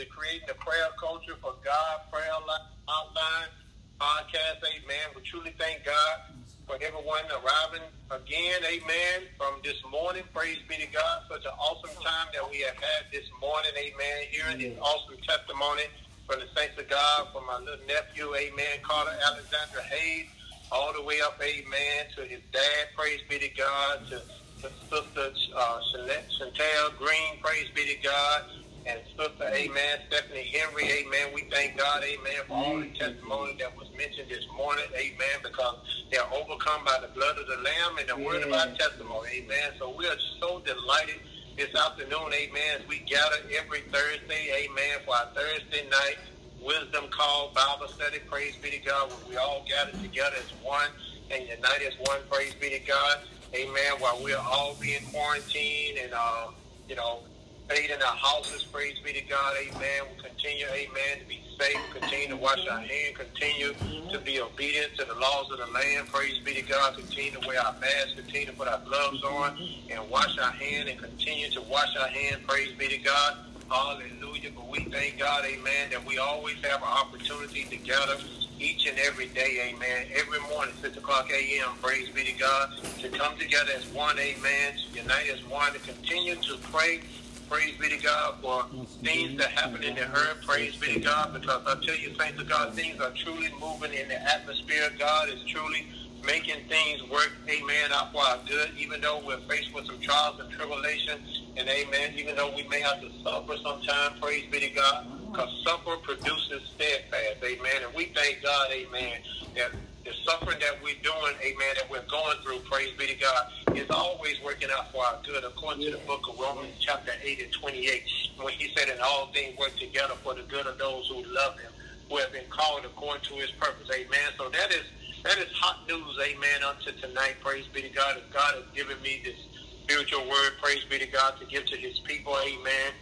the Creating the Prayer Culture for God Prayer Outline podcast. Amen. We truly thank God for everyone arriving again. Amen. From this morning, praise be to God. Such an awesome time that we have had this morning. Amen. Hearing this awesome testimony from the saints of God, from my little nephew. Amen. Carter Alexander Hayes. All the way up, amen, to his dad, praise be to God, to, to Sister uh, Chantel Green, praise be to God, and Sister, amen, Stephanie Henry, amen. We thank God, amen, for all the testimony that was mentioned this morning, amen, because they're overcome by the blood of the Lamb and the yeah. word of our testimony, amen. So we are so delighted this afternoon, amen, as we gather every Thursday, amen, for our Thursday night wisdom call Bible study, praise be to God, where we all gather together as one and unite as one, praise be to God, amen, while we're all being quarantined and, uh, you know, stayed in our houses. Praise be to God. Amen. We'll continue, amen, to be safe. Continue to wash our hands. Continue to be obedient to the laws of the land. Praise be to God. Continue to wear our masks. Continue to put our gloves on and wash our hands and continue to wash our hands. Praise be to God. Hallelujah. But we thank God, amen, that we always have an opportunity to gather each and every day, amen. Every morning, 6 o'clock a.m., praise be to God, to come together as one, amen, to unite as one, to continue to pray Praise be to God for things that happen in the earth. Praise be to God because I tell you, saints of God, things are truly moving in the atmosphere. God is truly making things work, amen, out for our good, even though we're faced with some trials and tribulations, and amen, even though we may have to suffer sometime, praise be to God, because suffer produces steadfast, amen, and we thank God, amen, that the suffering that we're doing, amen, that we're going through, praise be to God, is always working out for our good, according to the book of Romans, chapter 8 and 28, when he said, and all things work together for the good of those who love him, who have been called according to his purpose, amen. So that is that is hot news, amen, unto tonight, praise be to God, as God has given me this spiritual word, praise be to God, to give to his people, amen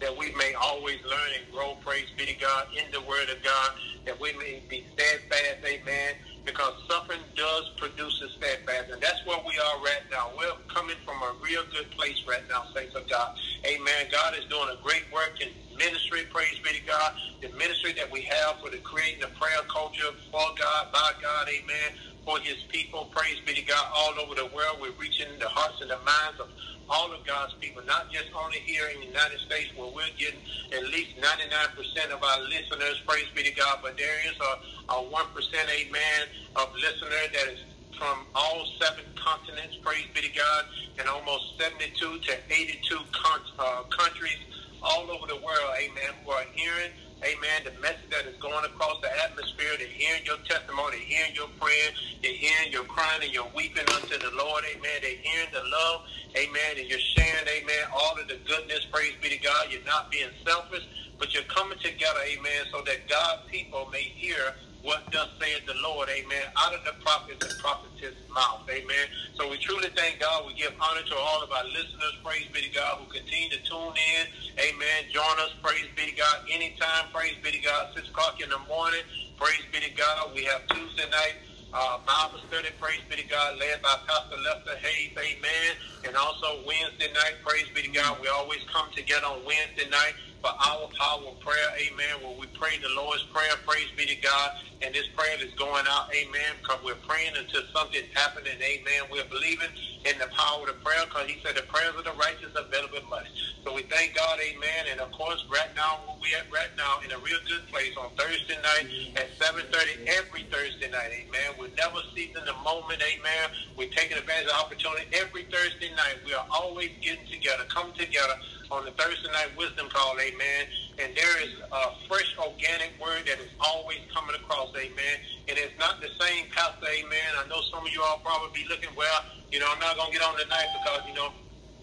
that we may always learn and grow, praise be to God, in the word of God, that we may be steadfast, amen, because suffering does produce a steadfast, and that's where we are right now. We're coming from a real good place right now, saints of God. Amen. God is doing a great work in ministry, praise be to God. The ministry that we have for the creating the prayer culture for God, by God, amen, for his people, praise be to God, all over the world. We're reaching the hearts and the minds of all of God's people, not just only here in the United States where we're getting at least 99% of our listeners, praise be to God, but there is a, a 1%, amen, of listeners that is from all seven continents, praise be to God, and almost 72 to 82 con- uh, countries all over the world, amen, who are hearing Amen. The message that is going across the atmosphere, they're hearing your testimony, they're hearing your prayer, they're hearing your crying and your weeping unto the Lord. Amen. They're hearing the love. Amen. And you're sharing, amen, all of the goodness. Praise be to God. You're not being selfish, but you're coming together, amen, so that God's people may hear what does saith the Lord, amen, out of the prophets and prophetess mouth, amen. So we truly thank God. We give honor to all of our listeners, praise be to God, who continue to tune in, amen. Join us, praise be to God, anytime, praise be to God, 6 o'clock in the morning, praise be to God. We have Tuesday night uh, Bible study, praise be to God, led by Pastor Lester Hayes, amen. And also Wednesday night, praise be to God. We always come together on Wednesday night for our power of prayer, amen, where we pray the Lord's Prayer, praise be to God, and this prayer is going out, amen, because we're praying until something's happening, amen. We're believing in the power of the prayer, because he said the prayers of the righteous are better than money. So we thank God, amen, and of course, right now, where we at right now, in a real good place on Thursday night at 7.30, every Thursday night, amen. We're never seizing the moment, amen. We're taking advantage of the opportunity. Every Thursday night, we are always getting together, come together, on the Thursday night wisdom call, amen. And there is a fresh organic word that is always coming across, amen. And it's not the same pastor, amen. I know some of you all probably be looking, well, you know, I'm not going to get on tonight because, you know,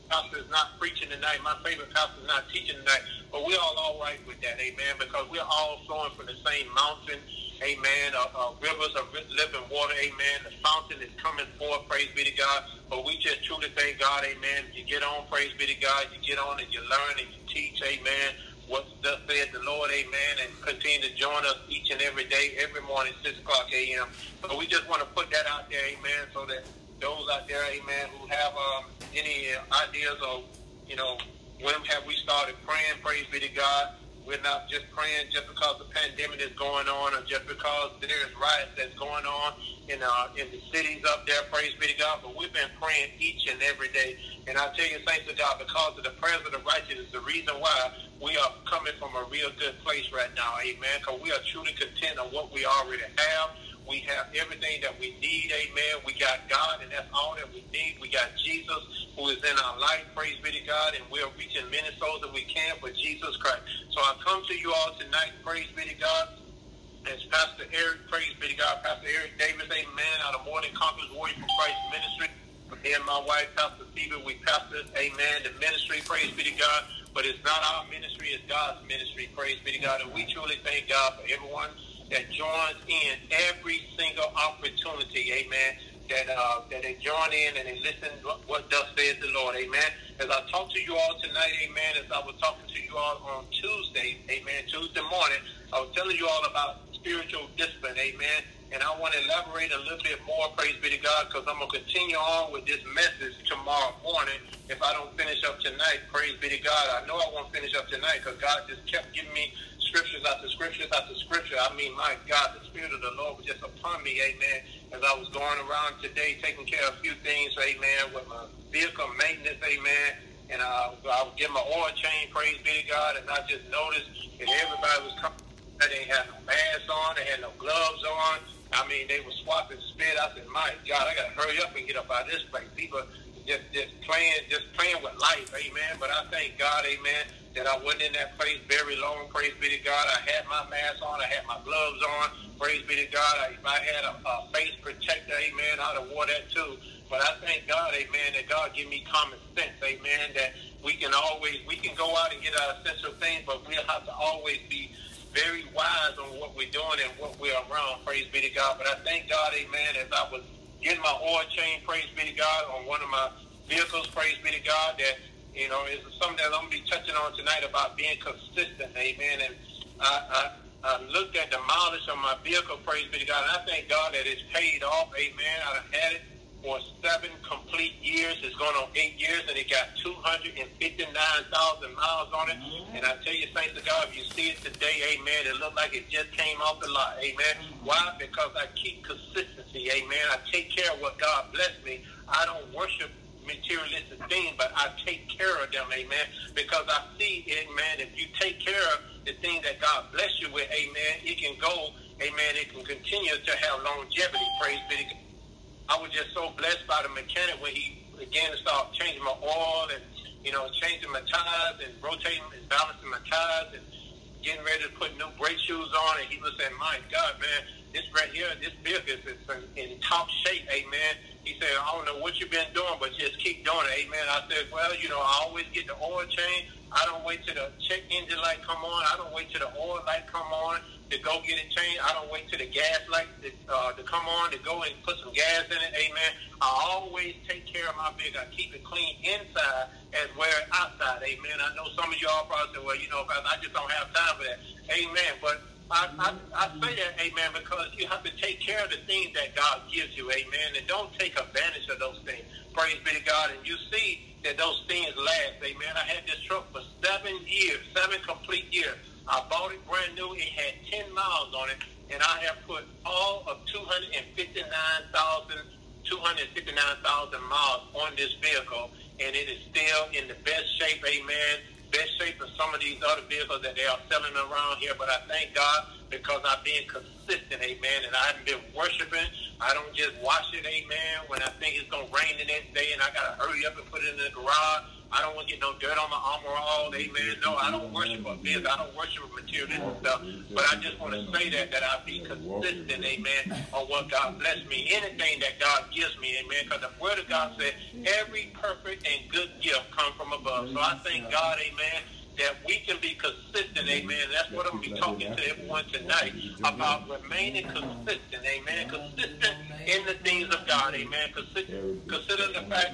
pastor is not preaching tonight. My favorite pastor is not teaching tonight. But we're all all right with that, amen, because we're all flowing from the same mountain amen, uh, uh, rivers of living water, amen. The fountain is coming forth, praise be to God. But we just truly thank God, amen. You get on, praise be to God. You get on and you learn and you teach, amen. What thus said the Lord, amen, and continue to join us each and every day, every morning, 6 o'clock a.m. So we just want to put that out there, amen, so that those out there, amen, who have um, any ideas of, you know, when have we started praying, praise be to God, we're not just praying just because the pandemic is going on or just because there is riots that's going on in uh, in the cities up there, praise be to God. But we've been praying each and every day. And I tell you, thanks to God, because of the prayers of the righteous is the reason why we are coming from a real good place right now, amen. Because we are truly content on what we already have. We have everything that we need, amen. We got God, and that's all that we need. We got Jesus, who is in our life, praise be to God, and we're reaching many souls that we can for Jesus Christ. So I come to you all tonight, praise be to God. As Pastor Eric, praise be to God, Pastor Eric Davis, amen, out of Morning Conquerors Warrior for Christ Ministry. And my wife, Pastor Stephen, we pastor, amen, the ministry, praise be to God. But it's not our ministry, it's God's ministry, praise be to God. And we truly thank God for everyone that joins in every single opportunity, amen, that uh, that they join in and they listen what, what does says the Lord, amen. As I talk to you all tonight, amen, as I was talking to you all on Tuesday, amen, Tuesday morning, I was telling you all about spiritual discipline, amen. And I want to elaborate a little bit more, praise be to God, because I'm going to continue on with this message tomorrow morning. If I don't finish up tonight, praise be to God. I know I won't finish up tonight because God just kept giving me scriptures after scriptures after scripture. I mean, my God, the Spirit of the Lord was just upon me, amen, as I was going around today taking care of a few things, amen, with my vehicle maintenance, amen. And uh, I would get my oil change, praise be to God, and I just noticed that everybody was coming. They didn't have no masks on, they had no gloves on. I mean, they were swapping spit. I said, my God, I got to hurry up and get up out of this place. People just, just playing, just playing with life, amen. But I thank God, amen, that I wasn't in that place very long. Praise be to God. I had my mask on. I had my gloves on. Praise be to God. I, I had a, a face protector, amen, I'd have wore that too. But I thank God, amen, that God give me common sense, amen, that we can always, we can go out and get our essential things, but we'll have to always be very wise on what we're doing and what we're around. Praise be to God. But I thank God, amen, as I was getting my oil change, praise be to God, on one of my vehicles, praise be to God, that you know, it's something that I'm going to be touching on tonight about being consistent. Amen. And I, I, I looked at the mileage of my vehicle, praise be to God, and I thank God that it's paid off. Amen. I've had it for seven complete years. It's going on eight years, and it got 259,000 miles on it. Mm-hmm. And I tell you, thanks to God, if you see it today, amen, it looked like it just came off the lot. Amen. Mm-hmm. Why? Because I keep consistency. Amen. I take care of what God blessed me. I don't worship materialistic things, but I take care of them, amen, because I see, amen, if you take care of the things that God bless you with, amen, it can go, amen, it can continue to have longevity, praise be to God. I was just so blessed by the mechanic when he began to start changing my oil and, you know, changing my tires and rotating and balancing my tires and getting ready to put new brake shoes on. And he was saying, my God, man, this right here, this vehicle is in, in top shape, amen he said, I don't know what you've been doing, but just keep doing it. Amen. I said, well, you know, I always get the oil change. I don't wait till the check engine light come on. I don't wait till the oil light come on to go get it changed. I don't wait till the gas light to, uh, to come on to go and put some gas in it. Amen. I always take care of my vehicle. I keep it clean inside as well as outside. Amen. I know some of y'all probably say, well, you know, I just don't have time for that. Amen. But I, I, I say that, amen, because you have to take care of the things that God gives you, amen, and don't take advantage of those things. Praise be to God. And you see that those things last, amen. I had this truck for seven years, seven complete years. I bought it brand new. It had 10 miles on it, and I have put all of 259,000 259,000 miles on this vehicle, and it is still in the best shape, amen best shape of some of these other vehicles that they are selling around here. But I thank God because I've been consistent, amen. And I haven't been worshiping. I don't just watch it, amen, when I think it's going to rain the next day and I got to hurry up and put it in the garage. I don't want to get no dirt on my armor all, amen. No, I don't worship a biz. I don't worship a stuff. But I just want to say that, that I be consistent, amen, on what God bless me. Anything that God gives me, amen. Because the word of God said, every perfect and good gift come from above. So I thank God, amen that we can be consistent, amen. That's what I'm going to be talking to everyone tonight about remaining consistent, amen. Consistent in the things of God, amen. Consider the fact,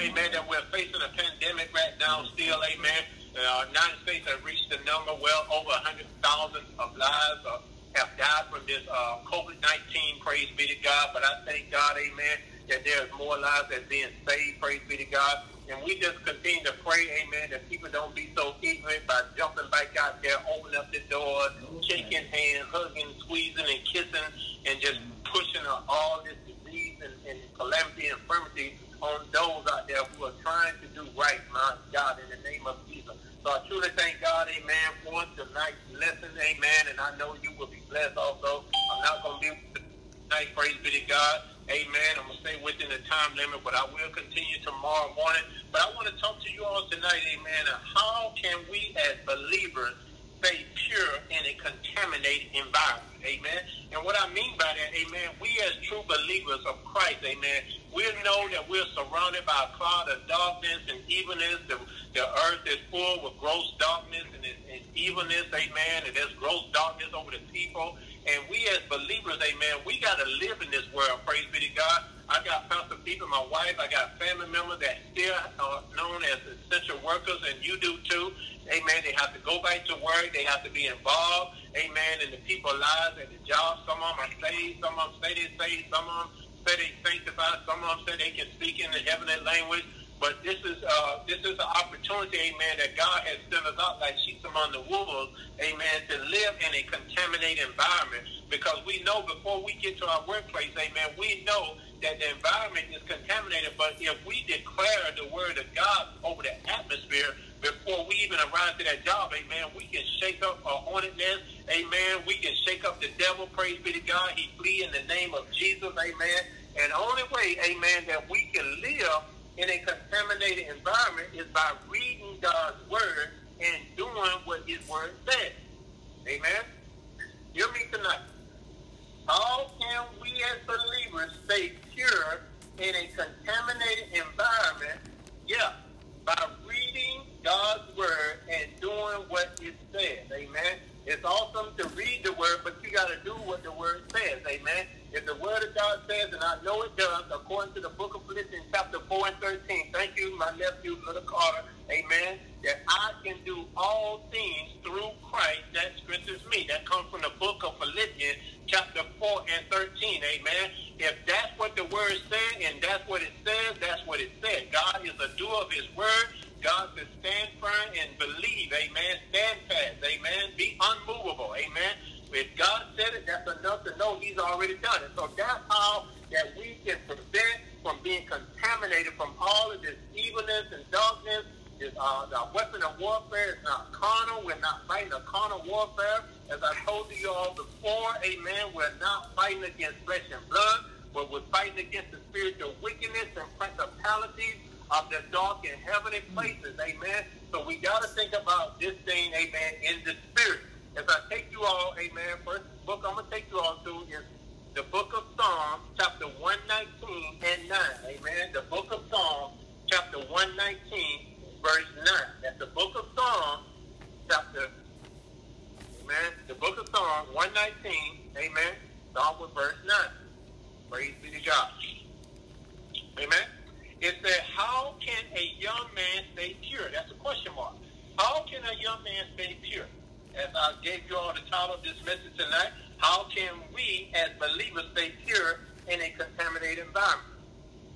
amen, that we're facing a pandemic right now still, amen. Our United States have reached the number well over 100,000 of lives uh, have died from this uh, COVID-19, praise be to God. But I thank God, amen, that there's more lives that's being saved, praise be to God. And we just continue to pray, amen, that people don't be so ignorant by jumping back out there, opening up the door, shaking hands, hugging, squeezing, and kissing, and just pushing all this disease and, and calamity and infirmity on those out there who are trying to do right, my God, in the name of Jesus. So I truly thank God, amen, for tonight's lesson, amen. And I know you will be blessed also. I'm not going to be tonight, praise be to God. Amen. I'm going to stay within the time limit, but I will continue tomorrow morning. But I want to talk to you all tonight, amen, how can we as believers stay pure in a contaminated environment? Amen. And what I mean by that, amen, we as true believers of Christ, amen, we know that we're surrounded by a cloud of darkness and evilness. The, the earth is full with gross darkness and, and evilness, amen. And there's gross darkness over the people. And we as believers, amen, we got to live in this world, praise be to God. I got Pastor people, my wife, I got family members that still are known as essential workers, and you do too. Amen. They have to go back to work. They have to be involved. Amen. In the people's lives and the jobs. Some of them are saved. Some of them say they're saved. Some of them say they sanctified. Some of them say they can speak in the heavenly language. But this is uh, this is an opportunity, amen, that God has sent us out like sheep among the wolves, amen, to live in a contaminated environment. Because we know before we get to our workplace, amen, we know that the environment is contaminated. But if we declare the word of God over the atmosphere, before we even arrive to that job, amen, we can shake up hornet nest, amen. We can shake up the devil, praise be to God. He flee in the name of Jesus, amen. And the only way, amen, that we can live in a contaminated environment is by reading God's word and doing what his word says. Amen. Hear me tonight. How can we as believers stay pure in a contaminated environment? Yeah, by reading God's word and doing what it says. Amen. It's awesome to read the word, but you got to do what the word says. Amen. If the word of God says, and I know it does, according to the book of Philippians, chapter 4 and 13, thank you, my nephew, Little Carter, amen, that I can do all things through Christ that strengthens me. That comes from the book of Philippians, chapter 4 and 13, amen. If that's what the word says, and that's what it says, that's what it says. God is a doer of his word. God says, stand firm and believe, amen. Stand fast, amen. Be unmovable, amen. If God said it, that's enough to know he's already done it. So that's how that we can prevent from being contaminated from all of this evilness and darkness. This, uh, the weapon of warfare is not carnal. We're not fighting a carnal warfare. As I told you all before, amen, we're not fighting against flesh and blood, but we're fighting against the spiritual wickedness and principalities of the dark and heavenly places, amen. So we got to think about this thing, amen, in the spirit. As I take you all, amen, first book I'm going to take you all to is the book of Psalms, chapter 119 and 9. Amen. The book of Psalms, chapter 119, verse 9. That's the book of Psalms, chapter, amen. The book of Psalms, 119, amen. Start with verse 9. Praise be to God. Amen. It said, How can a young man stay pure? That's a question mark. How can a young man stay pure? as I gave you all the title of this message tonight, how can we as believers stay pure in a contaminated environment?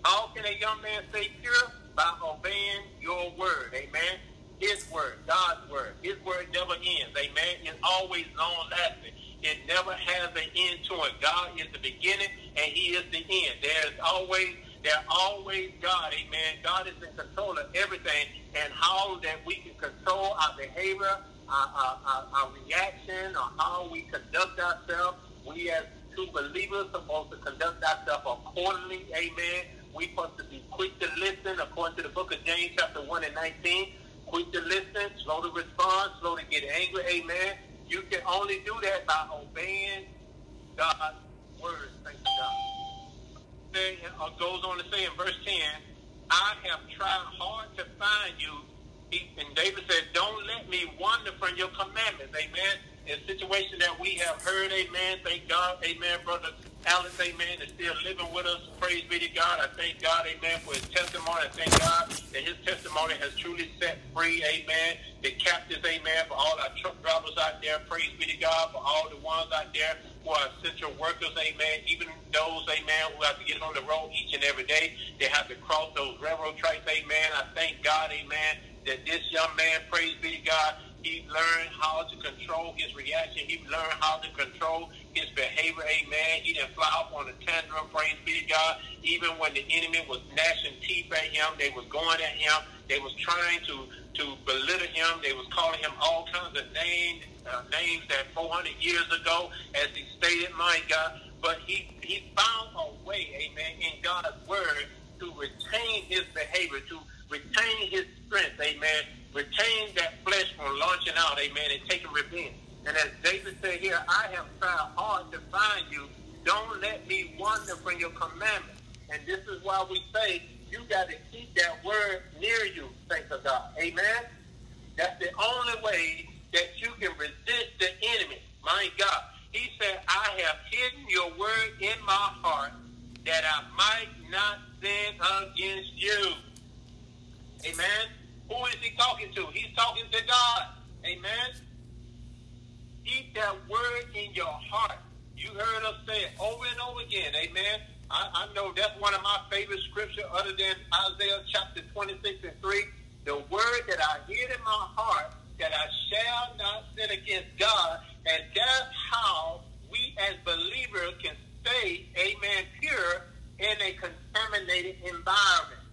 How can a young man stay pure? By obeying your word. Amen. His word, God's word. His word never ends. Amen. It's always long lasting. It never has an end to it. God is the beginning and he is the end. There's always there's always God, amen. God is in control of everything and how that we can control our behavior our, our, our reaction or how we conduct ourselves. We as true believers supposed to conduct ourselves accordingly. Amen. We supposed to be quick to listen according to the book of James chapter 1 and 19. Quick to listen, slow to respond, slow to get angry. Amen. You can only do that by obeying God's word. Thank you, God. It uh, goes on to say in verse 10, I have tried hard to find you and David said, Don't let me wander from your commandments. Amen. In situation that we have heard, amen. Thank God, amen, brother Alex, amen, is still living with us. Praise be to God. I thank God, amen, for his testimony. I thank God that his testimony has truly set free, amen, the captives, amen, for all our truck drivers out there. Praise be to God for all the ones out there who are essential workers, amen, even those, amen, who have to get on the road each and every day. They have to cross those railroad tracks, amen. I thank God, amen, that this young man, praise be to God, he learned how to control his reaction. He learned how to control his behavior. Amen. He didn't fly off on a tantrum. Praise be to God. Even when the enemy was gnashing teeth at him, they was going at him. They was trying to to belittle him. They was calling him all kinds of names, uh, names that 400 years ago, as he stated, my God. But he he found a way, amen, in God's word to retain his behavior, to retain his strength, amen. Retain that flesh from launching out, amen, and taking revenge. And as David said here, I have tried hard to find you. Don't let me wander from your commandments. And this is why we say you got to keep that word near you, thanks of God. Amen. That's the only way that you can resist the enemy. My God. He said, I have hidden your word in my heart that I might not sin against you. Amen. Who is he talking to? He's talking to God. Amen. Keep that word in your heart. You heard us say it over and over again. Amen. I, I know that's one of my favorite scripture other than Isaiah chapter 26 and 3. The word that I hid in my heart that I shall not sin against God. And that's how we as believers can stay, amen, pure in a contaminated environment.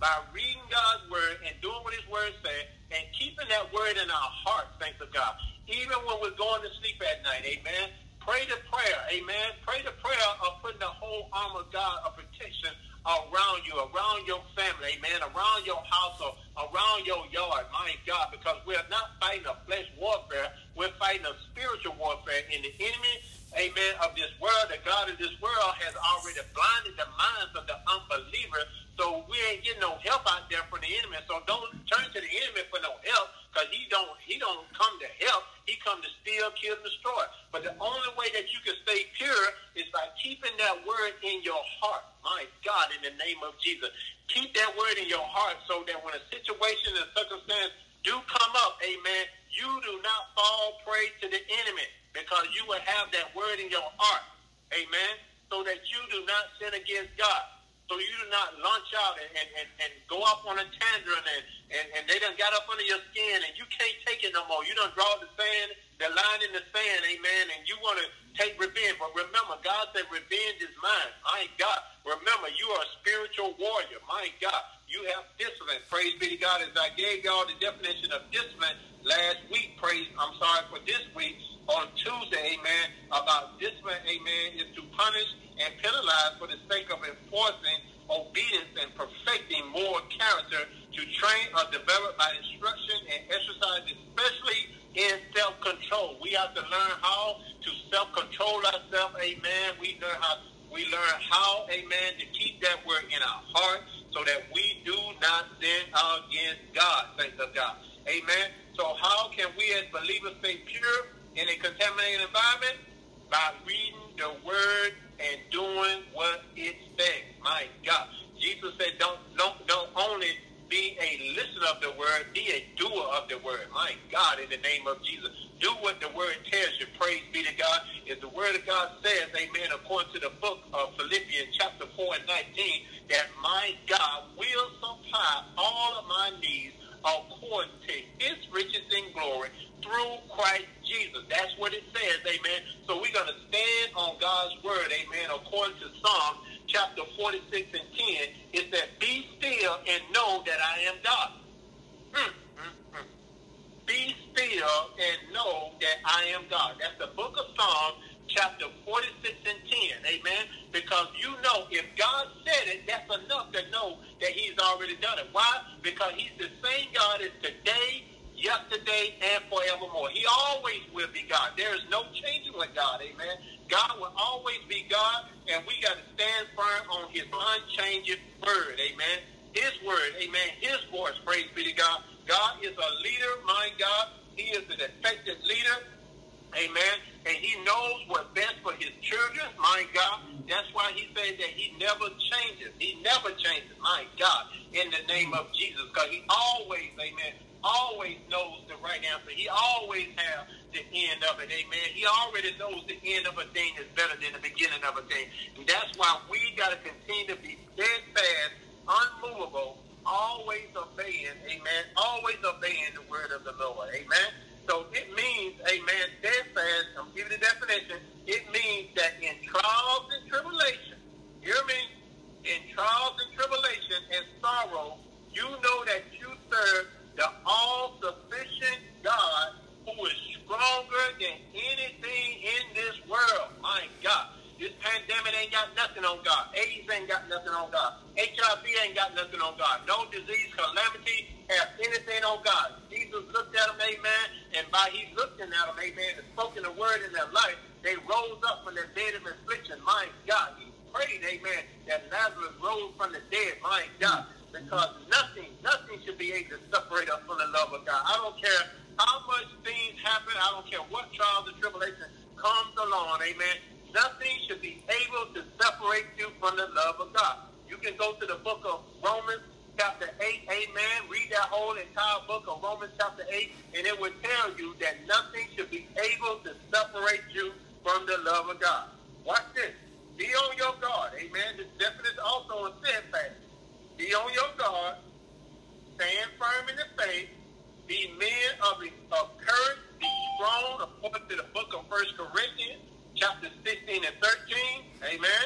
By reading God's word and doing what his word says and keeping that word in our hearts, thanks to God. Even when we're going to sleep at night, amen. Pray the prayer, amen. Pray the prayer of putting the whole arm of God of protection around you, around your family, amen, around your household, around your yard, my God, because we're not fighting a flesh warfare, we're fighting a spiritual warfare in the enemy, amen, of this world. The God of this world has already blinded the minds of the unbeliever, so we ain't getting no help out there from the enemy. So don't turn to the enemy for no help, because he don't he don't come to help. He come to steal, kill, and destroy. But the only way that you can stay pure is by keeping that word in your heart. My God, in the name of Jesus. Keep that word in your heart so that when a situation and circumstance do come up, amen, you do not fall prey to the enemy because you will have that word in your heart. Amen. So that you do not sin against God so you do not launch out and, and, and, go off on a tangent and, and, and they done got up under your skin and you can't take it no more. You done draw the sand, the line in the sand, amen, and you want to take revenge. But remember, God said revenge is mine. My God. Remember, you are a spiritual warrior. My God. You have discipline. Praise be to God. As I gave y'all the definition of discipline last week, praise, I'm sorry for this week, on Tuesday, amen, about discipline, amen, is to punish and penalize for the sake of enforcing obedience and perfecting moral character to train or develop by instruction and exercise, especially in self-control. We have to learn how to self-control ourselves, amen. We learn how we learn how, amen, to keep that word in our heart so that we do not sin against God, thanks of God. Amen. So how can we as believers stay pure in a contaminated environment? By reading the word and doing what it says. My God. Jesus said, don't, don't, don't only be a listener of the word, be a doer of the word. My God, in the name of Jesus. Do what the word tells you. Praise be to God. If the word of God says, amen, according to the book of Philippians chapter 4 and 19, that my God will supply all of my needs according to his riches in glory through Christ Jesus. That's what it says, amen. So we're going to stand on God's word, amen, according to Psalm chapter 46 and 10. It says, be still and know that I am God. Hmm, hmm, hmm. Be still and know that I am God. That's the book of Psalms, chapter 46 and 10. Amen. Because you know, if God said it, that's enough to know that he's already done it. Why? Because he's the same God as today, yesterday, and forevermore. He always will be God. There is no changing with God. Amen. God will always be God, and we got to stand firm on his unchanging word. Amen. His word. Amen. His voice. Praise be to God. God is a leader, my God. He is an effective leader. Amen. And he knows what's best for his children, my God. That's why he says that he never changes. He never changes, my God, in the name of Jesus. Because he always, amen, always knows the right answer. He always has the end of it. Amen. He already knows the end of a thing is better than the beginning of a thing. And that's why we got to continue to be steadfast, unmovable, always obeying, amen, always obeying the word of the Lord. Amen. So it means, amen, steadfast, I'm giving the definition, it means that in trials and tribulation, hear me, in trials and tribulation and sorrow, you know that you serve the all-sufficient God who is stronger than anything in this world. My God. This pandemic ain't got nothing on God. AIDS ain't got nothing on God. HIV ain't got nothing on God. No disease, calamity have anything on God. Jesus looked at them, amen, and by he looking at them, amen, and spoken a word in their life, they rose up from their dead of affliction. My God, he prayed, amen, that Lazarus rose from the dead. My God, because nothing, nothing should be able to separate us from the love of God. I don't care how much things happen. I don't care what trials and tribulations comes along. Amen. Nothing should be able to separate you from the love of God. You can go to the book of Romans chapter 8, amen. Read that whole entire book of Romans chapter 8, and it will tell you that nothing should be able to separate you from the love of God. Watch this. Be on your guard, amen. This definition also a steadfast. Be on your guard. Stand firm in the faith. Be men of, of courage. Be strong, according to the book of First Corinthians, chapter 16 and 13. Amen.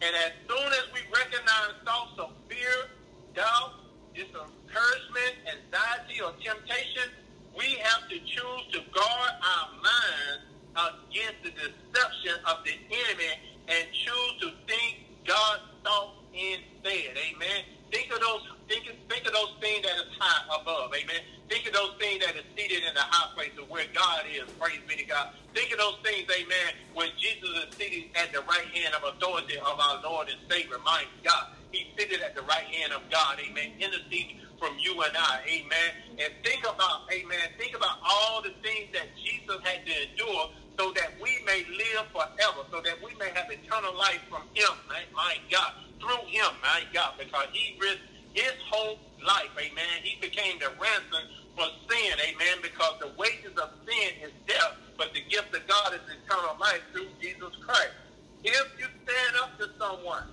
And as soon as we recognize thoughts of fear, doubt, discouragement, anxiety, or temptation, we have to choose to guard our minds against the deception of the enemy and choose to think God's thoughts instead. Amen. Think of those think, think of those things that is high above. Amen. Think of those things that is seated in the high place of where God is. Praise be to God. Think of those things, amen, when Jesus is seated at the right hand of authority of our Lord and Savior. My God. He's seated at the right hand of God. Amen. In the Interceding from you and I. Amen. And think about, amen, think about all the things that Jesus had to endure so that we may live forever, so that we may have eternal life from him. My, my God through him, my God, because he risked his whole life, amen. He became the ransom for sin, amen, because the wages of sin is death, but the gift of God is eternal life through Jesus Christ. If you stand up to someone,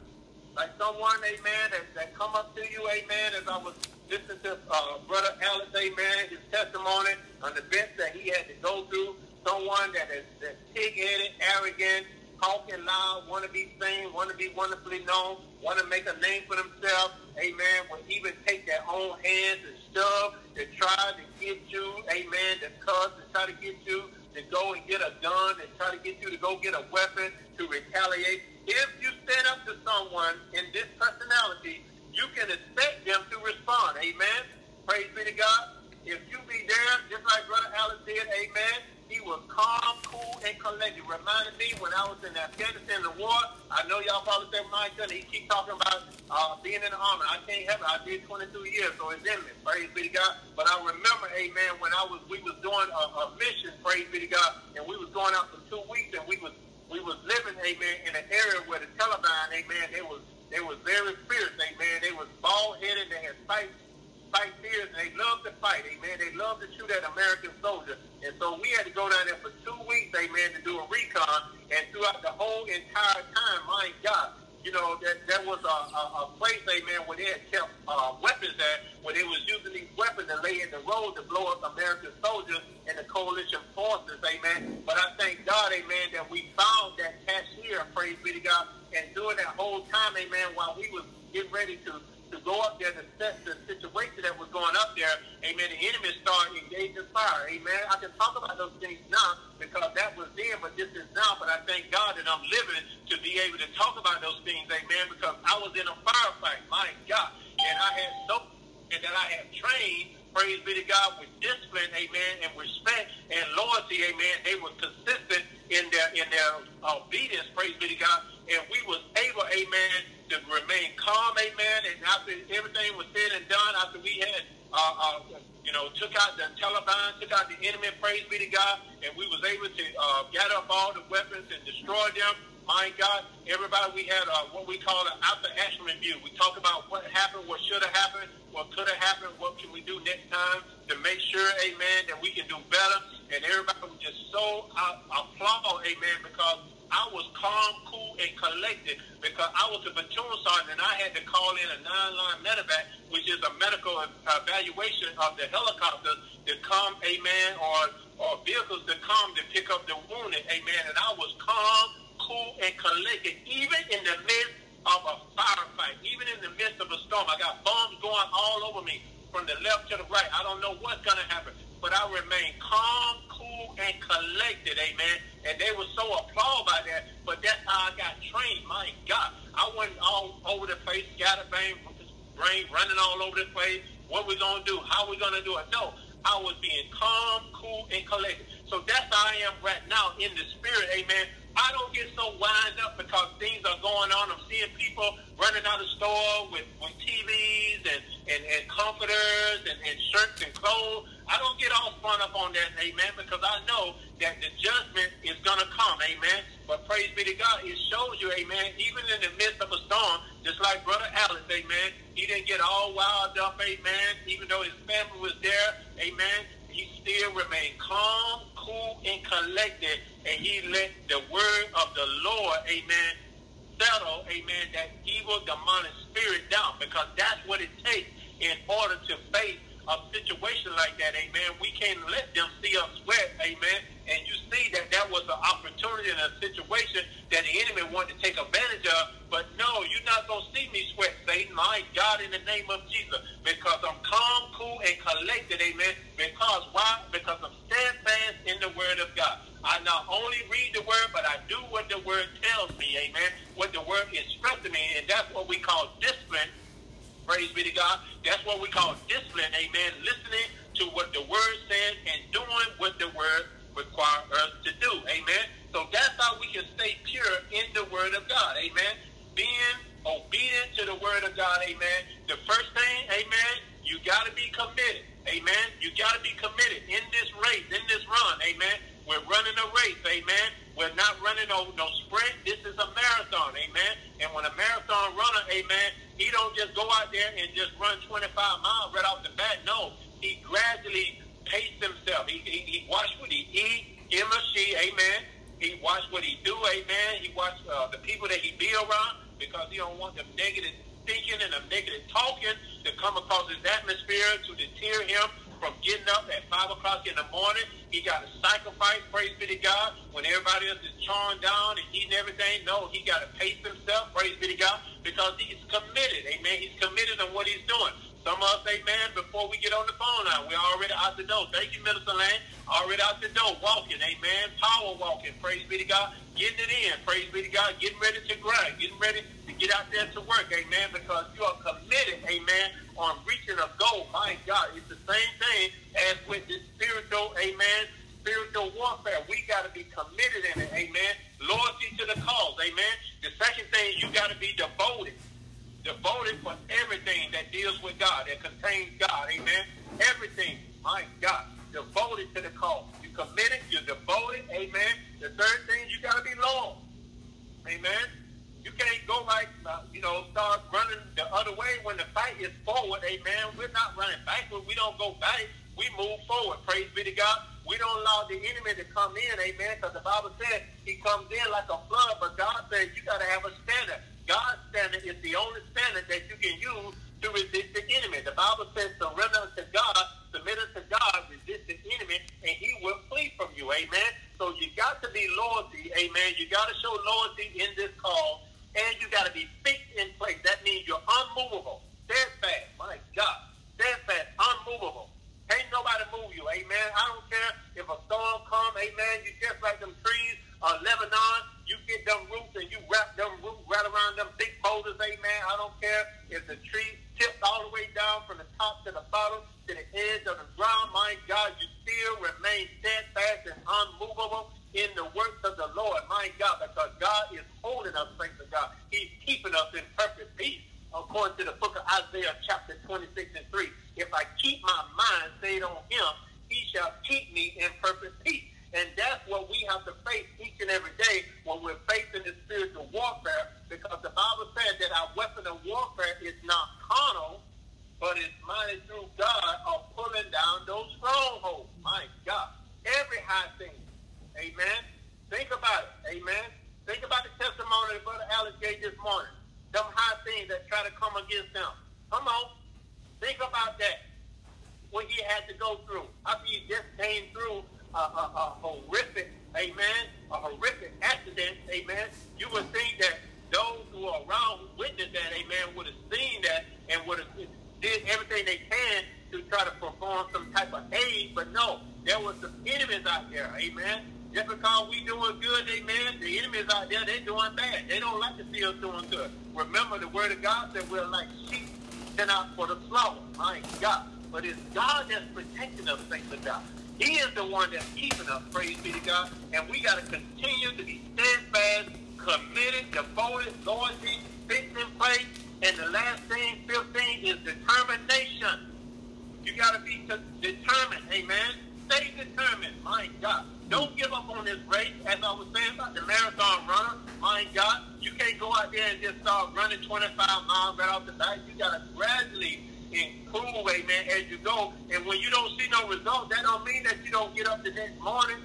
like someone, amen, that, that come up to you, amen, as I was listening to uh, Brother Alex, amen, his testimony on the events that he had to go through, someone that is pig-headed, arrogant, talking loud, want to be seen, want to be wonderfully known, want to make a name for themselves, amen, will even take their own hands and stuff to try to get you, amen, to cuss, to try to get you to go and get a gun, and try to get you to go get a weapon to retaliate. If you stand up to someone in this personality, you can expect them to respond, amen. Praise be to God. If you be there, just like Brother Alex did, amen, he was calm, cool, and collected. Reminded me when I was in Afghanistan, the war. I know y'all probably say, my goodness, he keep talking about uh, being in the army. I can't help it. I did 22 years, so it's in me. Praise be to God. But I remember, amen, when I was, we was doing a, a mission, praise be to God, and we was going out for two weeks, and we was, we was living, amen, in an area where the Taliban, amen, they was, they was very fierce, amen. They was bald-headed, they had spikes fight fears and they love to fight, amen. They love to shoot at American soldiers. And so we had to go down there for two weeks, amen, to do a recon. And throughout the whole entire time, my God, you know, that there was a, a, a place, amen, where they had kept uh, weapons at, where they was using these weapons to lay in the road to blow up American soldiers and the coalition forces, amen. But I thank God, amen, that we found that cashier, praise be to God, and during that whole time, amen, while we was getting ready to to go up there to assess the situation that was going up there, amen, the enemy started engaging fire, amen. I can talk about those things now because that was then, but this is now. But I thank God that I'm living to be able to talk about those things, amen, because I was in a firefight, my God, and I had so, and that I have trained praise be to God, with discipline, amen, and respect and loyalty, amen. They were consistent in their in their obedience, praise be to God, and we was able, amen, to remain calm, amen. And after everything was said and done, after we had, uh, uh, you know, took out the Taliban, took out the enemy, praise be to God, and we was able to uh, gather up all the weapons and destroy them. My God, everybody, we had uh, what we call an after action review. We talk about what happened, what should have happened, what could have happened, what can we do next time to make sure, amen, that we can do better. And everybody was just so uh, applaud, amen, because I was calm, cool, and collected because I was a platoon sergeant and I had to call in a nine-line medevac, which is a medical evaluation of the helicopters to come, amen, or, or vehicles to come to pick up the wounded, amen. And I was calm, cool, and collected, even in the midst of a firefight, even in the midst of a storm. I got bombs going all over me from the left to the right. I don't know what's going to happen, but I remain calm, cool, and collected, amen and they were so appalled by that. But that's how I got trained. My God, I went all over the place, scattered bang, brain running all over the place. What we gonna do? How we gonna do it? No, I was being calm, cool, and collected. So that's how I am right now in the spirit, amen. I don't get so wind up because things are going on. I'm seeing people running out of store with, with TVs and, and, and comforters and, and shirts and clothes. I don't get all spun up on that, amen, because I know that the judgment is going to come, amen. But praise be to God, it shows you, amen, even in the midst of a storm, just like Brother Alex, amen, he didn't get all wild up, amen, even though his family was there, amen, he still remained calm, cool, and collected, and he let the word of the Lord, amen, settle, amen, that evil demonic spirit down, because that's what it takes in order to face a situation like that, amen. We can't let them see us sweat, amen. And you see that that was an opportunity in a situation that the enemy wanted to take advantage of. But no, you're not going to see me sweat, Satan. My God, in the name of Jesus. Because I'm calm, cool, and collected, amen. Because why? Because I'm steadfast in the word of God. I not only read the word, but I do what the word tells me, amen. What the word instructs me. And that's what we call discipline Praise be to God. That's what we call discipline. Amen. Listening to what the word says and doing what the word requires us to do. Amen. So that's how we can stay pure in the word of God. Amen. Being obedient to the word of God. Amen. The first thing, amen, you got to be committed. Amen. You got to be committed in this race, in this run. Amen. We're running a race. Amen. We're not running no, no sprint. This is a marathon. Amen. And when a marathon runner, amen, he don't just go out there and just run 25 miles right off the bat. No, he gradually paced himself. He, he, he watched what he eat, him or she, amen. He watched what he do, amen. He watched uh, the people that he be around because he don't want them negative thinking and them negative talking to come across his atmosphere to deter him from getting up at 5 o'clock in the morning. He got to sacrifice, praise be to God, when everybody else is chawing down and eating everything. No, he got to pace himself, praise be to God because he's committed. Amen. He's committed on what he's doing. Some of us, amen, before we get on the phone now, we're already out the door. Thank you, Minister Lane. Already out the door, walking, amen. Power walking, praise be to God. Getting it in, praise be to God. Getting ready to grind, getting ready to get out there to work, amen, because you are committed, amen, on reaching a goal. My God, it's the same thing as with the spiritual, amen, spiritual warfare. We got to be committed in it, amen. Loyalty to the cause, amen. The second thing, you got to be devoted. Devoted for everything that deals with God, that contains God, amen. Everything, my God, devoted to the cause. You committed, you're devoted, amen. The third thing, you got to be loyal, amen. You can't go like, uh, you know, start running the other way when the fight is forward, amen. We're not running backward. We don't go back. We move forward. Praise be to God. We don't allow the enemy to come in, amen, because the Bible said he comes in like a flood, but God says you got to have a standard. God's standard is the only standard that you can use to resist the enemy. The Bible says surrender to God, submit to God, resist the enemy, and he will flee from you, amen. So you got to be loyalty, amen. You got to show loyalty in this call, and you got to be fixed in place. That means you're unmovable, steadfast, my God, steadfast, unmovable. Can't nobody move you. Amen. I don't care if a storm come. Amen. You just like them trees of Lebanon. You get them roots and you wrap them roots right around them big boulders. Amen. I don't care if the tree tipped all the way down from the top to the bottom to the edge of the ground. My God, you still remain steadfast and unmovable in the works of the Lord. My God, because God is holding us, thanks to God. He's keeping us in perfect peace according to the book of Isaiah chapter 26 and 3. If I keep my mind stayed on him, he shall keep me in perfect peace. And that's what we have to face each and every day when we're facing the spiritual warfare, because the Bible says that our weapon of warfare is not carnal, but it's mighty through God of pulling down those strongholds. My God. Every high thing. Amen. Think about it. Amen. Think about the testimony that Brother Alex gave this morning. Them high things that try to come against them. Come on. Think about that. What he had to go through. After he just came through a, a, a horrific, amen, a horrific accident, amen, you would think that those who are around who witnessed that, amen, would have seen that and would have did everything they can to try to perform some type of aid, but no, there was some enemies out there, amen. Just because we doing good, amen, the enemies out there, they doing bad. They don't like to see us doing good. Remember, the word of God said we're like sheep sent out for the slaughter. My God. But it's God that's protecting us, thanks to God. He is the one that's keeping us, praise be to God. And we got to continue to be steadfast, committed, devoted, loyalty, fixed in place. And the last thing, fifth thing, is determination. You got to be determined, amen. Stay determined, my God. Don't give up on this race. As I was saying about the marathon runner, my God, you can't go out there and just start running 25 miles right off the bat. You got to gradually improve, amen, as you go. And when you don't see no result, that don't mean that you don't get up the next morning.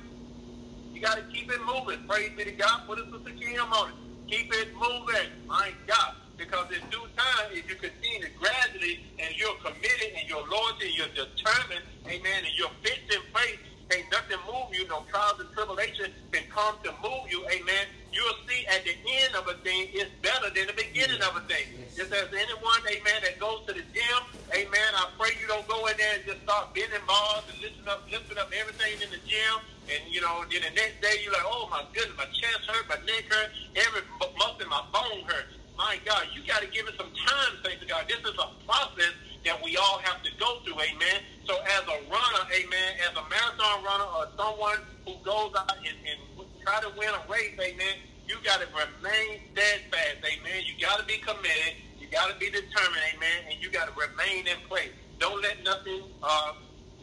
You got to keep it moving. Praise be to God. Put a sister Kim on it. Keep it moving. My God. Because in due time, if you continue to gradually and you're committed and you're loyalty and you're determined, amen, and you're fixed in faith, ain't nothing move you, no trials and tribulation can come to move you, amen. You'll see at the end of a thing, it's better than the beginning of a thing. Just as anyone, amen, that goes to the gym, amen, I pray you don't go in there and just start bending bars and lifting up, lifting up everything in the gym. And, you know, then the next day you're like, oh, my goodness, my chest hurt, my neck hurt, every muscle in my bone hurt. My God, you got to give it some time, thanks to God. This is a process that we all have to go through, amen. So as a runner, amen, as a marathon runner or someone who goes out and, and try to win a race, amen, you got to remain steadfast, amen. You got to be committed. You got to be determined, amen, and you got to remain in place. Don't let nothing uh,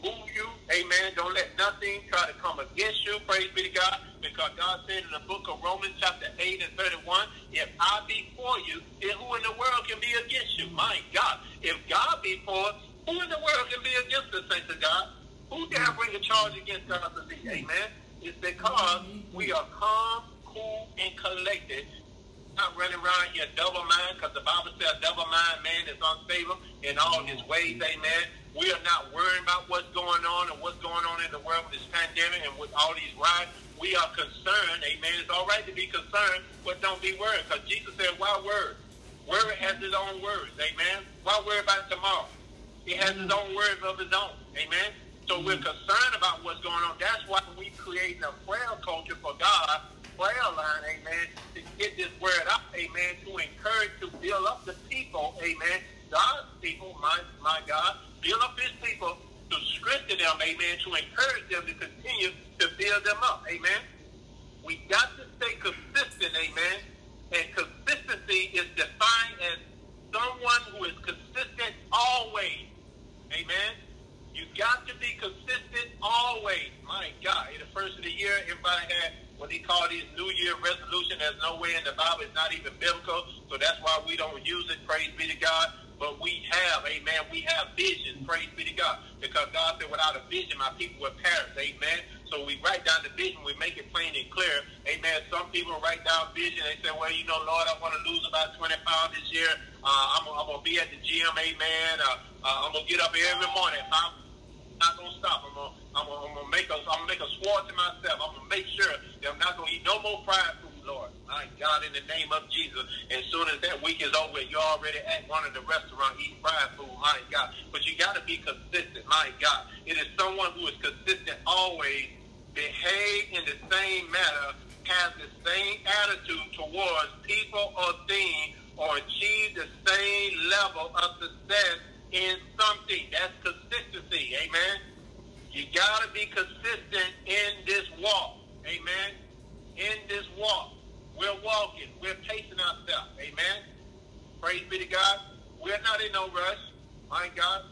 move you, amen. Don't let nothing try to come against you, praise be to God, because God said in the book of Romans chapter 8 and 31, if I be for you, then who in the world can be against you? My God, if God be for us, who in the world can be against the saints of God? Who dare bring a charge against us? Amen. It's because we are calm, cool, and collected not running around here double mind because the Bible says double mind man is unstable in all his ways. Amen. We are not worrying about what's going on and what's going on in the world with this pandemic and with all these riots. We are concerned. Amen. It's all right to be concerned, but don't be worried because Jesus said, why worry? Worry has his own words. Amen. Why worry about tomorrow? He has his own words of his own. Amen. So we're concerned about what's going on. That's why we create a prayer culture for God prayer line, amen, to get this word out, amen, to encourage, to build up the people, amen, God's people, my, my God, build up his people to strengthen them, amen, to encourage them to continue to build them up, amen. We got to stay consistent, amen, and consistency is defined as someone who is consistent always, amen. You got to be consistent always. My God, in the first of the year, everybody had what he called his New Year resolution. There's no way in the Bible. It's not even biblical. So that's why we don't use it. Praise be to God. But we have, amen, we have vision. Praise be to God. Because God said, without a vision, my people will perish. Amen. So we write down the vision. We make it plain and clear. Amen. Some people write down vision. They say, well, you know, Lord, I want to lose about 20 pounds this year. Uh, I'm, I'm going to be at the gym. Amen. Uh, uh, I'm going to get up every morning. I'm not to stop. I'm to I'm gonna, I'm gonna make a I'm gonna make a swore to myself. I'm gonna make sure that I'm not gonna eat no more fried food, Lord. My God, in the name of Jesus. As soon as that week is over, you're already at one of the restaurants eating fried food. My God, but you got to be consistent. My God, it is someone who is consistent always, behave in the same manner, has the same attitude towards people or things, or achieve the same level of success in something. That's consistency. Amen. You got to be consistent in this walk. Amen. In this walk. We're walking. We're pacing ourselves. Amen. Praise be to God. We're not in no rush. My God.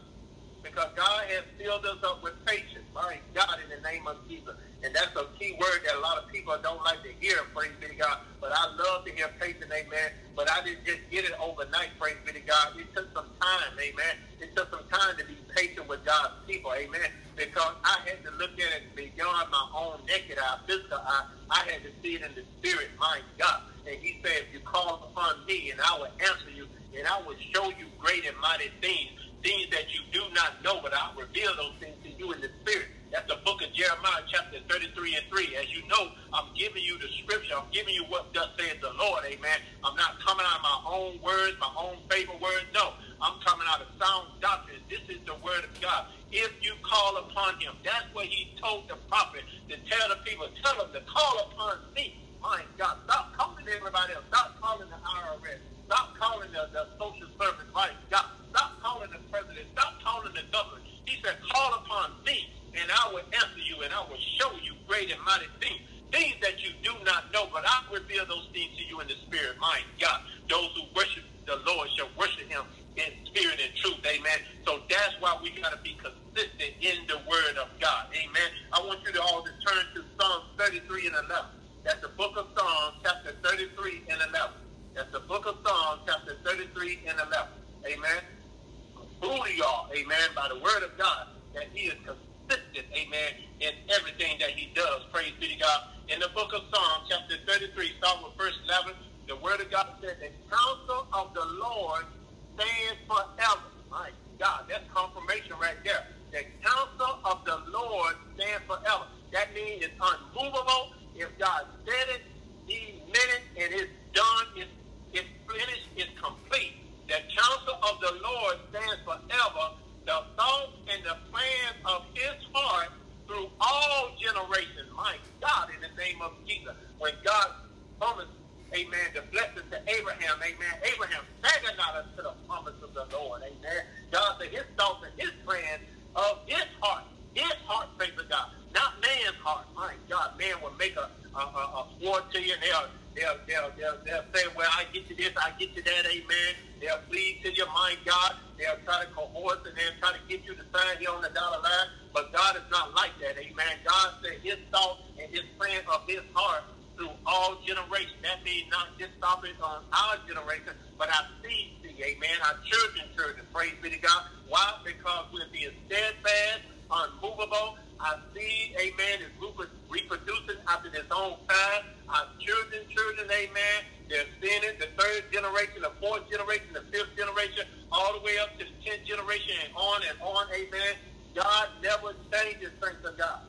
Because God has filled us up with patience. My God, in the name of Jesus. And that's a key word that a lot of people don't like to hear, praise be to God. But I love to hear patience, amen. But I didn't just get it overnight, praise be to God. It took some time, amen. It took some time to be patient with God's people, amen because I had to look at it beyond my own naked eye, physical eye. I had to see it in the spirit, my God. And he said, if you call upon me and I will answer you and I will show you great and mighty things, things that you do not know, but I'll reveal those things to you in the spirit. That's the book of Jeremiah, chapter 33 and 3. As you know, I'm giving you the scripture. I'm giving you what thus says the Lord. Amen. I'm not coming out of my own words, my own favorite words. No, I'm coming out of sound doctrine. This is the word of God if you call upon him. That's what he told the prophet to tell the people, tell them to call upon me. My God, stop calling everybody else. Stop calling the IRS. Stop calling the, the social service. My God, stop calling the president. Stop calling the government. He said, call upon me, and I will answer you, and I will show you great and mighty things. Things that you do not know, but I reveal those things to you in the spirit. My God, those who worship the Lord shall worship him in spirit and truth. Amen. So that's why we got to be consistent in the word of God. Amen. I want you to all to turn to Psalm 33 and 11. That's the book of Psalms, chapter 33 and 11. That's the book of Psalms, chapter 33 and 11. Amen. You are, amen, by the word of God, that he is consistent, amen, in everything that he does. Praise be to God. In the book of Psalms, chapter 33, start with verse 11, the word of God says, the counsel of the Lord stands forever. My God, that's confirmation right there. The counsel of the Lord stands forever. That means it's unmovable. If God said it, he meant it, and it's done, it's, it's finished, it's complete. The counsel of the Lord stands forever. The thoughts and the plans of his heart through all generations. My God, in the name of Jesus. When God promised amen, the blessings to Abraham, amen. Abraham staggered not unto the promise of the Lord, amen. God said his thoughts and his plans of his his heart, favor God, not man's heart. Man will make a, a, a, sword to you and they'll, they'll, they'll, they'll, they'll say, well, I get you this, I get you that, amen. They'll plead to your mind, God. They'll try to coerce and they'll try to get you to sign here on the dollar line. But God is not like that, amen. God said his thoughts and his plans of his heart through all generations. That means not just stopping on our generation, but our seed amen, our children, children. Praise be to God. Why? Because we're being steadfast, unmovable. Our seed, amen, is reproducing after its own time. Our children, children, amen, they're seeing it, the third generation, the fourth generation, the fifth generation, all the way up to the tenth generation and on and on, amen. God never changes, thanks to God.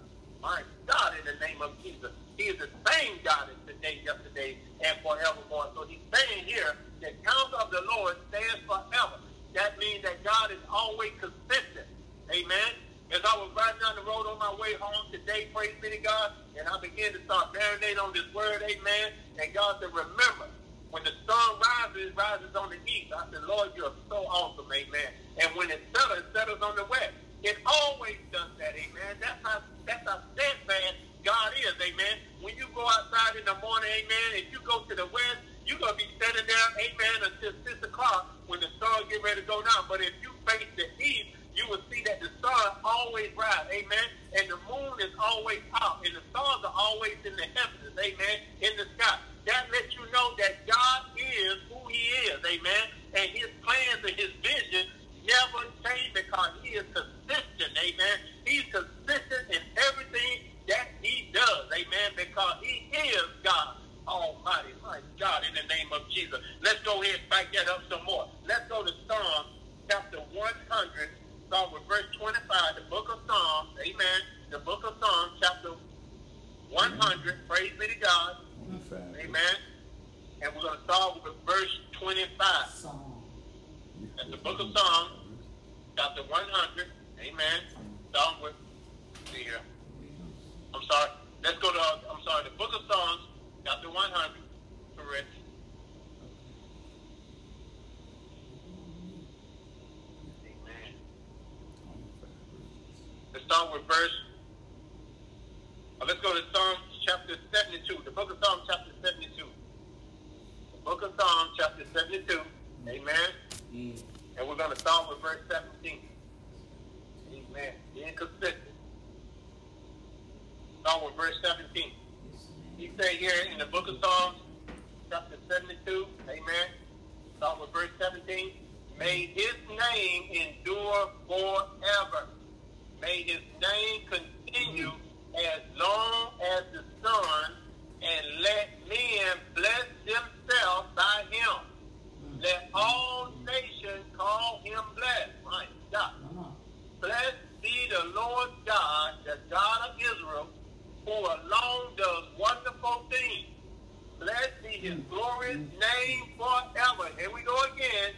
My God, in the name of Jesus. He is the same God as today, yesterday, and forevermore. So he's saying here, the counsel of the Lord stands forever. That means that God is always consistent. Amen. As I was riding down the road on my way home today, praise be to God, and I began to start marinating on this word, amen. And God said, remember, when the sun rises, it rises on the east. I said, Lord, you're so awesome, amen. And when it settles, it settles on the west. It always does that, amen. That's how that's how steadfast God is, amen. When you go outside in the morning, amen, if you go to the west, you're to be standing there, amen, until 6 o'clock when the sun get ready to go down. But if you face the east, you will see that the sun always rise, amen, and the moon is always out, and the stars are always in the heavens, amen, in the sky. That lets you know that God is who he is, amen, and his plans and his vision never change because he is consistent, amen. He's consistent in everything that he does. Amen. Because he is God Almighty. My God, in the name of Jesus. Let's go ahead and back that up some more. Let's go to Psalm chapter 100. Start with verse 25. The book of Psalms. Amen. The book of Psalms chapter 100. Praise be to God. Amen. And we're going to start with verse 25. Psalm. That's the book of Psalms, chapter 100. Amen. Start with, see here. Uh, I'm sorry. Let's go to, I'm sorry, the book of Psalms, chapter 100. Correct. Amen. Let's start with verse, uh, let's go to Psalms chapter 72. The book of Psalms chapter 72. The book of Psalms chapter 72. Amen. Mm. And we're going to start with verse 17. Amen. Being consistent. Start with verse 17. He said here in the book of Psalms, chapter 72, amen. Start with verse 17. May his name endure forever. May his name continue as long as the sun, and let men bless themselves by him. Let all nations call him blessed. My God. Blessed be the Lord God, the God of Israel, who alone does wonderful things. Blessed be his glorious name forever. Here we go again.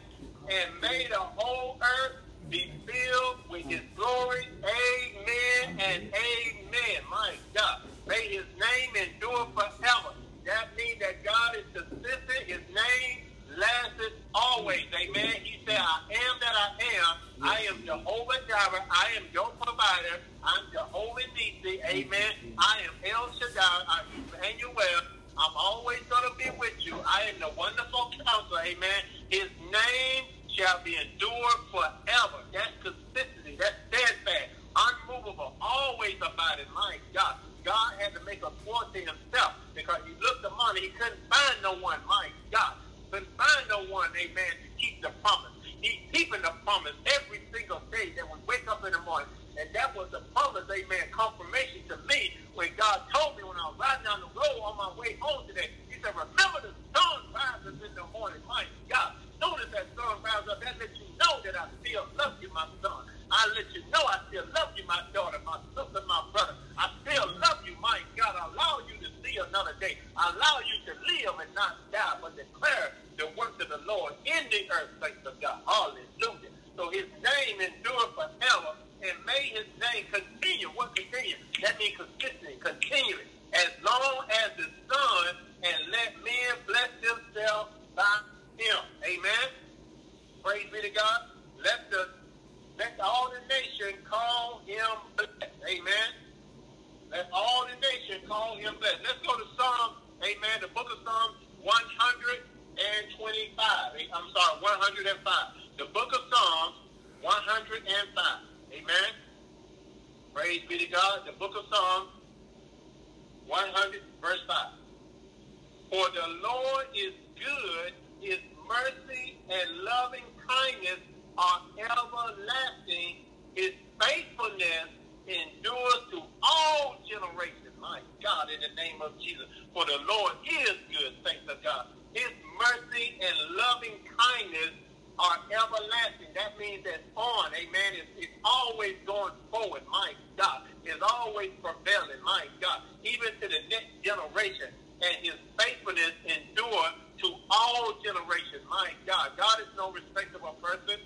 And may the whole earth be filled with his glory. Amen and amen. My God. May his name endure forever. That means that God is consistent. His name lasts always. Amen. He said, I am that I am. I am Jehovah Jireh. I am your provider. I'm Jehovah Nisi. Amen. I am El Shaddai. I'm Emmanuel. I'm always going to be with you. I am the wonderful counselor. Amen. His name shall be endured forever. That's consistency. That's steadfast. Unmovable. Always abiding. My God. God had to make a point to himself because he looked among He couldn't find no one. My God. Couldn't find no one. Amen. To keep the promise. He's keeping the promise every single day that we wake up in the morning. And that was the promise, amen, confirmation to me when God told me when I was riding down the road on my way home today. He said, remember the sun rises in the morning. My God, notice that sun rises up. That lets you know that I still love you, my son. I let you know I still love you, my daughter, my sister, my brother. I still love you, my God. I allow you to see another day. I allow you to live and not die, but declare the works of the Lord in the earth, thanks of God. Hallelujah. So his name endure forever and may his name continue. What continue? That means consistently, continually. As long as the sun and let men bless themselves by him. Amen. Praise be to God. Let the let all the nation call him blessed. Amen. Let all the nation call him blessed. Let's go to Psalm, amen, the book of Psalms 125. I'm sorry, 105. The book of Psalms 105. Amen. Praise be to God. The book of Psalms, 100, verse 5. For the Lord is good, his mercy and loving kindness are everlasting, his faithfulness endures to all generations. My God, in the name of Jesus. For the Lord is good, thanks to God. His mercy and loving kindness are everlasting. That means that on, amen, it's, it's always going forward. My God, is always prevailing. My God, even to the next generation. And his faithfulness endure to all generations. My God, God is no respecter of person.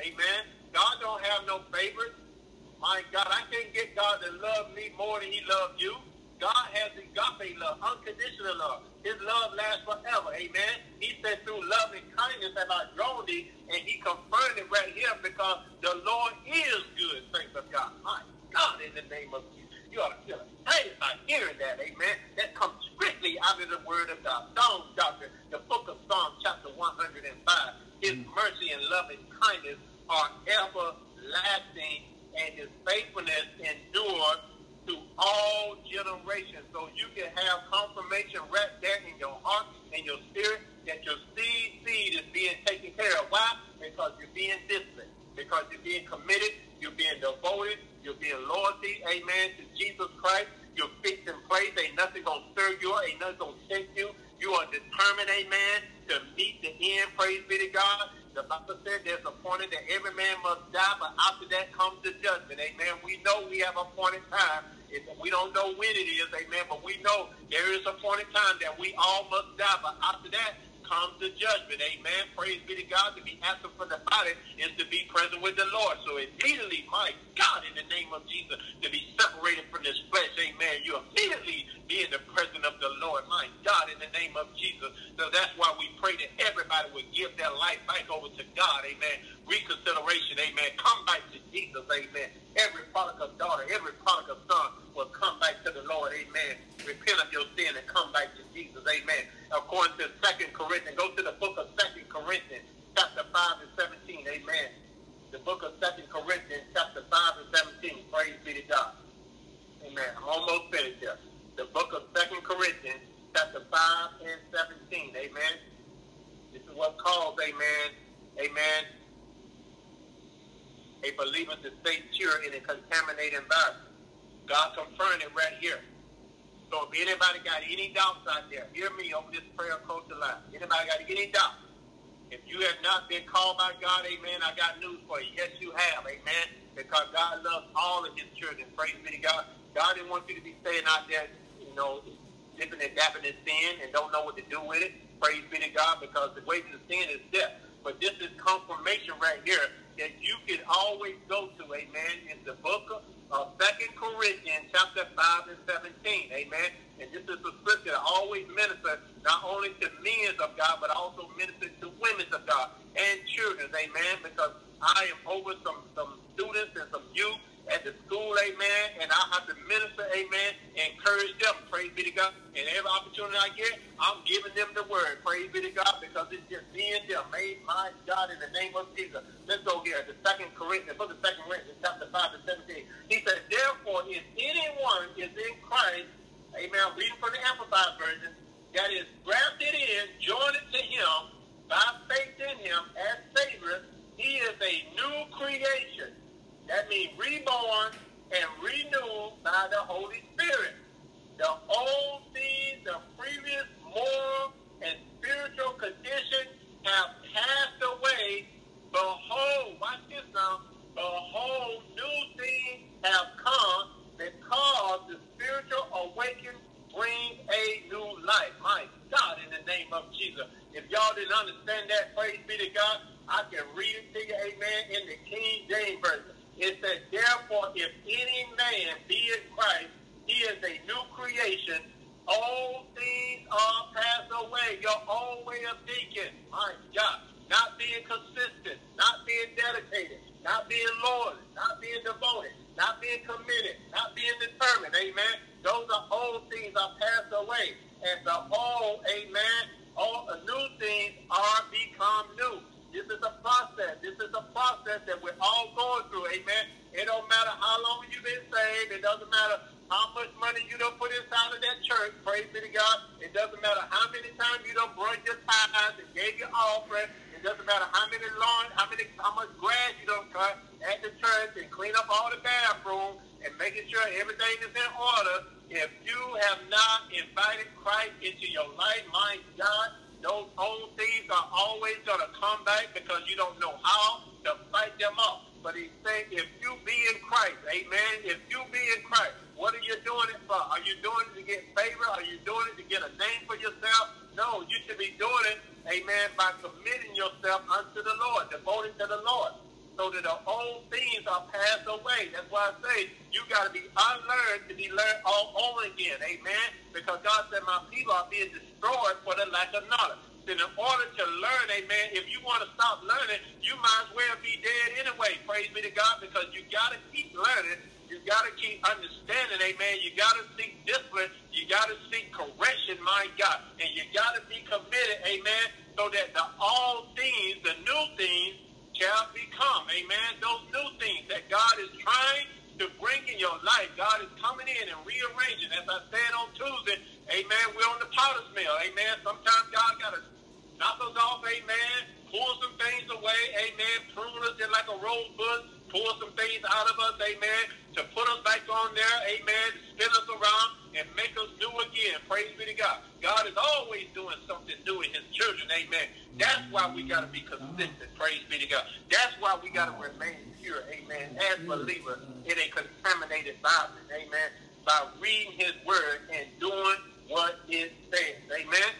Amen. God don't have no favorites. My God, I can't get God to love me more than he loves you. God has agape love, unconditional love. His love lasts forever. Amen. He said, through love and kindness have I drawn thee, and he confirmed it right here because the Lord is good, thanks of God. My God, in the name of Jesus. You ought to feel excited by hearing that, amen. That comes strictly out of the word of God. Psalms, doctor, the book of Psalms, chapter 105. His mm. mercy and loving kindness are everlasting, and his faithfulness endures to all generations. So you can have confirmation right there in your heart and your spirit that your seed seed is being taken care of. Why? Because you're being disciplined. Because you're being committed. You're being devoted. You're being loyalty, amen, to Jesus Christ. You're fixed in place. Ain't nothing to stir you. Ain't nothing to shake you. You are determined, amen, to meet the end. Praise be to God. The Bible said there's appointed that every man must die, but after that comes the judgment. Amen. We know we have appointed time. If We don't know when it is, amen, but we know there is appointed time that we all must die, but after that, comes the judgment. Amen. Praise be to God. To be absent from the body is to be present with the Lord. So immediately, my God, in the name of Jesus, to be separated from this flesh, amen, you immediately be in the presence of the Lord. My God, in the name of Jesus. So that's why we pray that everybody would give their life back over to God. Amen. Reconsideration. Amen. Come back to Jesus. Amen. Every prodigal daughter, every prodigal son will come back to the Lord. Amen. Repent of your sin and come back to Jesus. Amen according to Second Corinthians. Go to the book of Second Corinthians, chapter 5 and 17. Amen. The book of Second Corinthians, chapter 5 and 17. Praise be to God. Amen. I'm almost finished here. The book of Second Corinthians, chapter 5 and 17. Amen. This is what calls, amen, amen, a believer to stay pure in a contaminated environment. God confirmed it right here. So if anybody got any doubts out there, hear me over this prayer culture line. Anybody got any doubts? If you have not been called by God, amen, I got news for you. Yes, you have, amen, because God loves all of his children. Praise be to God. God didn't want you to be staying out there, you know, dipping and dapping in sin and don't know what to do with it. Praise be to God, because the wages of sin is death. But this is confirmation right here that you can always go to, amen, in the book of uh, Second Corinthians chapter 5 and 17. Amen. And this is a scripture that always ministers not only to men of God, but also ministers to women of God and children. Amen. Because I am over some, some students and some youth encourage them. Praise be to God. And every opportunity I get, I'm giving them the word. Praise be to God because it's just me and them. May my God in the name of Jesus. Let's go here. The second Corinthians, for the second Corinthians, chapter 5 to 17. He said, Therefore, if anyone is in Christ, amen, I'm reading from the Amplified Version, that is grafted in, joined to him, by faith in him as Savior, he is a new creation. That means reborn and renewed by the Holy Spirit. The old things, the previous moral and spiritual condition have passed away. Behold, watch this now. Behold, new things have come because the spiritual awakening brings a new life. My God, in the name of Jesus. If y'all didn't understand that, praise be to God, I can read it to you, amen, in the King James Version. It says, Therefore, if any man be in Christ, he is a new creation. All things are passed away. Your old way of thinking, my God, not being consistent, not being dedicated, not being loyal, not being devoted, not being committed, not being determined, amen. Those are old things are passed away. And the old, amen, all new things are become new. This is a process. This is a process that we're all going through. Amen. It don't matter how long you've been saved. It doesn't matter how much money you don't put inside of that church. Praise be to God. It doesn't matter how many times you don't brush your tithes and gave your offering. It doesn't matter how many lawn, how many, how much grass you don't cut at the church and clean up all the bathrooms and making sure everything is in order. If you have not invited Christ into your life, my God, those old things are always going to come back because you don't know how to fight them up. But he's saying, if you be in Christ, amen, if you be in Christ, what are you doing it for? Are you doing it to get favor? Are you doing it to get a name for yourself? No, you should be doing it, amen, by committing yourself unto the Lord, devoting to the Lord so that the old things are passed away. That's why I say you got to be unlearned to be learned all over again. Amen? Because God said, my people are being destroyed for the lack of knowledge. Then in order to learn, amen, if you want to stop learning, you might as well be dead anyway. Praise be to God, because you got to keep learning. You got to keep understanding, amen. You got to seek discipline. You got to seek correction, my God. And you got to be committed, amen, so that the all things, the new things, shall become, amen, those new things that God is trying to bring in your life. God is coming in and rearranging. As I said on Tuesday, amen, we're on the potter's mill, amen. Sometimes God got to knock us off, amen, pull some things away, amen, prune us like a rose bush, pull some things out of us, amen, to put us back on there, amen, spin us around and make us new again. Praise be to God. God is always doing something new in his children, amen. That's why we got to be consistent. Praise be to God. That's why we got to remain pure. Amen. As believers in a contaminated Bible. Amen. By reading his word and doing what it says. Amen.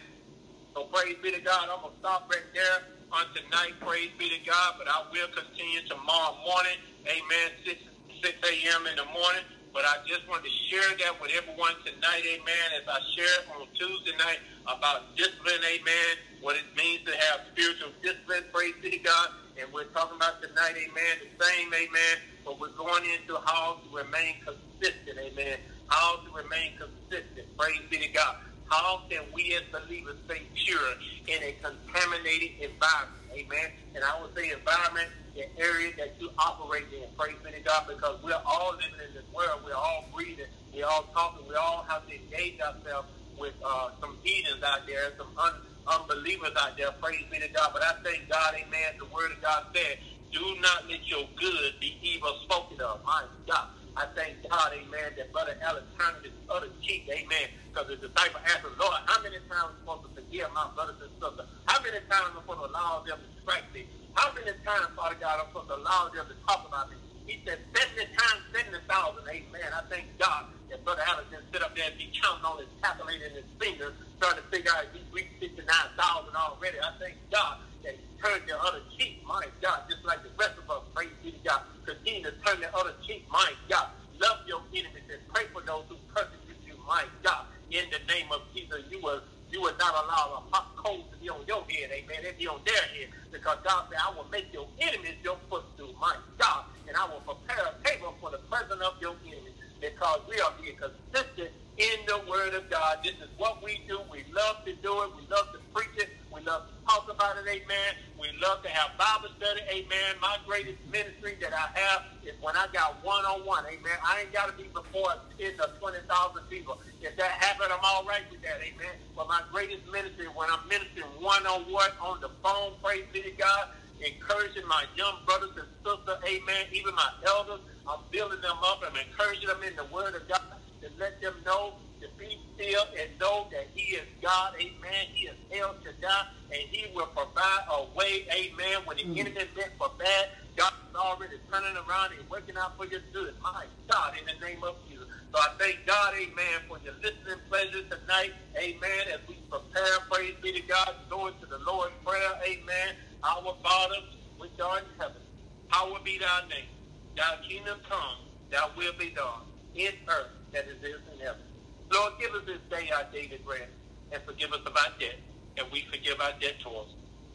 So praise be to God. I'm going to stop right there on tonight. Praise be to God. But I will continue tomorrow morning. Amen. 6, 6 a.m. in the morning. But I just wanted to share that with everyone tonight, amen, as I shared on Tuesday night about discipline, amen, what it means to have spiritual discipline, praise be to God. And we're talking about tonight, amen, the same, amen, but we're going into how to remain consistent, amen, how to remain consistent, praise be to God. How can we as believers stay pure in a contaminated environment, amen? And I would say environment the area that you operate in. Praise be to God, because we're all living in this world. We're all breathing. We're all talking. We all have to engage ourselves with uh, some heathens out there, some un- unbelievers out there. Praise be to God. But I thank God, amen, the word of God said, do not let your good be evil spoken of. My God. I thank God, amen, that Brother Alex turned his other cheek, amen, because the disciple asked the Lord, how many times am I supposed to forgive my brothers and sisters? How many times am I supposed to allow them to strike me? How many times, Father God, am I'm supposed to allow them to talk about me? He said, 70 times, 70,000. Amen. I thank God that Brother Alex didn't sit up there and be counting on his calculating his fingers, trying to figure out if he's reached 69,000 already. I thank God he turned the other cheek. My God, just like the rest of us, praise be to God. Continue to turn the other cheek. My God, love your enemies and pray for those who persecute you. My God, in the name of Jesus, you will you will not allow a hot coal to be on your head, amen. It be on their head. Because God said, I will make your enemies your footstool, my God. And I will prepare a table for the presence of your enemies. Because we are being consistent in the Word of God. This is what we do. We love to do it. We love to preach it. We love to talk about it. Amen. We love to have Bible study. Amen. My greatest ministry that I have is when I got one-on-one. Amen. I ain't got to be before 10 or 20,000 people. If that happens, I'm all right with that. Amen. But my greatest ministry when I'm ministering one-on-one on the phone, praise be to God, encouraging my young brothers and sisters. Amen. Even my elders. I'm building them up. I'm encouraging them in the Word of God to let them know to be still and know that He is God. Amen. He is El Shaddai, and He will provide a way. Amen. When the mm. enemy meant for bad, God is already turning around and working out for your good. My God, in the name of Jesus. So I thank God, amen, for your listening pleasure tonight. Amen. As we prepare, praise be to God, going to the Lord's Prayer. Amen. Our Father, which art in heaven, hallowed be thy name. Thy kingdom come, thy will be done in earth that is in heaven. Lord, give us this day our daily bread, and forgive us of our debt, and we forgive our debtors.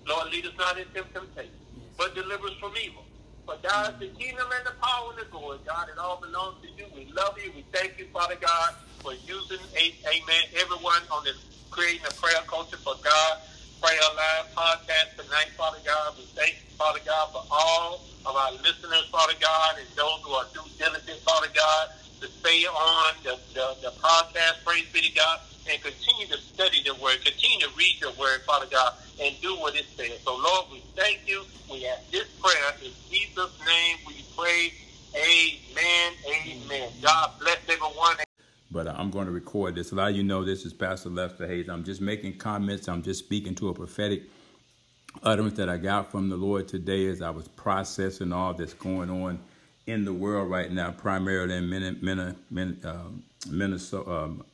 Lord, lead us not into temptation, but deliver us from evil. For thou is the kingdom and the power and the glory, God, it all belongs to you. We love you. We thank you, Father God, for using, amen, everyone on this creating a prayer culture for God, prayer live podcast tonight, Father God. We thank you, Father God, for all of our listeners, Father God, and those who are due diligent, Father God to stay on the, the, the podcast, praise be to God, and continue to study the word, continue to read your word, Father God, and do what it says. So, Lord, we thank you. We ask this prayer in Jesus' name we pray. Amen. Amen. God bless everyone. But I'm going to record this. A lot of you know this is Pastor Lester Hayes. I'm just making comments. I'm just speaking to a prophetic utterance that I got from the Lord today as I was processing all that's going on in the world right now, primarily in uh, Minnesota. Um,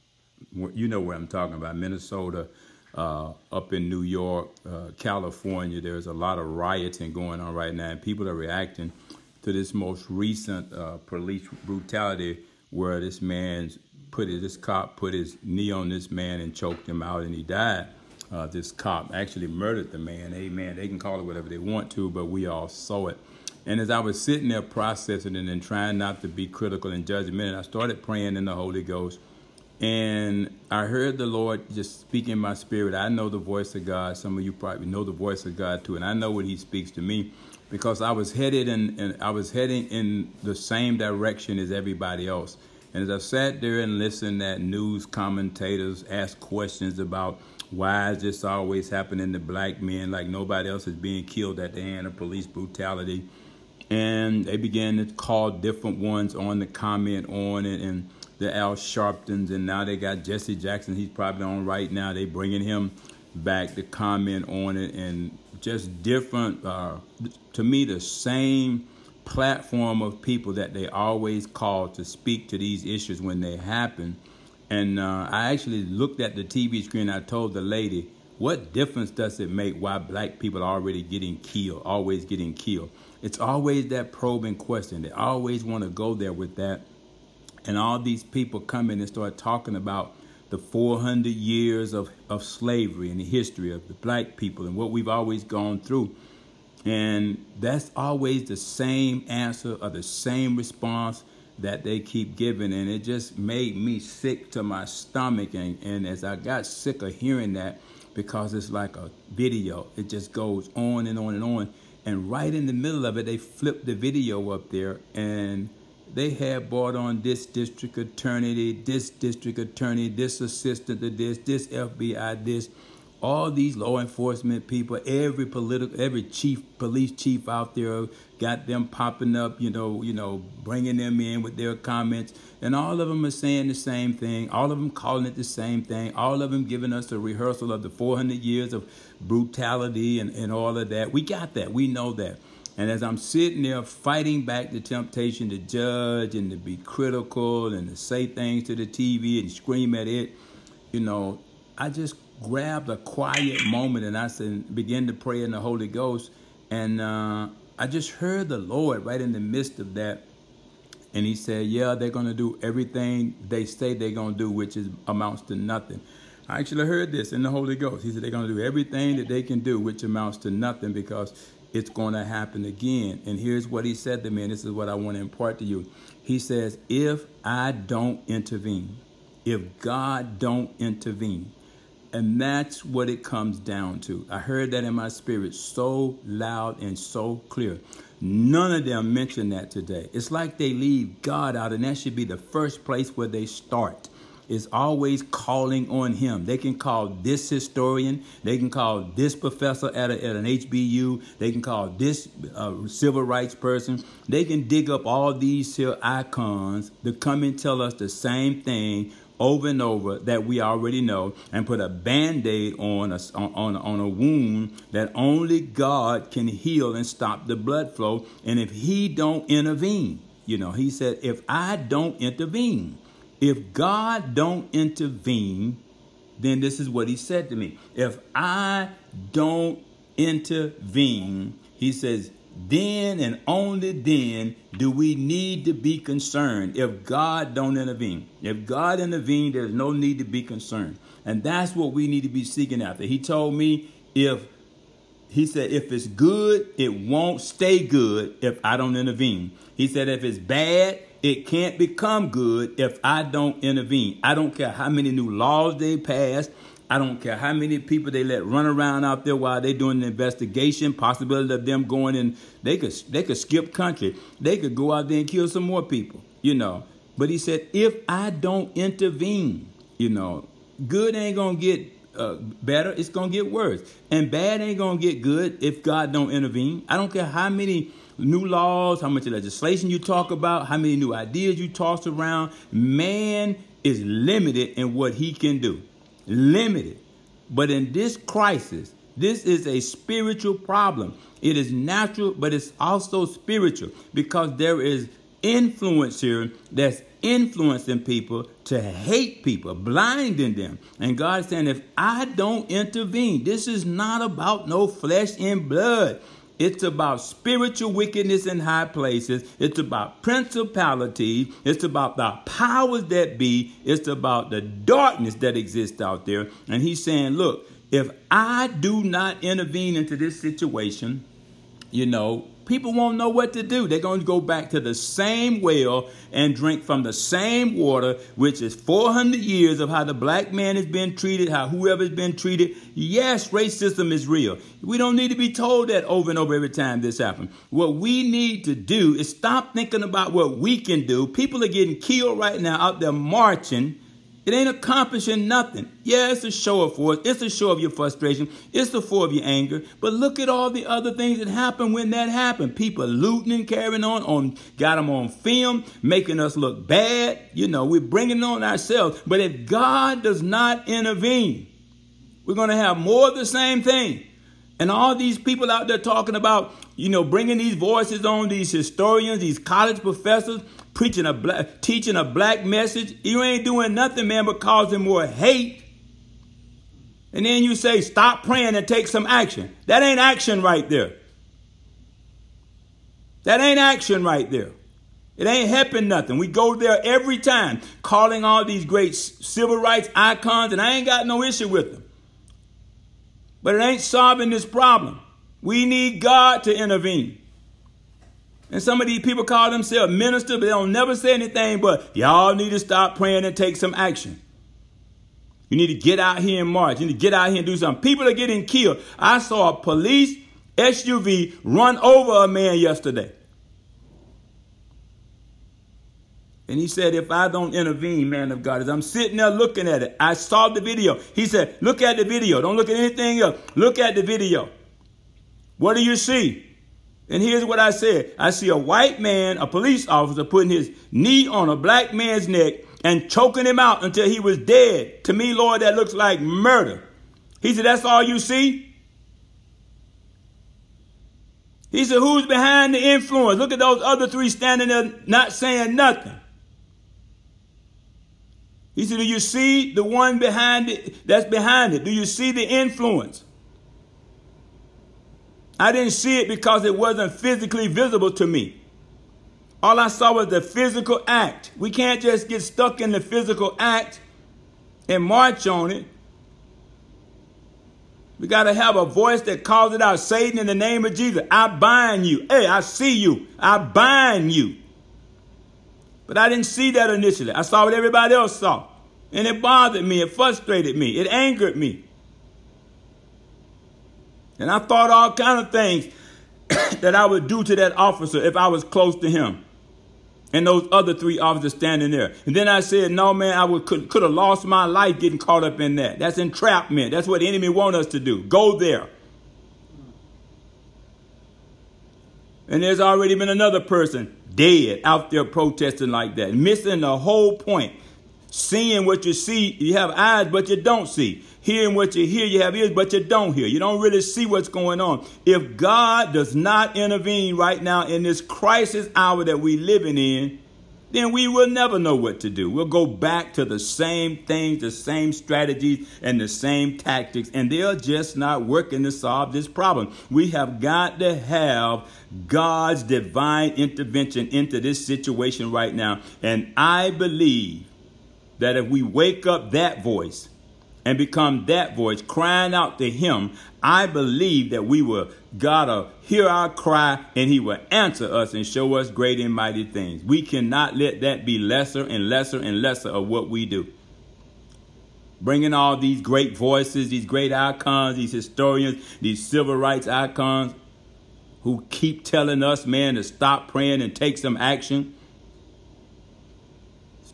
you know where I'm talking about, Minnesota, uh, up in New York, uh, California. There's a lot of rioting going on right now, and people are reacting to this most recent uh, police brutality where this man's put his, this cop put his knee on this man and choked him out, and he died. Uh, this cop actually murdered the man. Amen. They can call it whatever they want to, but we all saw it. And as I was sitting there processing it and trying not to be critical and judgmental, I started praying in the Holy Ghost. And I heard the Lord just speak in my spirit. I know the voice of God. Some of you probably know the voice of God too. And I know what he speaks to me because I was headed in, and I was heading in the same direction as everybody else. And as I sat there and listened at news commentators ask questions about why is this always happening to black men? Like nobody else is being killed at the hand of police brutality. And they began to call different ones on the comment on it and the Al Sharptons and now they got Jesse Jackson. He's probably on right now. They bringing him back to comment on it and just different uh, to me the same platform of people that they always call to speak to these issues when they happen and uh, I actually looked at the TV screen I told the lady what difference does it make why black people are already getting killed always getting killed it's always that probing question. They always want to go there with that. And all these people come in and start talking about the 400 years of, of slavery and the history of the black people and what we've always gone through. And that's always the same answer or the same response that they keep giving. And it just made me sick to my stomach. And, and as I got sick of hearing that, because it's like a video, it just goes on and on and on and right in the middle of it, they flipped the video up there and they had brought on this district attorney, this district attorney, this assistant to this, this FBI, this, all these law enforcement people, every political, every chief, police chief out there, got them popping up, you know, you know, bringing them in with their comments, and all of them are saying the same thing. All of them calling it the same thing. All of them giving us a rehearsal of the 400 years of brutality and, and all of that. We got that. We know that. And as I'm sitting there fighting back the temptation to judge and to be critical and to say things to the TV and scream at it, you know, I just grabbed a quiet moment and I said, begin to pray in the Holy Ghost. And uh, I just heard the Lord right in the midst of that. And he said, yeah, they're going to do everything they say they're going to do, which is amounts to nothing. I actually heard this in the Holy Ghost. He said they're going to do everything that they can do, which amounts to nothing because it's going to happen again. And here's what he said to me, and this is what I want to impart to you. He says, if I don't intervene, if God don't intervene, and that's what it comes down to. I heard that in my spirit so loud and so clear. None of them mention that today. It's like they leave God out, and that should be the first place where they start. Is always calling on him. They can call this historian, they can call this professor at, a, at an HBU, they can call this uh, civil rights person. They can dig up all these here icons to come and tell us the same thing over and over that we already know and put a band-aid on a, on, on a wound that only God can heal and stop the blood flow. And if he don't intervene, you know, he said, if I don't intervene, if God don't intervene, then this is what he said to me. If I don't intervene, he says, then and only then do we need to be concerned if God don't intervene. If God intervene, there's no need to be concerned. And that's what we need to be seeking after. He told me if he said if it's good, it won't stay good if I don't intervene. He said if it's bad, it can't become good if I don't intervene. I don't care how many new laws they pass. I don't care how many people they let run around out there while they're doing the investigation. Possibility of them going in, they could they could skip country. They could go out there and kill some more people, you know. But he said, if I don't intervene, you know, good ain't gonna get uh, better. It's gonna get worse, and bad ain't gonna get good if God don't intervene. I don't care how many new laws, how much legislation you talk about, how many new ideas you toss around. Man is limited in what he can do limited. But in this crisis, this is a spiritual problem. It is natural, but it's also spiritual because there is influence here that's influencing people to hate people, blinding them. And God is saying, if I don't intervene, this is not about no flesh and blood. It's about spiritual wickedness in high places. It's about principalities. It's about the powers that be. It's about the darkness that exists out there. And he's saying, look, if I do not intervene into this situation, you know, people won't know what to do. They're going to go back to the same well and drink from the same water, which is 400 years of how the black man has been treated, how whoever's been treated. Yes, racism is real. We don't need to be told that over and over every time this happens. What we need to do is stop thinking about what we can do. People are getting killed right now out there marching it ain't accomplishing nothing. Yeah, it's a show of force. It's a show of your frustration. It's a show of your anger. But look at all the other things that happen when that happened. People looting and carrying on, on got them on film, making us look bad. You know, we're bringing on ourselves. But if God does not intervene, we're going to have more of the same thing. And all these people out there talking about, you know, bringing these voices on, these historians, these college professors, preaching a black, teaching a black message. You ain't doing nothing, man, but causing more hate. And then you say, stop praying and take some action. That ain't action right there. That ain't action right there. It ain't helping nothing. We go there every time, calling all these great civil rights icons, and I ain't got no issue with them. But it ain't solving this problem. We need God to intervene. And some of these people call themselves ministers, but they don't never say anything but y'all need to stop praying and take some action. You need to get out here and march. You need to get out here and do something. People are getting killed. I saw a police SUV run over a man yesterday. And he said, if I don't intervene, man of God, as I'm sitting there looking at it, I saw the video. He said, look at the video. Don't look at anything else. Look at the video. What do you see? And here's what I said. I see a white man, a police officer, putting his knee on a black man's neck and choking him out until he was dead. To me, Lord, that looks like murder. He said, that's all you see? He said, who's behind the influence? Look at those other three standing there not saying nothing. He said, do you see the one behind it that's behind it? Do you see the influence? I didn't see it because it wasn't physically visible to me. All I saw was the physical act. We can't just get stuck in the physical act and march on it. We got to have a voice that calls it out. Satan, in the name of Jesus, I bind you. Hey, I see you. I bind you. But I didn't see that initially. I saw what everybody else saw. And it bothered me. It frustrated me. It angered me. And I thought all kind of things that I would do to that officer if I was close to him. And those other three officers standing there. And then I said, no, man, I would, could, could have lost my life getting caught up in that. That's entrapment. That's what the enemy want us to do. Go there. And there's already been another person dead out there protesting like that, missing the whole point. Seeing what you see, you have eyes, but you don't see. Hearing what you hear, you have ears, but you don't hear. You don't really see what's going on. If God does not intervene right now in this crisis hour that we're living in, then we will never know what to do. We'll go back to the same things, the same strategies, and the same tactics, and they're just not working to solve this problem. We have got to have God's divine intervention into this situation right now. And I believe that if we wake up that voice and become that voice crying out to him, I believe that we will gotta hear our cry and he will answer us and show us great and mighty things. We cannot let that be lesser and lesser and lesser of what we do. Bringing all these great voices, these great icons, these historians, these civil rights icons who keep telling us, man, to stop praying and take some action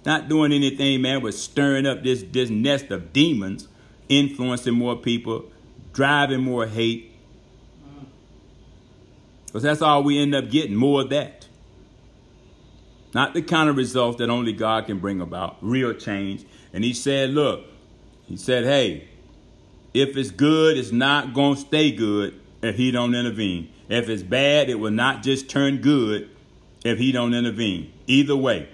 not doing anything, man, but stirring up this, this nest of demons, influencing more people, driving more hate. Because that's all we end up getting, more of that. Not the kind of results that only God can bring about, real change. And he said, look, he said, hey, if it's good, it's not going to stay good if he don't intervene. If it's bad, it will not just turn good if he don't intervene. Either way.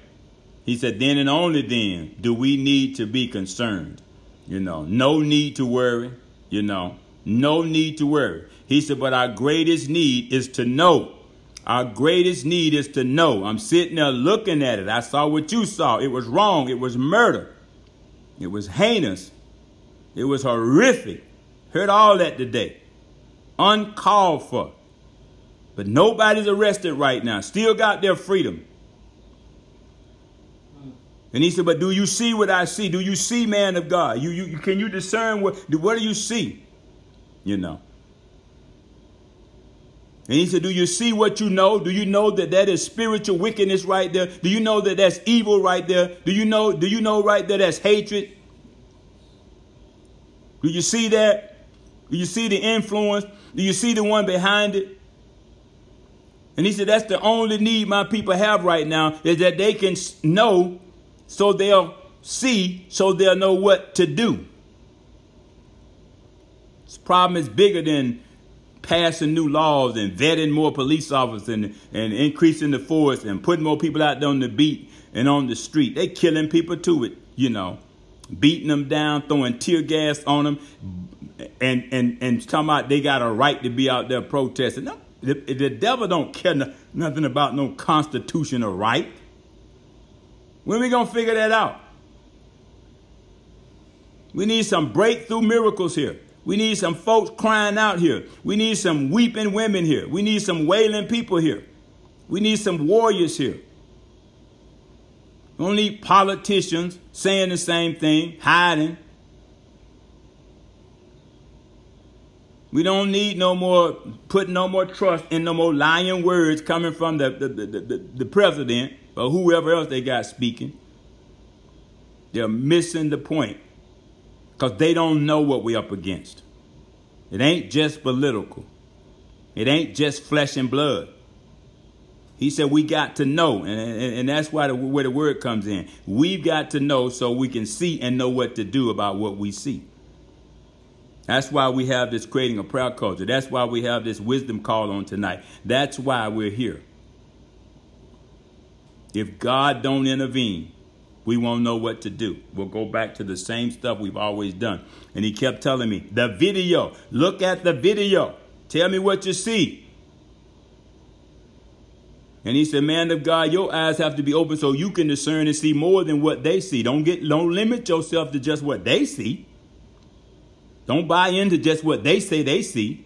He said, then and only then do we need to be concerned. You know, no need to worry. You know, no need to worry. He said, but our greatest need is to know. Our greatest need is to know. I'm sitting there looking at it. I saw what you saw. It was wrong. It was murder. It was heinous. It was horrific. Heard all that today. Uncalled for. But nobody's arrested right now. Still got their freedom. And he said, but do you see what I see? Do you see, man of God? You, you, can you discern what, what do you see? You know. And he said, do you see what you know? Do you know that that is spiritual wickedness right there? Do you know that that's evil right there? Do you know, do you know right there that's hatred? Do you see that? Do you see the influence? Do you see the one behind it? And he said, that's the only need my people have right now is that they can know so they'll see, so they'll know what to do. This problem is bigger than passing new laws and vetting more police officers and, and increasing the force and putting more people out there on the beat and on the street. They killing people to it, you know, beating them down, throwing tear gas on them, and and and talking about they got a right to be out there protesting. No, the, the devil don't care no, nothing about no constitutional right. When we going to figure that out? We need some breakthrough miracles here. We need some folks crying out here. We need some weeping women here. We need some wailing people here. We need some warriors here. We don't need politicians saying the same thing, hiding. We don't need no more, put no more trust in no more lying words coming from the, the, the, the, the president or whoever else they got speaking. They're missing the point because they don't know what we're up against. It ain't just political. It ain't just flesh and blood. He said we got to know, and, and, and that's why the, where the word comes in. We've got to know so we can see and know what to do about what we see. That's why we have this creating a prayer culture. That's why we have this wisdom call on tonight. That's why we're here. If God don't intervene, we won't know what to do. We'll go back to the same stuff we've always done. And he kept telling me, the video, look at the video. Tell me what you see. And he said, man of God, your eyes have to be open so you can discern and see more than what they see. Don't get, don't limit yourself to just what they see. Don't buy into just what they say they see.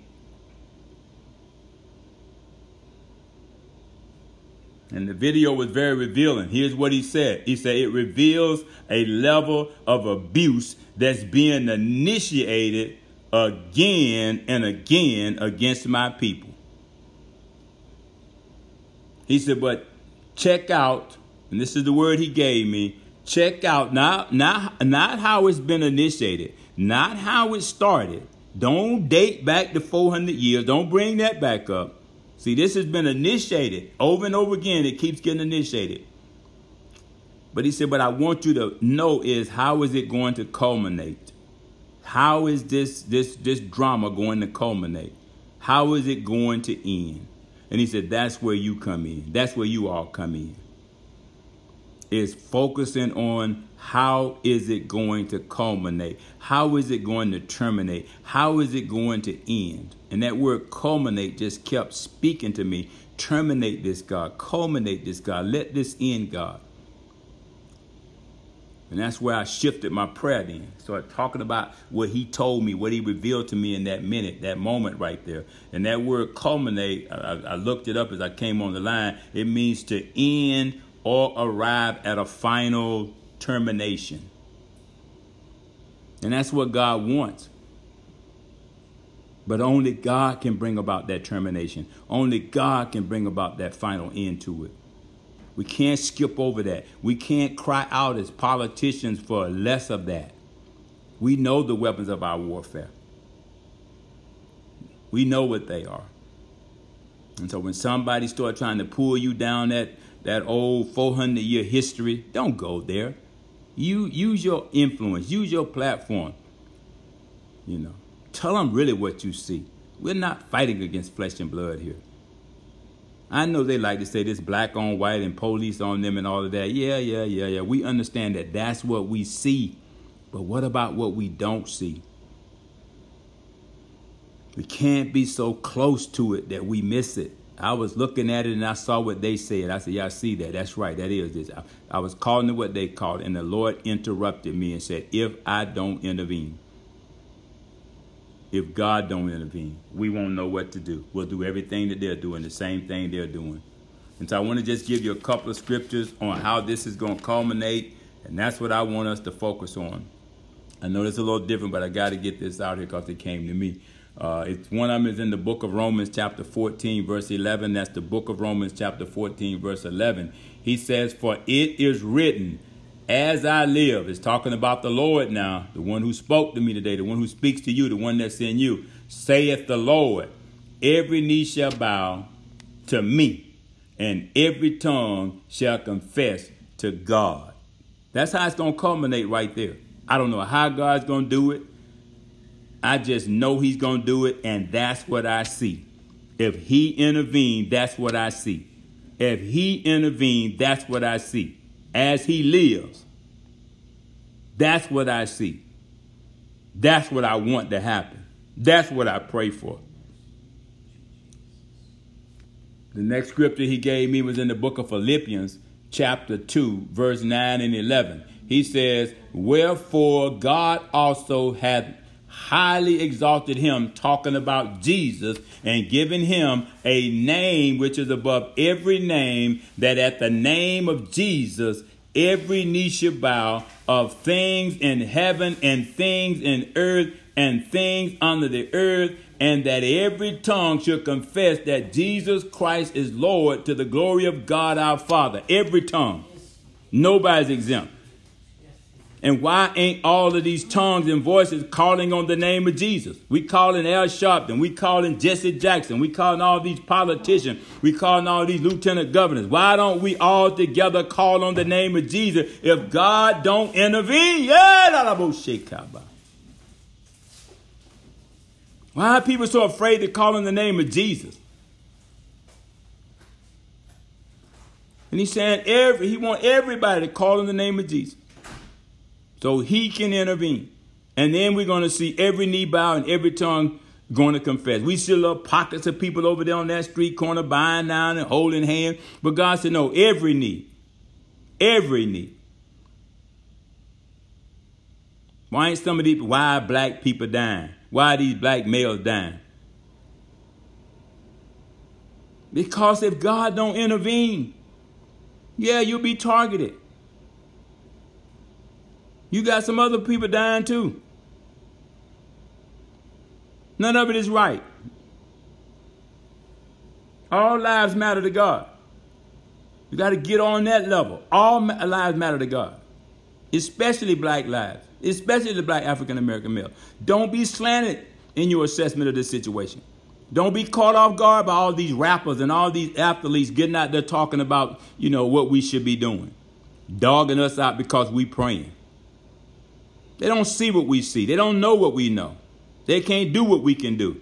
And the video was very revealing. Here's what he said. He said it reveals a level of abuse that's being initiated again and again against my people. He said, but check out, and this is the word he gave me, check out not not not how it's been initiated, not how it started. Don't date back to 400 years. Don't bring that back up. See, this has been initiated over and over again. It keeps getting initiated. But he said, but I want you to know is how is it going to culminate? How is this this this drama going to culminate? How is it going to end? And he said, that's where you come in. That's where you all come in. Is focusing on how is it going to culminate? How is it going to terminate? How is it going to end? And that word culminate just kept speaking to me. Terminate this, God. Culminate this, God. Let this end, God. And that's where I shifted my prayer then. Started talking about what he told me, what he revealed to me in that minute, that moment right there. And that word culminate, I, I looked it up as I came on the line. It means to end or arrive at a final termination. And that's what God wants. But only God can bring about that termination. Only God can bring about that final end to it. We can't skip over that. We can't cry out as politicians for less of that. We know the weapons of our warfare. We know what they are. And so when somebody start trying to pull you down that, that old 400 year history, don't go there. You use your influence, use your platform. You know, Tell them really what you see. We're not fighting against flesh and blood here. I know they like to say this black on white and police on them and all of that. Yeah, yeah, yeah, yeah. We understand that that's what we see. But what about what we don't see? We can't be so close to it that we miss it. I was looking at it and I saw what they said. I said, Yeah, I see that. That's right. That is this. I, I was calling it what they called. And the Lord interrupted me and said, If I don't intervene if God don't intervene, we won't know what to do. We'll do everything that they're doing, the same thing they're doing. And so I want to just give you a couple of scriptures on how this is going to culminate, and that's what I want us to focus on. I know it's a little different, but I got to get this out here because it came to me. Uh, it's one of them is in the book of Romans, chapter 14, verse 11. That's the book of Romans, chapter 14, verse 11. He says, For it is written, as I live, is talking about the Lord now, the one who spoke to me today, the one who speaks to you, the one that's in you, saith the Lord, every knee shall bow to me, and every tongue shall confess to God. That's how it's going to culminate right there. I don't know how God's going to do it. I just know He's going to do it, and that's what I see. If He intervened, that's what I see. If He intervened, that's what I see as he lives. That's what I see. That's what I want to happen. That's what I pray for. The next scripture he gave me was in the book of Philippians, chapter 2, verse 9 and 11. He says, Wherefore God also hath highly exalted him, talking about Jesus, and giving him a name which is above every name, that at the name of Jesus every knee should bow of things in heaven and things in earth and things under the earth, and that every tongue should confess that Jesus Christ is Lord to the glory of God our Father. Every tongue. Nobody's exempt. And why ain't all of these tongues and voices calling on the name of Jesus? We calling Al Sharpton, we calling Jesse Jackson, we calling all these politicians, we calling all these lieutenant governors. Why don't we all together call on the name of Jesus if God don't intervene? Yeah, Why are people so afraid to call on the name of Jesus? And he's saying every he want everybody to call on the name of Jesus so he can intervene. And then we're going to see every knee bow and every tongue going to confess. We see little pockets of people over there on that street corner buying down and holding hands. But God said, no, every knee, every knee. Why ain't some of these why black people dying? Why these black males dying? Because if God don't intervene, yeah, you'll be targeted. You got some other people dying too. None of it is right. All lives matter to God. You got to get on that level. All lives matter to God, especially black lives, especially the black African American male. Don't be slanted in your assessment of this situation. Don't be caught off guard by all these rappers and all these athletes getting out there talking about, you know, what we should be doing. Dogging us out because we praying. They don't see what we see. They don't know what we know. They can't do what we can do.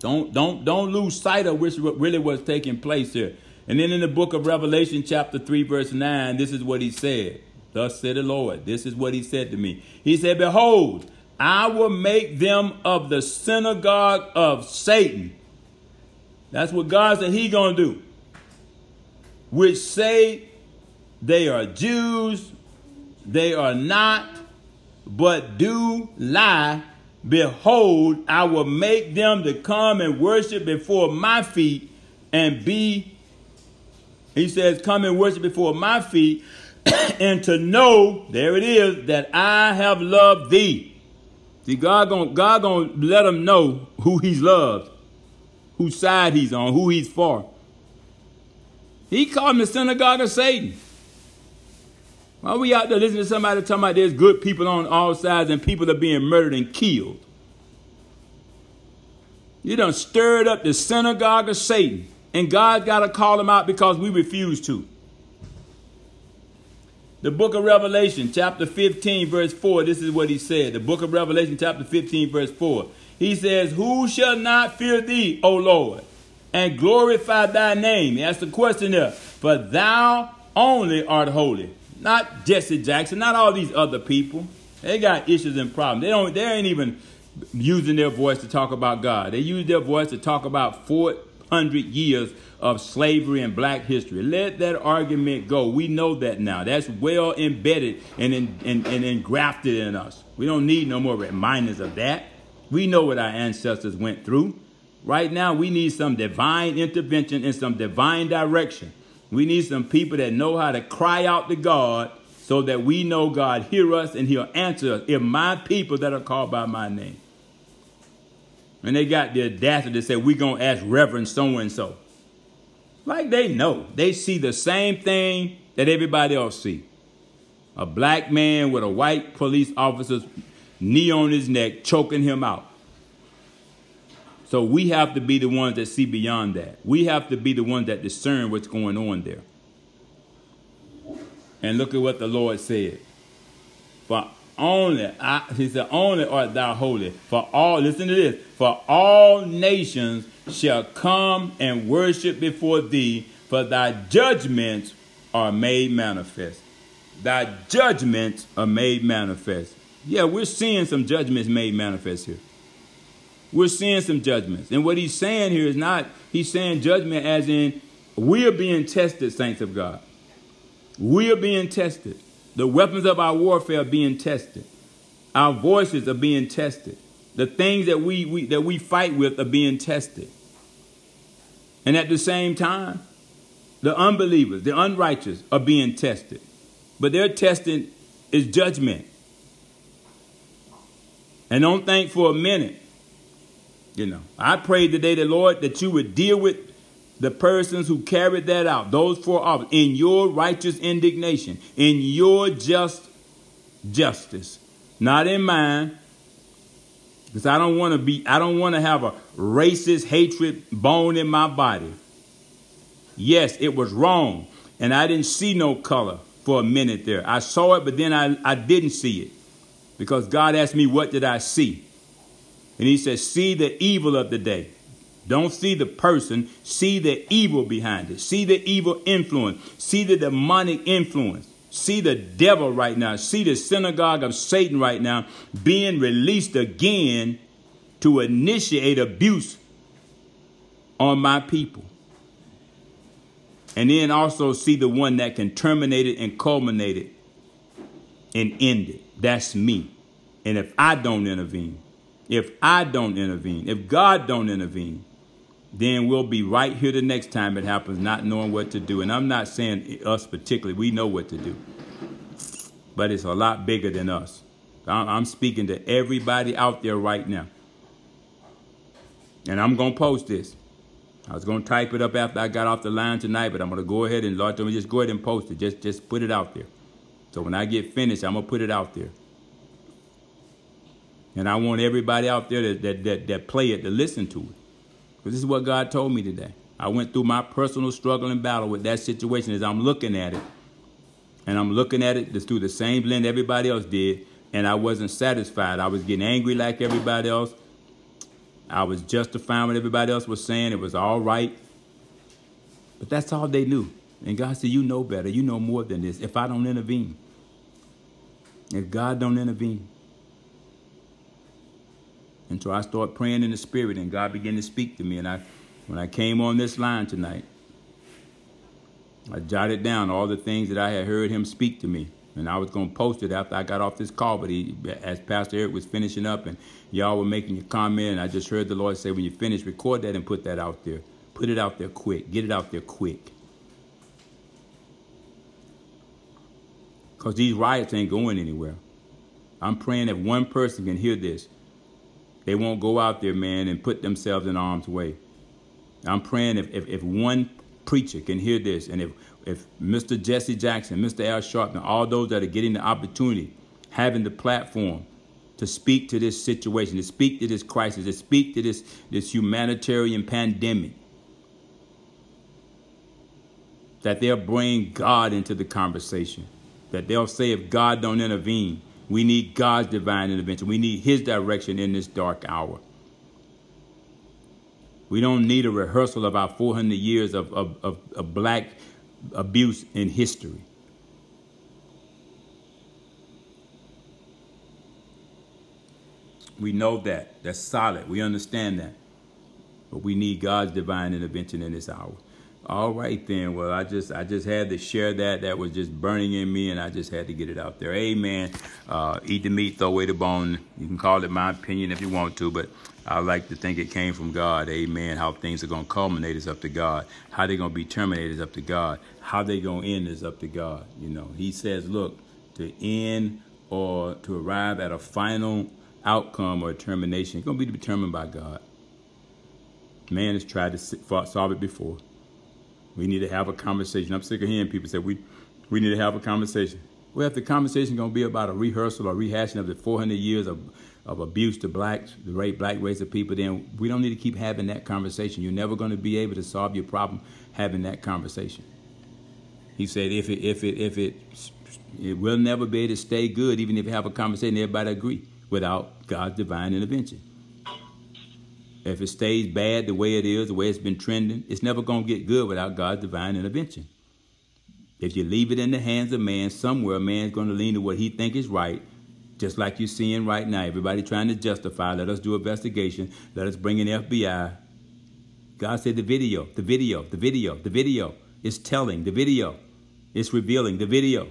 Don't don't don't lose sight of which really was taking place here. And then in the book of Revelation, chapter 3, verse 9, this is what he said. Thus said the Lord. This is what he said to me. He said, Behold, I will make them of the synagogue of Satan. That's what God said he gonna do. Which say they are Jews, they are not, but do lie. Behold, I will make them to come and worship before my feet and be, he says, come and worship before my feet and to know, there it is, that I have loved thee. See, God gonna, God gonna let them know who he's loved, whose side he's on, who he's for. He called him the synagogue of Satan. Why we out there listening to somebody talking about there's good people on all sides and people are being murdered and killed? You done stirred up the synagogue of Satan. And God got to call them out because we refuse to. The book of Revelation, chapter 15, verse 4, this is what he said. The book of Revelation, chapter 15, verse 4. He says, Who shall not fear thee, O Lord, and glorify thy name? That's the question there. For thou only art holy. Not Jesse Jackson, not all these other people. They got issues and problems. They don't they ain't even using their voice to talk about God. They use their voice to talk about 400 years of slavery and black history. Let that argument go. We know that now. That's well embedded and, in, and, and engrafted in us. We don't need no more reminders of that. We know what our ancestors went through. Right now, we need some divine intervention and some divine direction. We need some people that know how to cry out to God so that we know God hear us and he'll answer us. If my people that are called by my name. And they got the audacity to say, we're going to ask Reverend so-and-so. Like they know. They see the same thing that everybody else see. A black man with a white police officer's knee on his neck choking him out. So we have to be the ones that see beyond that. We have to be the ones that discern what's going on there. And look at what the Lord said. For only, I, he said, only art thou holy. For all, listen to this, for all nations shall come and worship before thee, for thy judgments are made manifest. Thy judgments are made manifest. Yeah, we're seeing some judgments made manifest here. We're seeing some judgments. And what he's saying here is not, he's saying judgment as in, we are being tested, saints of God. We are being tested. The weapons of our warfare are being tested. Our voices are being tested. The things that we, we that we fight with are being tested. And at the same time, the unbelievers, the unrighteous are being tested. But their testing is judgment. And don't think for a minute, you know, I prayed today, the Lord, that you would deal with the persons who carried that out, those four officers, in your righteous indignation, in your just justice, not in mine. Because I don't want to be, I don't want to have a racist hatred bone in my body. Yes, it was wrong. And I didn't see no color for a minute there. I saw it, but then I, I didn't see it. Because God asked me, what did I see? And he says, see the evil of the day. Don't see the person, see the evil behind it. See the evil influence. See the demonic influence. See the devil right now. See the synagogue of Satan right now being released again to initiate abuse on my people. And then also see the one that can terminate it and culminate it and end it. That's me. And if I don't intervene, if I don't intervene, if God don't intervene, then we'll be right here the next time it happens, not knowing what to do. And I'm not saying us particularly, we know what to do. But it's a lot bigger than us. I'm speaking to everybody out there right now. And I'm going to post this. I was going to type it up after I got off the line tonight, but I'm going to go ahead and, Lord, just go ahead and post it. Just, just put it out there. So when I get finished, I'm going to put it out there. And I want everybody out there that, that, that, that play it to listen to it. Because this is what God told me today. I went through my personal struggle and battle with that situation as I'm looking at it. And I'm looking at it just through the same lens everybody else did. And I wasn't satisfied. I was getting angry like everybody else. I was justifying what everybody else was saying. It was all right. But that's all they knew. And God said, you know better. You know more than this. If I don't intervene. If God don't intervene. And so I started praying in the spirit and God began to speak to me. And I, when I came on this line tonight, I jotted down all the things that I had heard him speak to me. And I was going to post it after I got off this call. But he, as Pastor Eric was finishing up and y'all were making your comment, and I just heard the Lord say, when you finish, record that and put that out there. Put it out there quick. Get it out there quick. Because these riots ain't going anywhere. I'm praying if one person can hear this, they won't go out there, man, and put themselves in harm's way. I'm praying if, if, if one preacher can hear this, and if, if Mr. Jesse Jackson, Mr. Al Sharpton, all those that are getting the opportunity, having the platform to speak to this situation, to speak to this crisis, to speak to this, this humanitarian pandemic, that they'll bring God into the conversation, that they'll say if God don't intervene, we need God's divine intervention. We need his direction in this dark hour. We don't need a rehearsal of our 400 years of, of, of, of black abuse in history. We know that. That's solid. We understand that. But we need God's divine intervention in this hour. All right then. Well, I just I just had to share that. That was just burning in me, and I just had to get it out there. Amen. Uh, eat the meat, throw away the bone. You can call it my opinion if you want to, but I like to think it came from God. Amen. How things are going to culminate is up to God. How they're going to be terminated is up to God. How they're going to end is up to God. You know, He says, look, to end or to arrive at a final outcome or termination, it's going to be determined by God. Man has tried to solve it before. We need to have a conversation. I'm sick of hearing people say we we need to have a conversation. Well, if the conversation going to be about a rehearsal or rehashing of the 400 years of, of abuse to blacks, the rape, black race of people, then we don't need to keep having that conversation. You're never going to be able to solve your problem having that conversation. He said, if it, if it, if it, it will never be able to stay good, even if you have a conversation, everybody agree, without God's divine intervention. If it stays bad the way it is, the way it's been trending, it's never going to get good without God's divine intervention. If you leave it in the hands of man, somewhere man's going to lean to what he think is right, just like you're seeing right now. Everybody trying to justify. Let us do investigation. Let us bring in FBI. God said the video, the video, the video, the video is telling. The video is revealing. The video.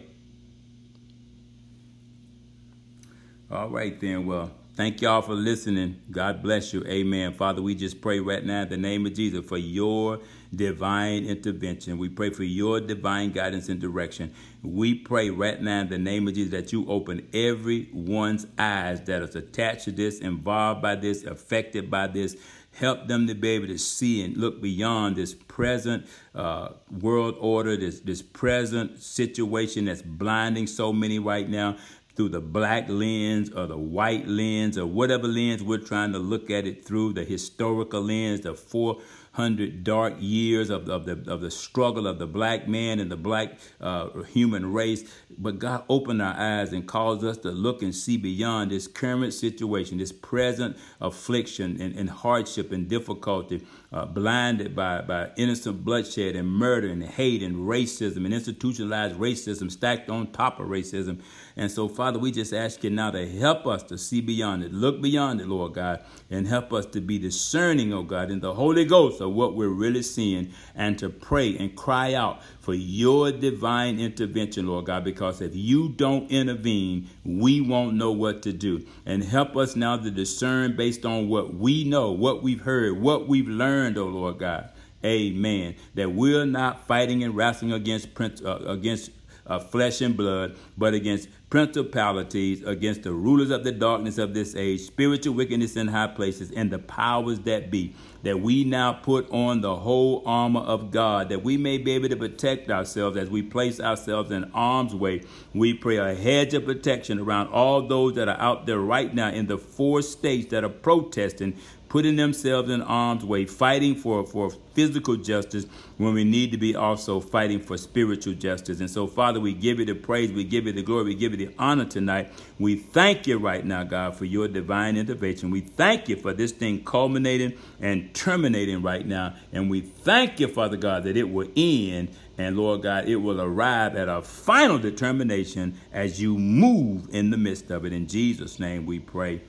All right then. Well. Thank y'all for listening. God bless you. Amen. Father, we just pray right now in the name of Jesus for your divine intervention. We pray for your divine guidance and direction. We pray right now in the name of Jesus that you open everyone's eyes that is attached to this, involved by this, affected by this. Help them to be able to see and look beyond this present uh, world order, this, this present situation that's blinding so many right now through the black lens or the white lens or whatever lens we're trying to look at it through, the historical lens, the 400 dark years of, of, the, of the struggle of the black man and the black uh, human race. But God opened our eyes and caused us to look and see beyond this current situation, this present affliction and, and hardship and difficulty uh, blinded by, by innocent bloodshed and murder and hate and racism and institutionalized racism stacked on top of racism. And so, Father, we just ask you now to help us to see beyond it, look beyond it, Lord God, and help us to be discerning, oh God, in the Holy Ghost of what we're really seeing and to pray and cry out for your divine intervention, Lord God, because if you don't intervene, we won't know what to do. And help us now to discern based on what we know, what we've heard, what we've learned, oh Lord God. Amen. That we're not fighting and wrestling against uh, against uh, flesh and blood, but against principalities, against the rulers of the darkness of this age, spiritual wickedness in high places, and the powers that be. That we now put on the whole armor of God, that we may be able to protect ourselves as we place ourselves in arm's way. We pray a hedge of protection around all those that are out there right now in the four states that are protesting putting themselves in arm's way, fighting for, for physical justice when we need to be also fighting for spiritual justice. And so, Father, we give you the praise, we give you the glory, we give you the honor tonight. We thank you right now, God, for your divine intervention. We thank you for this thing culminating and terminating right now. And we thank you, Father God, that it will end. And Lord God, it will arrive at a final determination as you move in the midst of it. In Jesus' name we pray.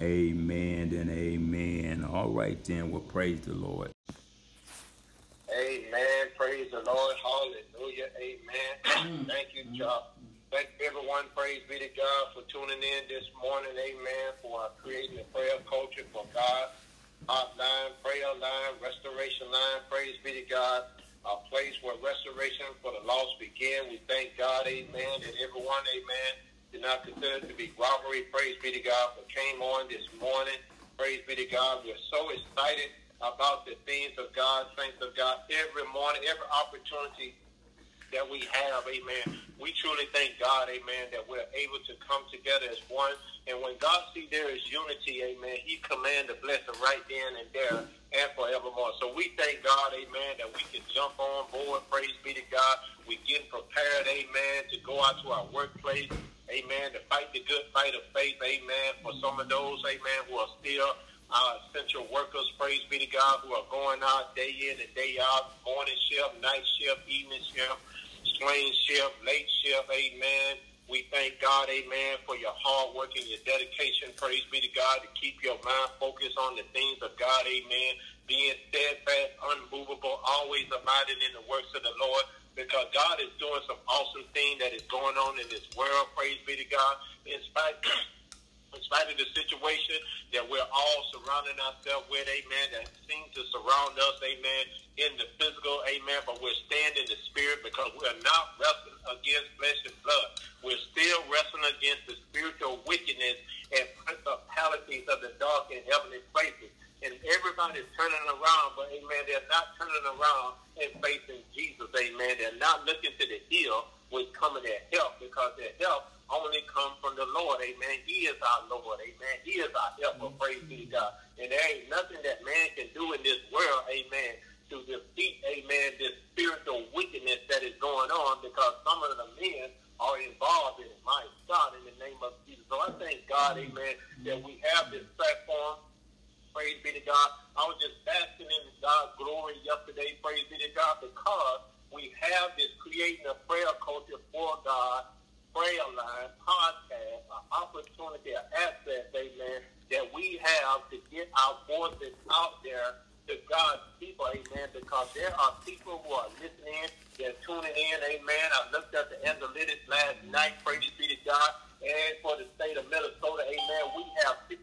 Amen and amen. All right, then. Well, praise the Lord. Amen. Praise the Lord. Hallelujah. Amen. Thank you, John. Thank everyone. Praise be to God for tuning in this morning. Amen. For creating a prayer culture for God. Hotline, prayer line, restoration line. Praise be to God. A place where restoration for the lost begin. We thank God. Amen. And everyone. Amen did not consider to be robbery. Praise be to God for came on this morning. Praise be to God. We're so excited about the things of God, saints of God, every morning, every opportunity that we have, amen. We truly thank God, amen, that we're able to come together as one. And when God sees there is unity, amen, he command the blessing right then and there and forevermore. So we thank God, amen, that we can jump on board. Praise be to God. We getting prepared, amen, to go out to our workplace, amen, to fight the good fight of faith, amen, for some of those, amen, who are still our essential workers, praise be to God, who are going out day in and day out, morning shift, night shift, evening shift, swing shift, late shift, amen. We thank God, amen, for your hard work and your dedication, praise be to God, to keep your mind focused on the things of God, amen, being steadfast, unmovable, always abiding in the works of the Lord because God is doing some awesome thing that is going on in this world. Praise be to God. In spite, in spite of the situation that we're all surrounding ourselves with, amen, that seems to surround us, amen, in the physical, amen, but we're standing in the spirit because we're not wrestling against flesh and blood. We're still wrestling against the spiritual wickedness and principalities of the dark and heavenly places and everybody's turning around, but amen, they're not turning around and facing Jesus, amen. They're not looking to the hill with coming their help because their help only comes from the Lord, amen. He is our Lord, amen. He is our helper, mm-hmm. praise be to God. And there ain't nothing that man can do in this world, amen, to defeat, amen, this spiritual wickedness that is going on because some of the men are involved in it. My God, in the name of Jesus. So I thank God, amen, that we have this platform Praise be to God. I was just basking in God's glory yesterday. Praise be to God because we have this creating a prayer culture for God, prayer line, podcast, an opportunity, an asset, amen, that we have to get our voices out there to God's people, amen, because there are people who are listening, they're tuning in, amen. I looked at the analytics last night, praise be to God, and for the state of Minnesota, amen, we have 50%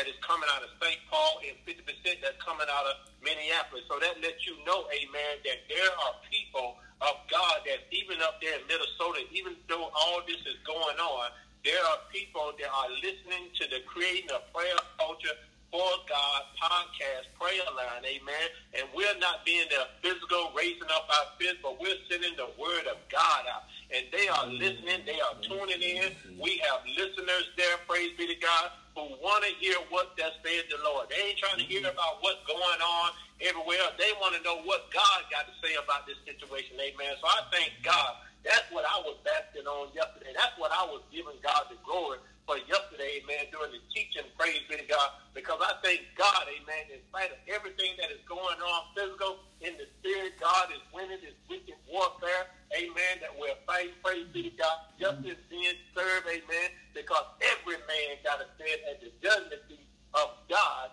that is coming out of St. Paul and 50% that's coming out of Minneapolis. So that lets you know, amen, that there are people of God that's even up there in Minnesota, even though all this is going on, there are people that are listening to the creating of prayer culture for God podcast prayer line, amen. And we're not being the physical, raising up our fist, but we're sending the word of God out. And they are listening, they are tuning in. We have listeners there, praise be to God, who want to hear what that said the Lord. They ain't trying to hear mm-hmm. about what's going on everywhere. They want to know what God got to say about this situation. Amen. So I thank God. That's what I was basking on yesterday. That's what I was giving God the glory for yesterday, amen, during the teaching. Praise be to God. Because I thank God, amen, in spite of everything that is going on physical, in the spirit, God is winning this wicked warfare. Amen. That we're fighting. Praise be to God. Justice being served. Amen. Because every man got to stand at the judgment seat of God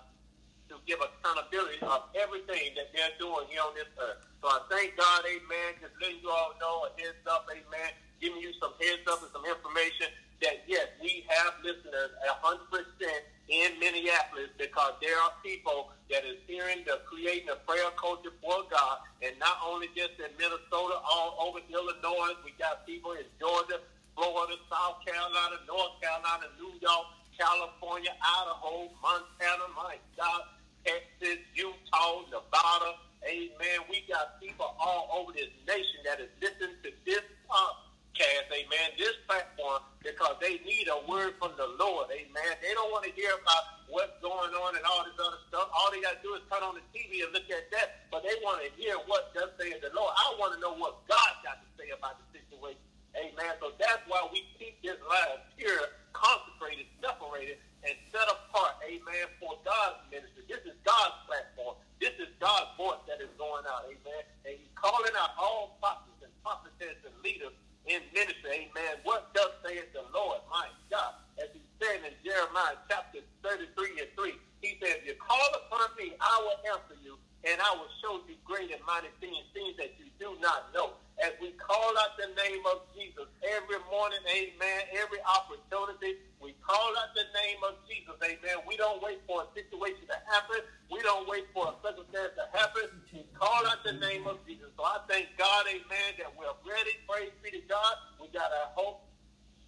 to give accountability of everything that they're doing here on this earth. So I thank God, amen, just letting you all know a heads up, amen, giving you some heads up and some information that, yes, we have listeners 100% in Minneapolis because there are people that is hearing the creating a prayer culture for God, and not only just in Minnesota, all over Illinois, we got people in Georgia, Florida, South Carolina, North Carolina, New York, California, Idaho, Montana, my God, Texas, Utah, Nevada. Amen. We got people all over this nation that is listening to this podcast, amen, this platform, because they need a word from the Lord, amen. They don't want to hear about what's going on and all this other stuff. All they got to do is turn on the TV and look at that, but they want to hear what does say the Lord. I want to know what God got to say about the situation, amen. So that's why we keep this live pure, consecrated, separated, and set apart, amen, for God's ministry. This is God's platform. This is God's voice that is going out, amen. And he's calling out all prophets and prophetess and leaders in ministry. Amen. What does say the Lord? My God. As he said in Jeremiah chapter 33 and 3, he says, If you call upon me, I will answer you, and I will show you great and mighty things, things that you do not know. As we call out the name of Jesus every morning, amen, every opportunity, we call out the name of Jesus, amen. We don't wait for a situation to happen. We don't wait for a circumstance to happen. We call out the name of Jesus. So I thank God, amen, that we're ready. Praise be to God. We got our whole,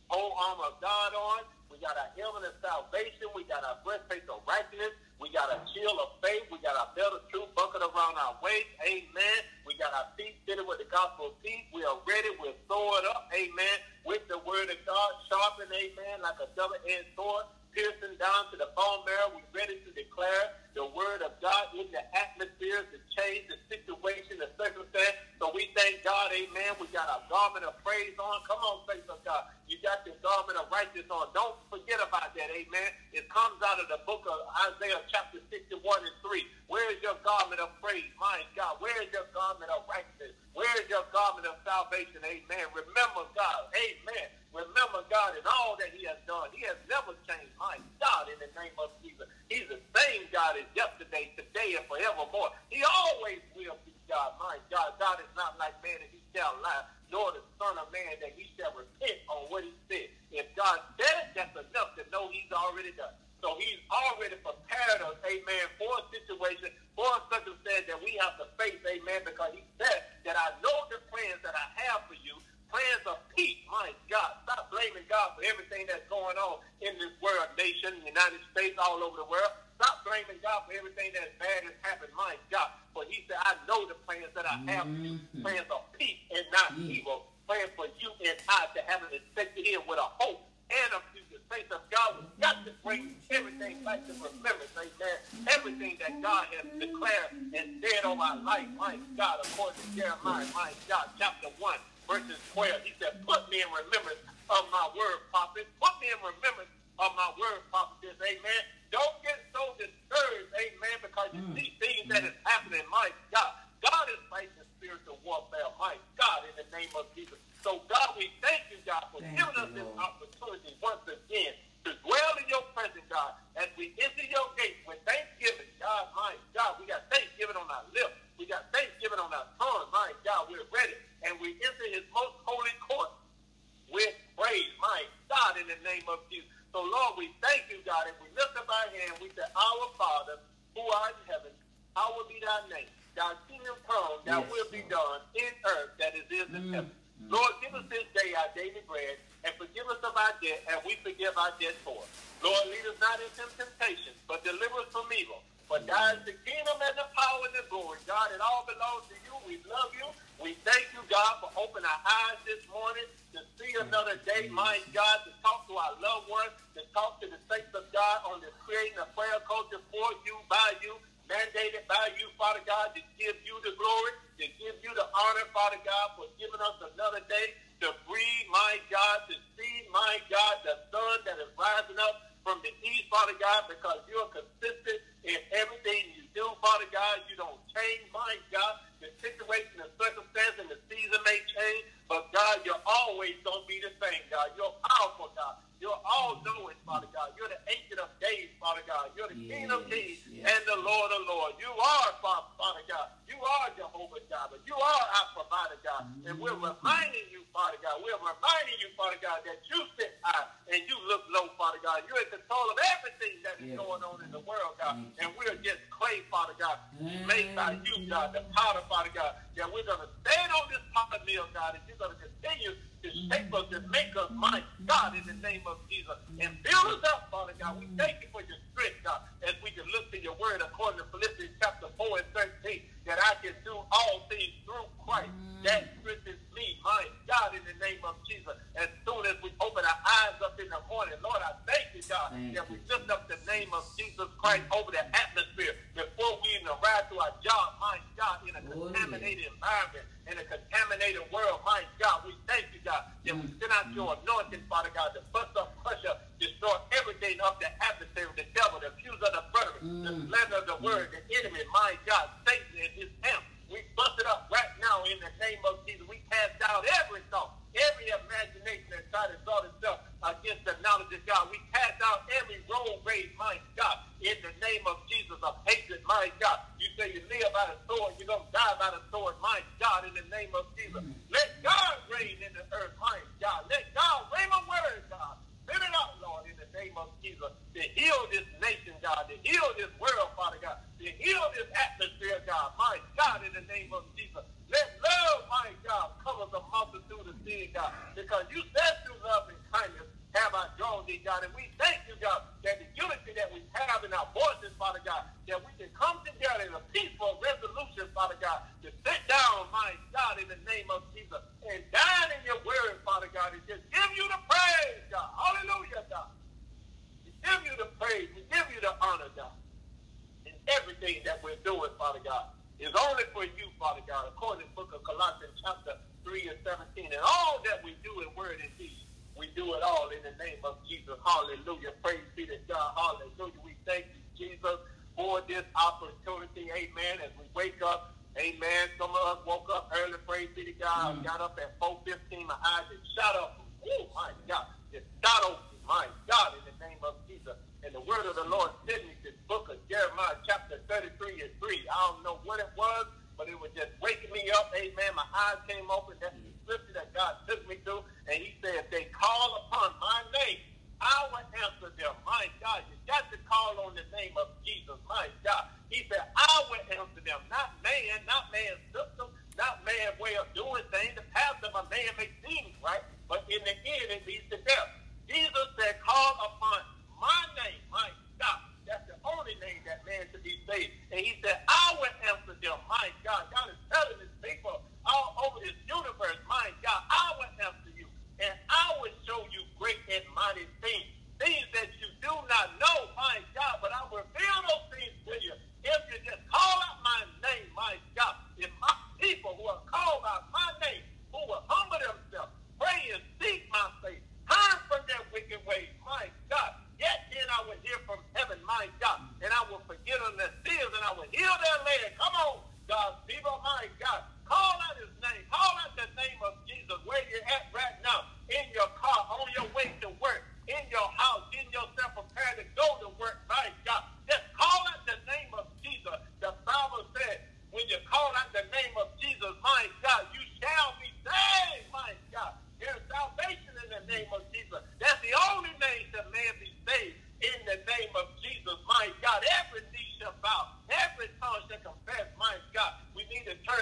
whole armor of God on. We got our helmet of salvation. We got our breastplate of righteousness. We got a shield of faith. We got our belt of truth buckled around our waist. Amen. We got our feet fitted with the gospel of peace. We are ready. We're stored up. Amen. With the word of God sharpened. Amen. Like a double-edged sword piercing down to the bone marrow. We're ready to declare the word of God in the atmosphere to change the situation, the circumstance. So we thank God, amen. We got our garment of praise on. Come on, faith of God. You got your garment of righteousness on. Don't forget about that, amen. It comes out of the book of Isaiah chapter 61 and 3. Where is your garment of praise? My God, where is your garment of righteousness? Where is your garment of salvation? Amen. Remember God. Amen. Remember God and all that he has done. He has never changed. My God, in the name of Jesus. He's the same God as yesterday, today, and forevermore. He always will be God. My God, God is not like man that he shall lie, nor the son of man that he shall repent on what he said. If God said it, that's enough to know he's already done. So he's already prepared us, amen, for a situation, for a circumstance that we have to face, amen, because he said that I know the plans that I have for you, plans of peace. My God, stop blaming God for everything that's going on in this world, nation, United States, all over the world. Stop blaming God for everything that's bad has happened. My God. For he said, I know the plans that I have mm-hmm. plans of peace and not mm-hmm. evil. Plans for you and I to have an expected end with a hope and a future. Faith of God, we've got to bring everything back to remembrance. Amen. Everything that God has declared and said over our life. My God, according to Jeremiah, my God, chapter 1, verses 12. He said, put me in remembrance of my word, prophet. Put me in remembrance of my word, prophet. Amen. Don't get so discouraged, amen, because you mm. see things that is happening. My God, God is fighting spiritual warfare. My God, in the name of Jesus. So, God, we thank you, God, for thank giving us this opportunity once again to dwell in your presence, God, as we enter your gates with thanksgiving. God, my God, we got thanksgiving on our lips. We got thanksgiving on our tongue.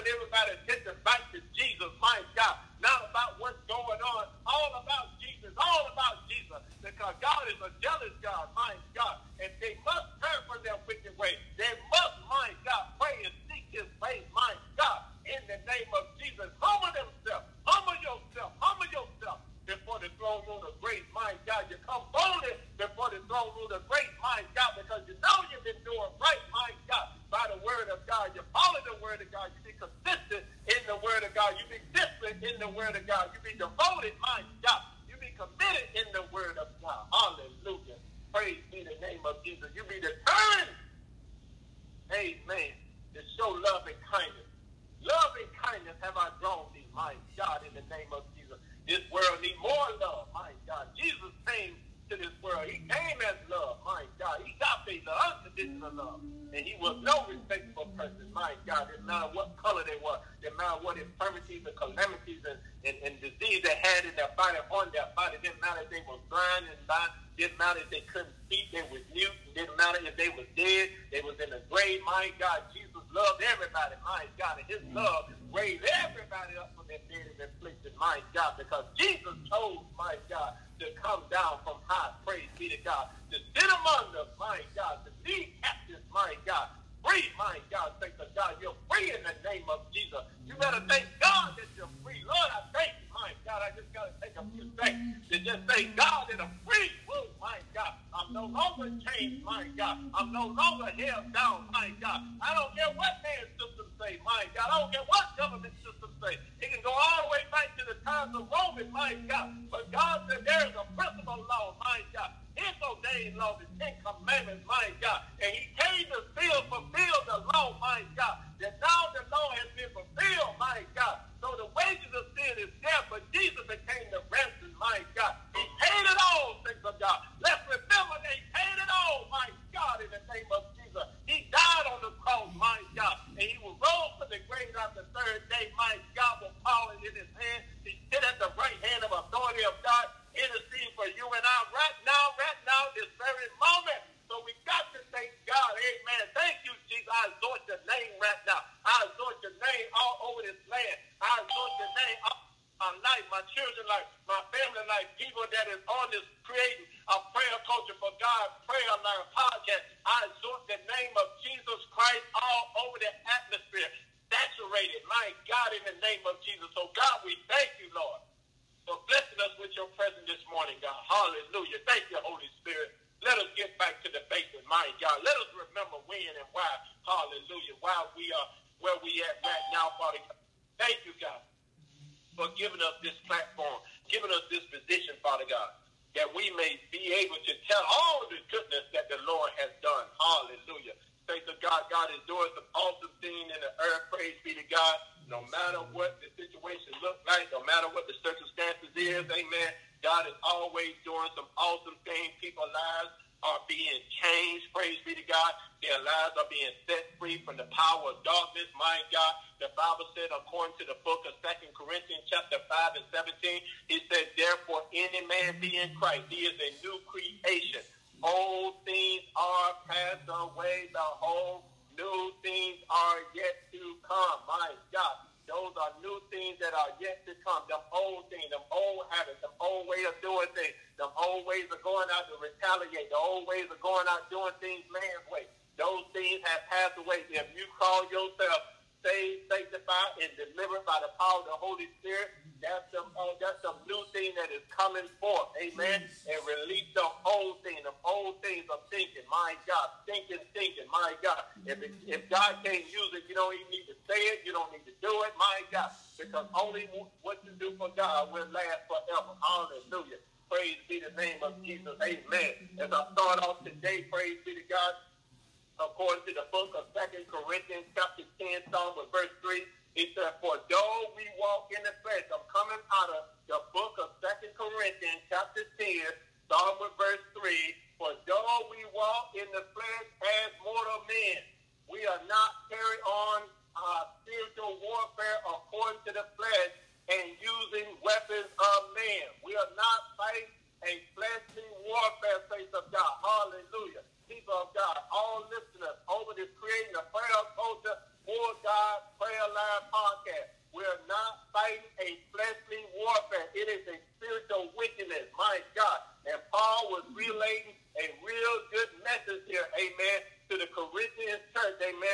Turn everybody's to Jesus.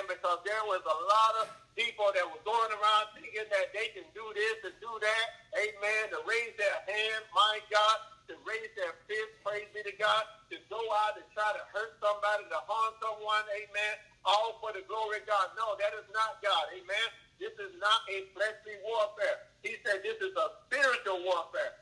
man because there was a lot of people that were going around thinking that they can do this and do that. Amen. To raise their hand, my God, to raise their fist, praise be to God, to go out and try to hurt somebody, to harm someone, amen. All for the glory of God. No, that is not God. Amen. This is not a fleshly warfare. He said this is a spiritual warfare.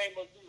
Name of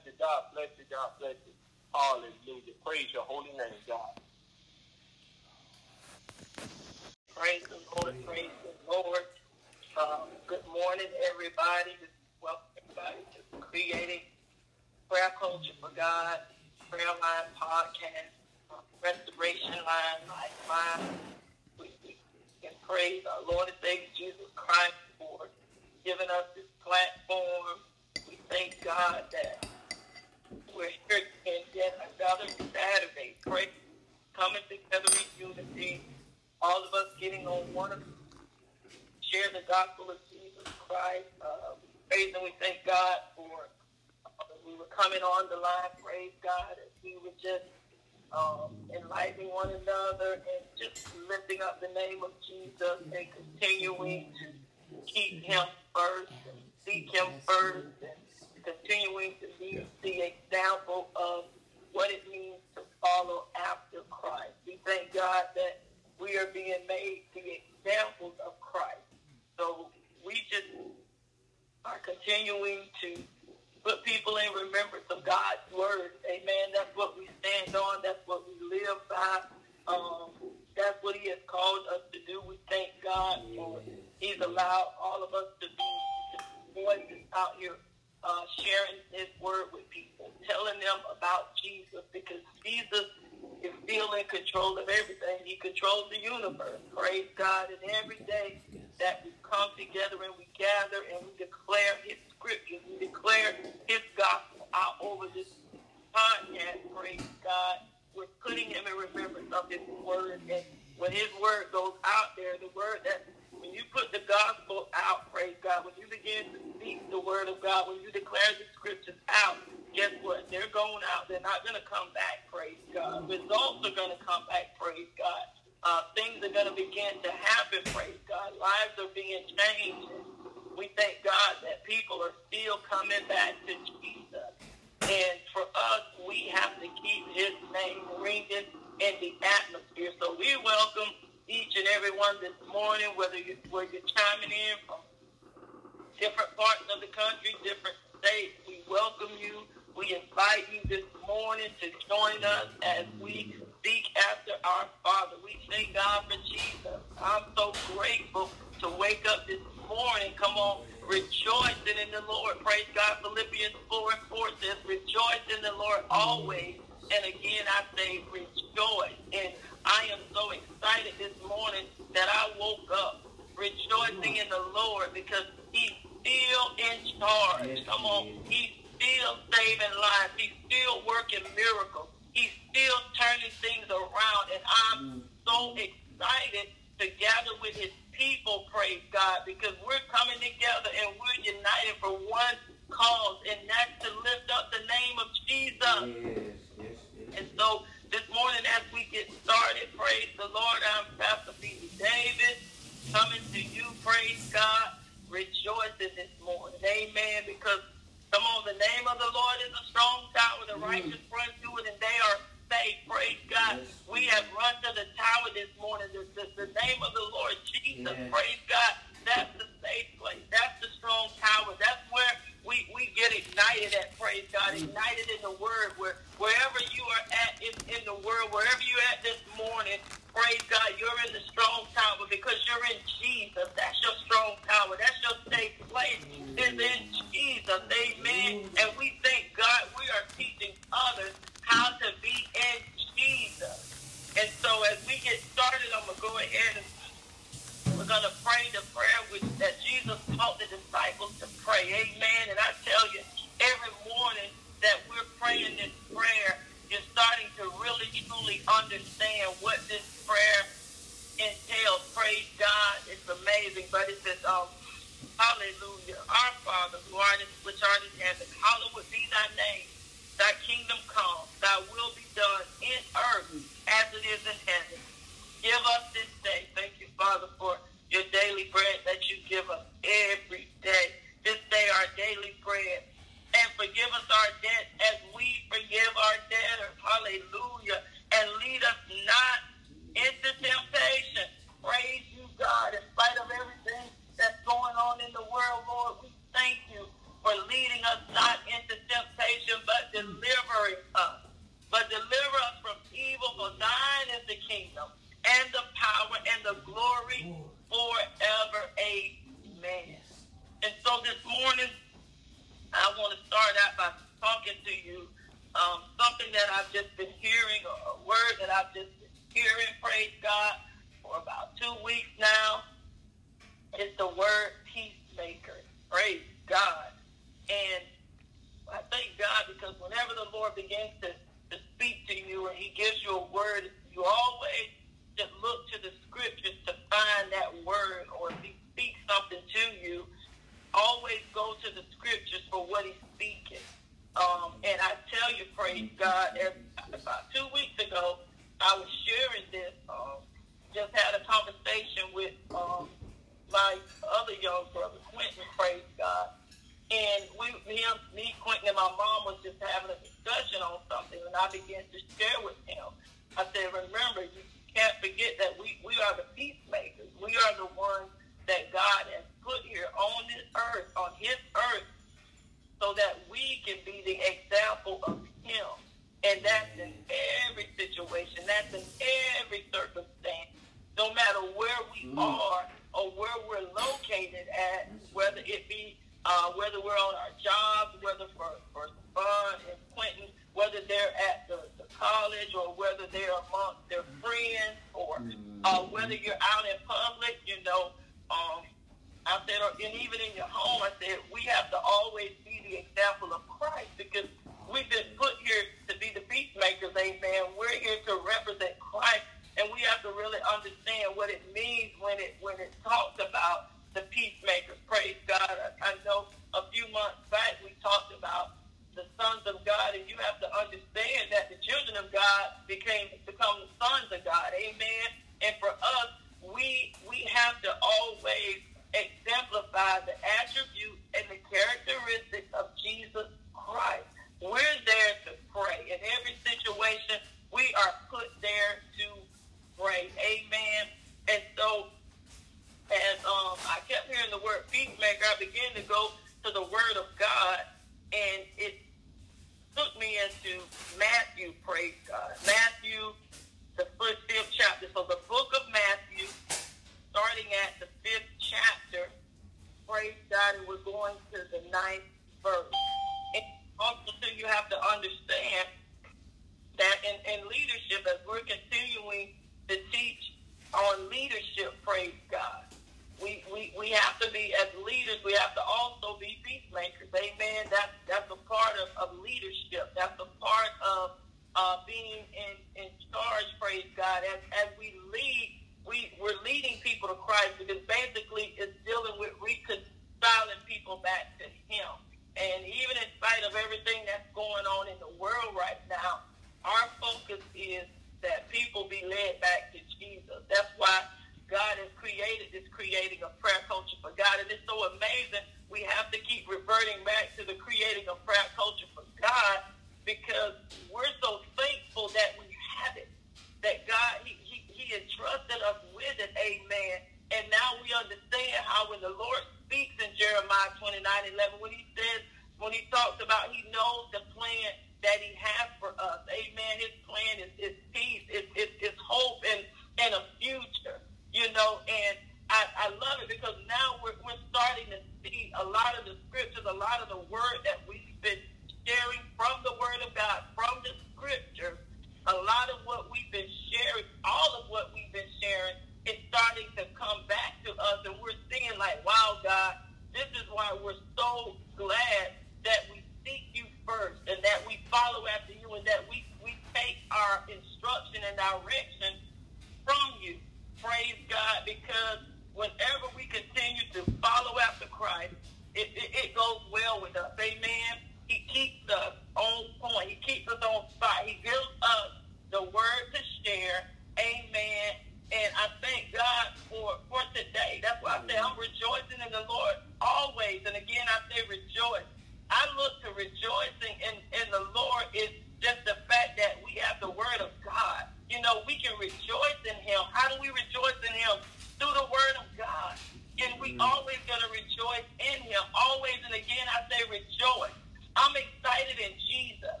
rejoice. I look to rejoicing in, in the Lord is just the fact that we have the word of God. You know, we can rejoice in him. How do we rejoice in him? Through the word of God. And we mm. always going to rejoice in him. Always and again, I say rejoice. I'm excited in Jesus.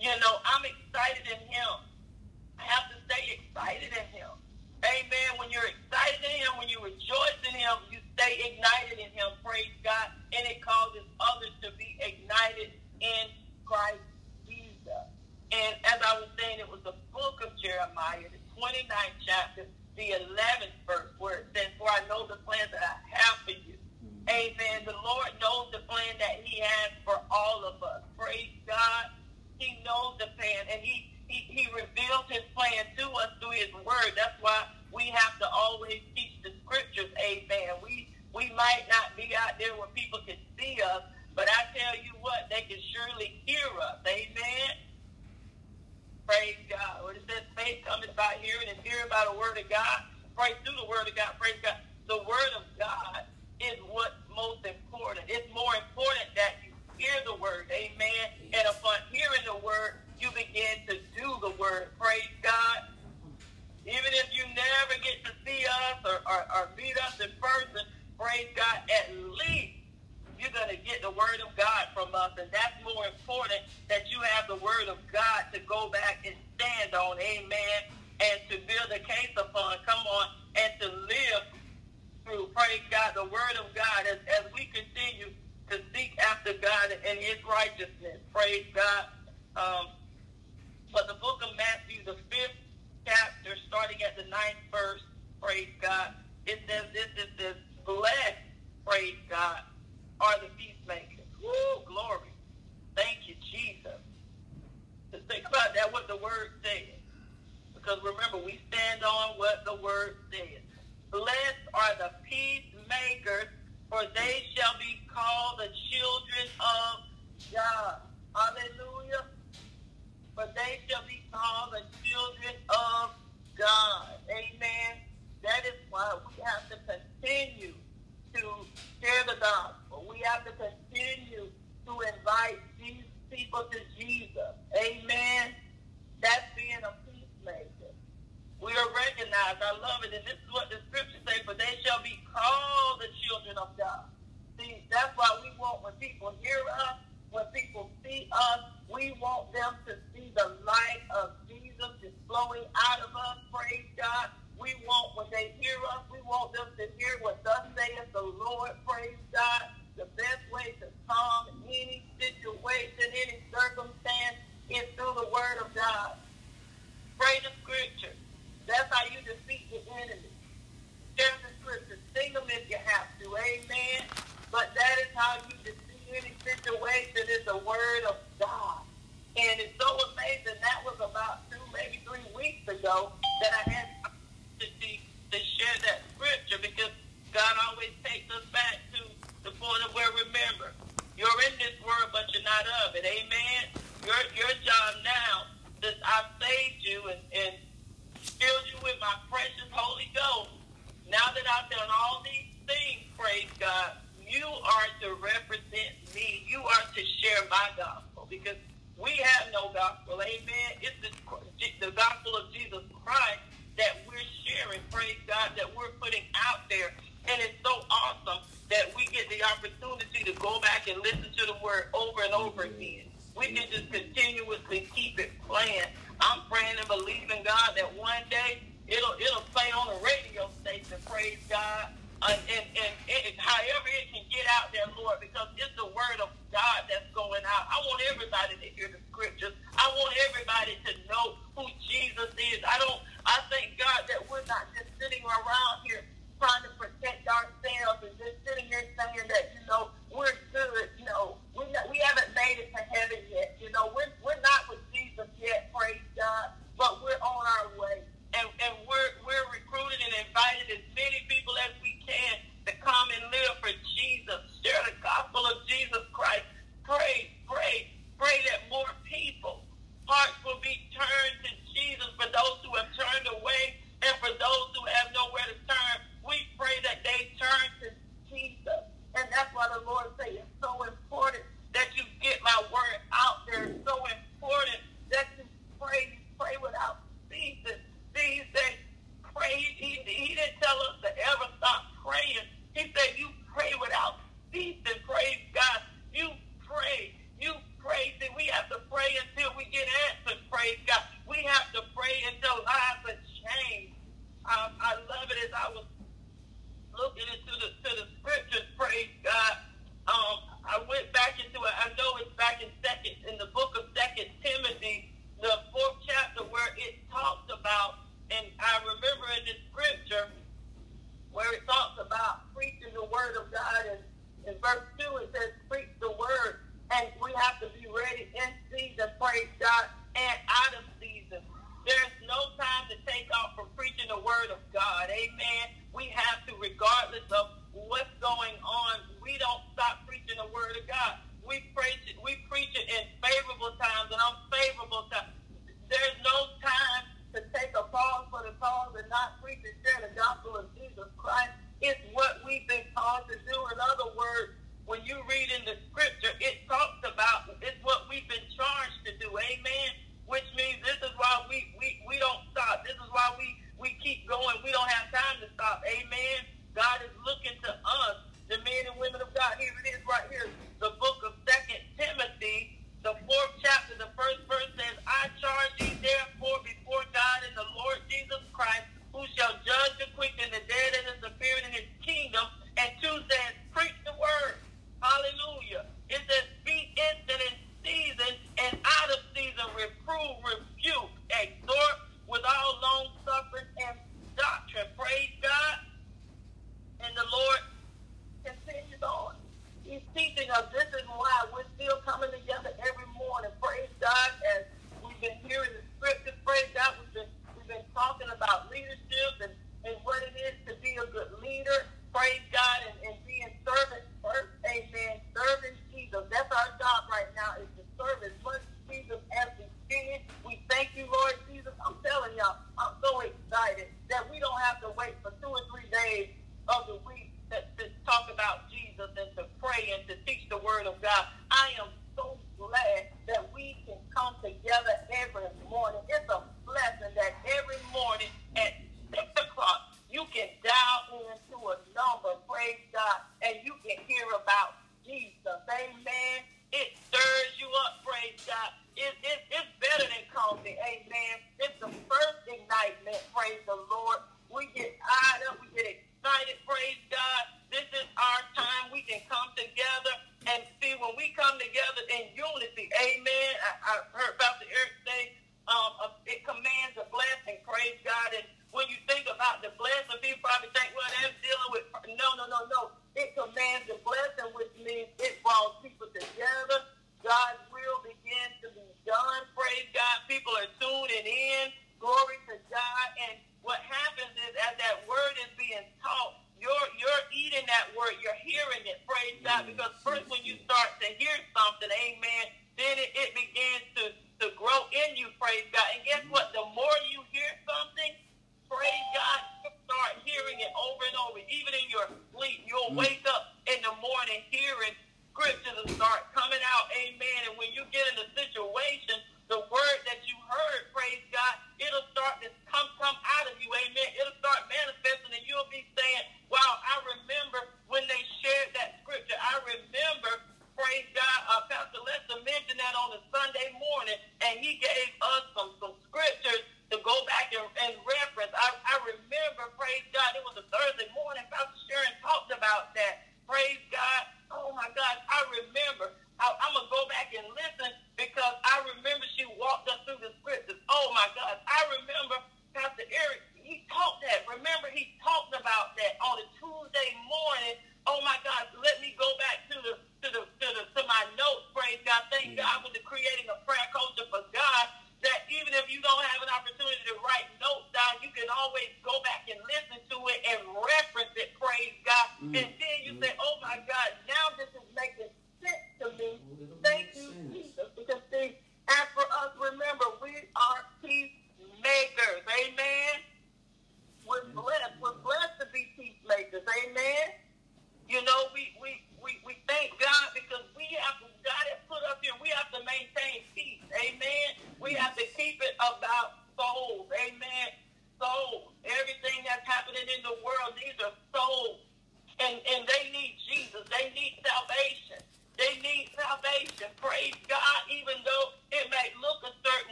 You know, I'm excited in him. I have to stay excited in him. Amen. When you're excited in him, when you rejoice in him, stay ignited in him, praise God, and it causes others to be ignited in Christ Jesus. And as I was saying, it was the book of Jeremiah, the 29th chapter, the 11th verse, where it says, For I know the plan that I have for you. Mm-hmm. Amen. The Lord knows the plan that he has for all of us. Praise God. He knows the plan, and he, he, he reveals his plan to us through his word. That's why we have to always teach the scriptures. Amen. We we might not be out there where people can see us, but I tell you what, they can surely hear us. Amen. Praise God. What it says, faith cometh by hearing and hearing by the word of God. Praise through the word of God. Praise God. The word of God is what's most important. It's more important that you hear the word. Amen. And upon hearing the word, you begin to do the word. Praise God. Even if you never get to see us or, or, or meet us in person, praise God, at least you're going to get the word of God from us. And that's more important that you have the word of God to go back and stand on. Amen. And to build a case upon. Come on. And to live through. Praise God. The word of God as, as we continue to seek after God and his righteousness. Praise God. Um, but the book of Matthew, the fifth chapter, starting at the ninth verse, praise God, it says this, it says, blessed, praise God, are the peacemakers. Woo, glory. Thank you, Jesus. To think about that, what the word says. Because remember, we stand on what the word says. Blessed are the peacemakers, for they shall be called the children of God. Hallelujah. For they shall be called the children of God. Amen. That is why we have to continue to share the gospel. We have to continue to invite these people to Jesus. Amen. That's being a peacemaker. We are recognized. I love it. And this is what the scripture says, for they shall be called the children of God. See, that's why we want when people hear us, when people see us, we want them to see the light of Jesus is flowing out of us. Praise God we want, when they hear us, we want them to hear what thus saith the Lord. Praise God. The best way to calm any situation, any circumstance is through the word of God. Pray the scripture. That's how you defeat the enemy. Share the scripture. Sing them if you have to. Amen. But that is how you defeat any situation is the word of God. And it's so amazing. That was about two, maybe three weeks ago that I had to share that scripture because God always takes us back to the point of where remember, you're in this world, but you're not of it. Amen. Your your job now is I've saved you and, and filled you with my precious Holy Ghost. Now that I've done all these things, praise God, you are to represent me. You are to share my gospel because we have no gospel. Amen. It's the, the gospel of Jesus Christ that we're sharing, praise God, that we're putting out there. And it's so awesome that we get the opportunity to go back and listen to the word over and over again. We can just continuously keep it playing. I'm praying and believing God that one day it'll it'll play on a radio station, praise God. Uh, and, and, and however it can get out there, Lord, because it's the word of God that's going out. I want everybody to hear the scriptures. I want everybody to know who Jesus is. I don't I thank God that we're not just sitting around here trying to protect ourselves and just sitting here saying that, you know, we're good, you know, we we haven't made it to heaven yet. You know, we're, we're not with Jesus yet, praise God, but we're on our way. And, and we're, we're recruiting and inviting as many people as understand to come and live for Jesus, share the gospel of Jesus Christ, pray, pray, pray that more people, hearts will be turned to Jesus for those who have turned away and for those who have nowhere to turn. We pray that they turn to Jesus. And that's why the Lord says it's so important that you get my word out there. It's so important that you pray. You pray without ceasing. These days, pray. He, he didn't tell us to ever stop praying. He said, You pray without ceasing.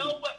Know what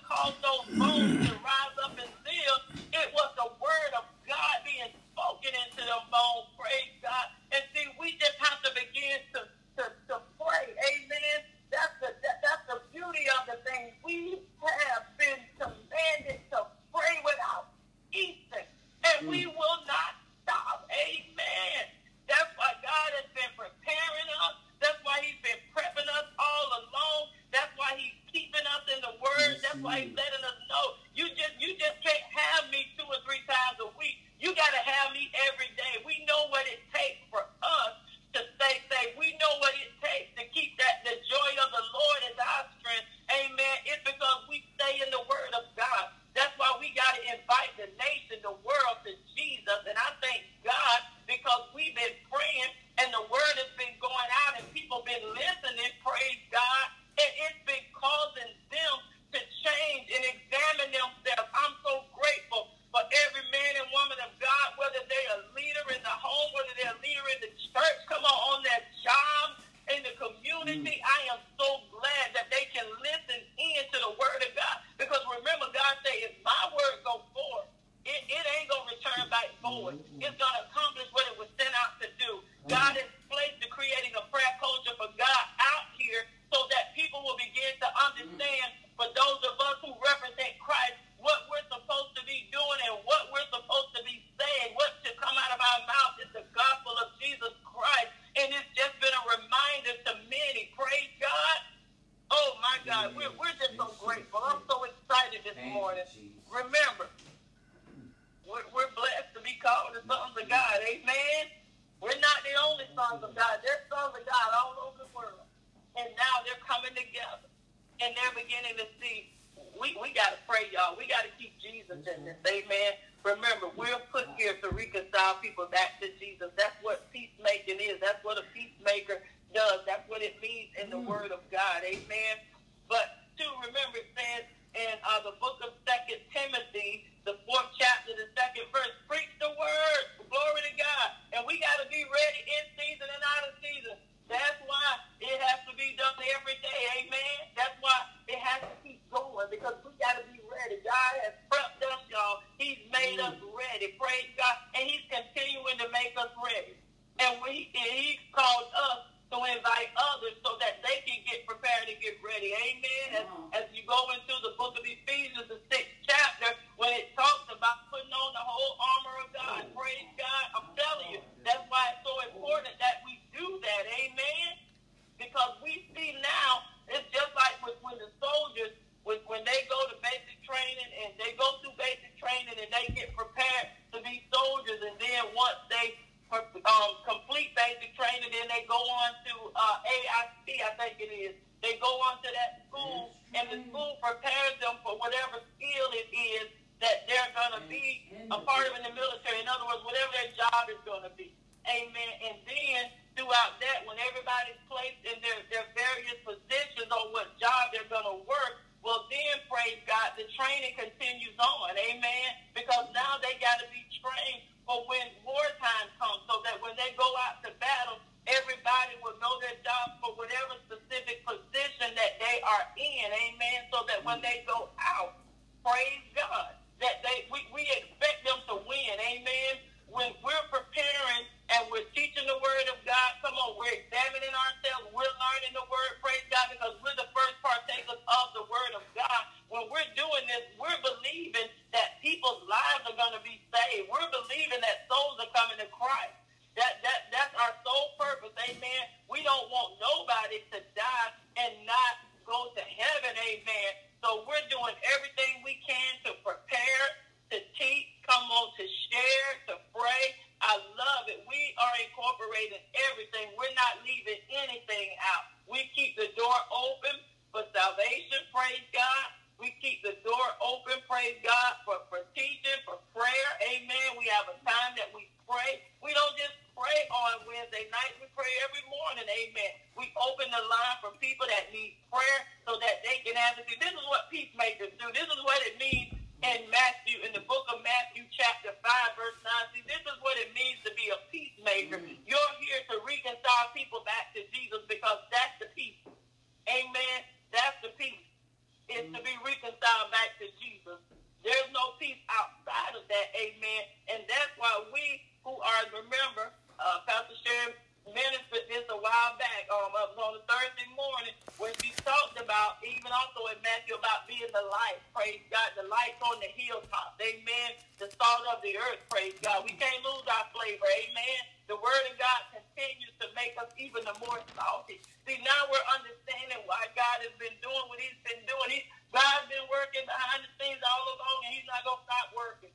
even also in Matthew, about being the light. Praise God. The light on the hilltop. Amen. The salt of the earth. Praise God. We can't lose our flavor. Amen. The word of God continues to make us even the more salty. See, now we're understanding why God has been doing what he's been doing. He, God's been working behind the scenes all along, and he's not going to stop working.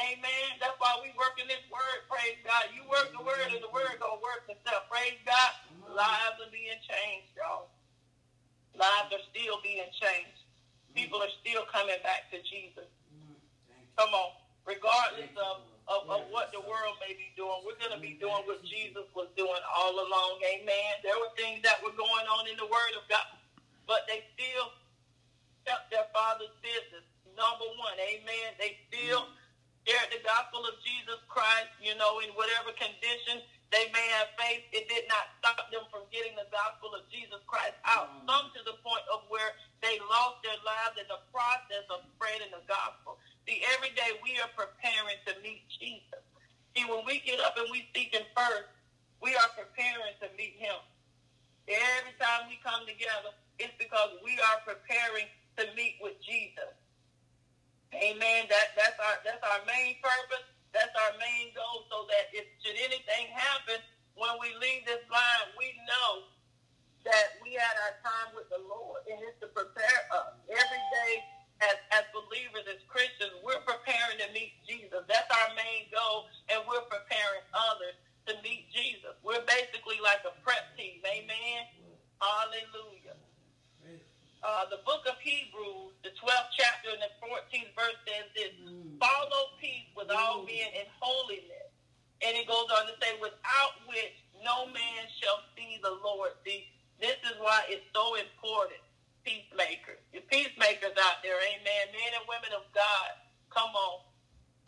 Amen. That's why we work in this word. Praise God. You work the word and the word gonna work itself. Praise God. Lives are being changed, y'all. Lives are still being changed. People are still coming back to Jesus. Come on. Regardless of, of, of what the world may be doing, we're going to be doing what Jesus was doing all along. Amen. There were things that were going on in the Word of God, but they still kept their Father's business. Number one, amen. They still shared the gospel of Jesus Christ, you know, in whatever condition they may have faced, it did not stop them from getting the gospel of Jesus Christ out. Mm-hmm. Some to the point of where they lost their lives in the process of spreading the gospel. See, every day we are preparing to meet Jesus. See, when we get up and we seek him first, we are preparing to meet him. Every time we come together, it's because we are preparing to meet with Jesus. Amen. That that's our that's our main purpose. That's our main goal. So that if should anything happen when we leave this line, we know that we had our time with the Lord, and it's to prepare us every day as as believers, as Christians. We're preparing to meet Jesus. That's our main goal, and we're preparing others to meet Jesus. We're basically like a prep team. Amen. Hallelujah. Uh, the book of Hebrews, the 12th chapter and the 14th verse says this, mm. follow peace with all men in holiness. And it goes on to say, without which no man shall see the Lord. See, this is why it's so important, peacemakers. The peacemakers out there, amen, men and women of God, come on,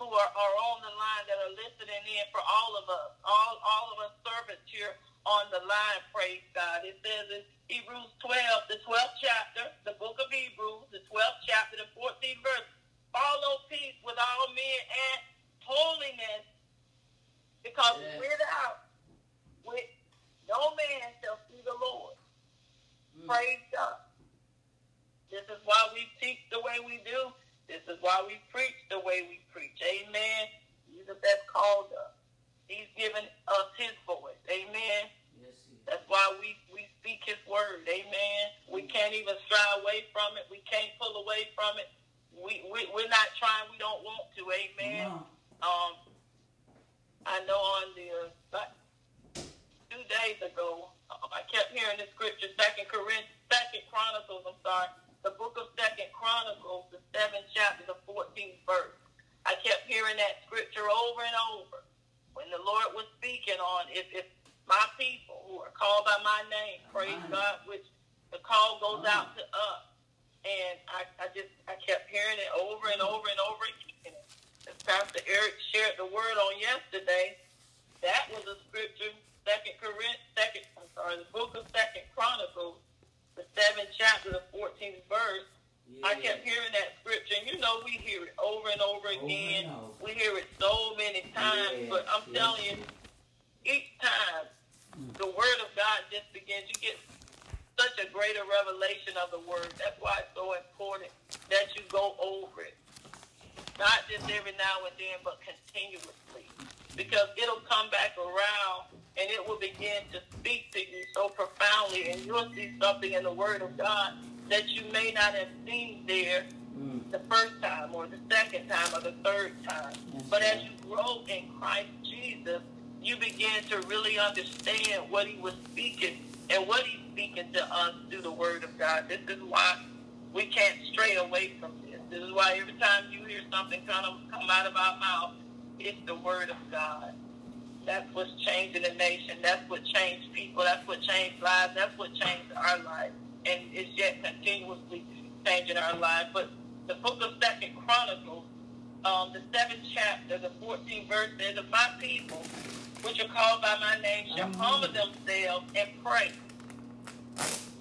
who are, are on the line that are listening in for all of us, all, all of us servants here on the line, praise God. It says in Hebrews 12, the 12th chapter, the book of Hebrews, the 12th chapter, the 14th verse. Follow peace with all men and holiness, because yes. without, with no man shall see the Lord. Mm. Praise God. This is why we teach the way we do. This is why we preach the way we preach. Amen. Jesus has called us. He's given us his voice. Amen. That's why we, we speak his word. Amen. We can't even stray away from it. We can't pull away from it. We, we, we're not trying. We don't want to. Amen. Um, I know on the, uh, two days ago, uh, I kept hearing the scripture, Second Corinthians, Second Chronicles, I'm sorry, the book of Second Chronicles, the seventh chapter, the 14th verse. I kept hearing that scripture over and over. When the Lord was speaking on, if, if my people who are called by my name, praise God, which the call goes out to us. And I, I just, I kept hearing it over and over and over again. As Pastor Eric shared the word on yesterday, that was a scripture, Second Corinthians, second, I'm sorry, the book of Second Chronicles, the seventh chapter, the 14th verse. Yeah. I kept hearing that scripture, and you know we hear it over and over again. Over. We hear it so many times, yeah. but I'm yeah. telling you, each time mm. the word of God just begins, you get such a greater revelation of the word. That's why it's so important that you go over it. Not just every now and then, but continuously. Because it'll come back around and it will begin to speak to you so profoundly and you'll see something in the word of God that you may not have seen there mm. the first time or the second time or the third time. But as you grow in Christ Jesus, you begin to really understand what he was speaking and what he's speaking to us through the word of God. This is why we can't stray away from this. This is why every time you hear something kind of come out of our mouth, it's the word of God. That's what's changing the nation. That's what changed people. That's what changed lives. That's what changed our lives. And it's yet continuously changing our lives. But the book of Second Chronicles, um, the seventh chapter, the 14th verse says, If my people, which are called by my name, shall humble themselves and pray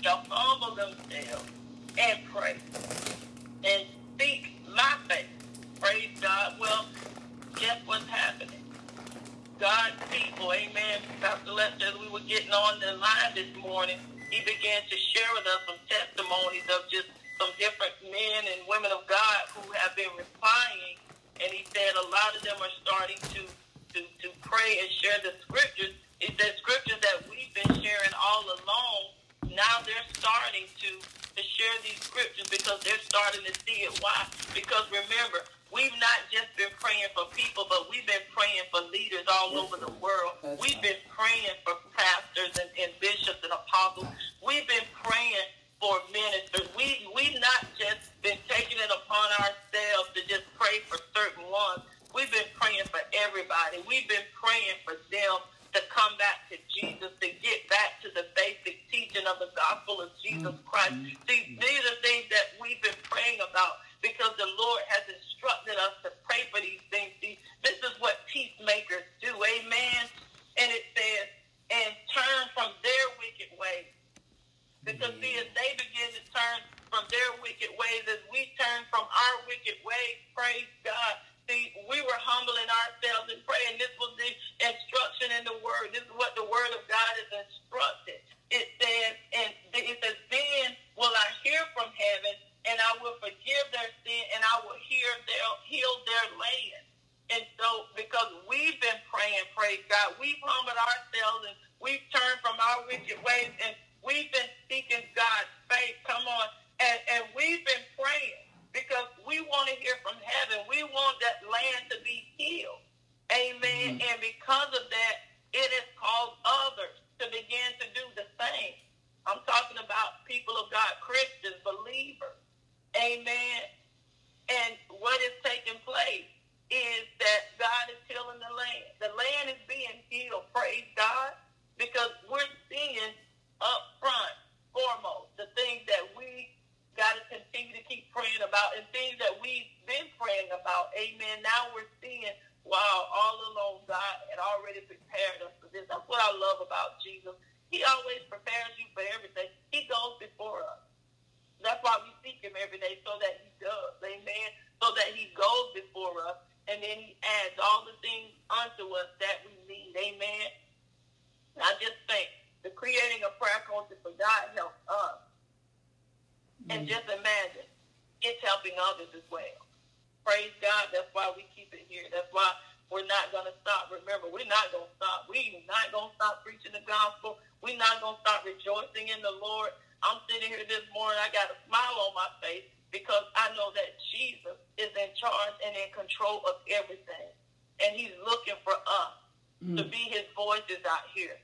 shall humble themselves and pray and seek my face. Praise God. Well, guess what's happening? God's people, amen. Pastor Lester, as we were getting on the line this morning, he began to share with us some testimonies of just some different men and women of God who have been replying. And he said a lot of them are starting to, to, to pray and share the scriptures. He said scriptures that we've been sharing all along now they're starting to, to share these scriptures because they're starting to see it. Why? Because remember, we've not just been praying for people, but we've been praying for leaders all over the world. We've been praying for pastors and, and bishops and apostles. We've been praying for ministers. We we've not just been taking it upon ourselves to just pray for certain ones. We've been praying for everybody. We've been praying for them to come back to Jesus, to get back to the basic teaching of the gospel of Jesus mm-hmm. Christ. See, mm-hmm. these are things that we've been praying about because the Lord has instructed us to pray for these things. See, this is what peacemakers do. Amen. And it says, and turn from their wicked ways. Because see, as they begin to turn from their wicked ways, as we turn from our wicked ways, praise God, See, we were humbling ourselves and praying. This was the instruction in the word. This is what the word of God is instructed. It says, and it says, then will I hear from heaven, and I will forgive their sin, and I will hear their heal their land. And so, because we've been praying, praise God, we've humbled ourselves and we've turned from our wicked ways, and we've been seeking God's faith. Come on, and and we've been praying because we want to hear from heaven. We want that land to be healed. Amen. Mm-hmm. And because of that, it has caused others to begin to do the same. I'm talking about people of God, Christians, believers. Amen. And what is taking place is that God is healing the land. The land is being healed, praise God, because we're seeing up front, foremost, the things that we got to continue to keep praying about and things that we've been praying about. Amen. Now we're seeing, wow, all along God had already prepared us for this. That's what I love about Jesus. He always prepares you for everything. He goes before us. That's why we seek him every day so that he does. Amen. So that he goes before us and then he adds all the things unto us that we need. Amen. I just think the creating a prayer culture for God helps us and just imagine, it's helping others as well. Praise God. That's why we keep it here. That's why we're not going to stop. Remember, we're not going to stop. We're not going to stop preaching the gospel. We're not going to stop rejoicing in the Lord. I'm sitting here this morning. I got a smile on my face because I know that Jesus is in charge and in control of everything. And he's looking for us mm. to be his voices out here,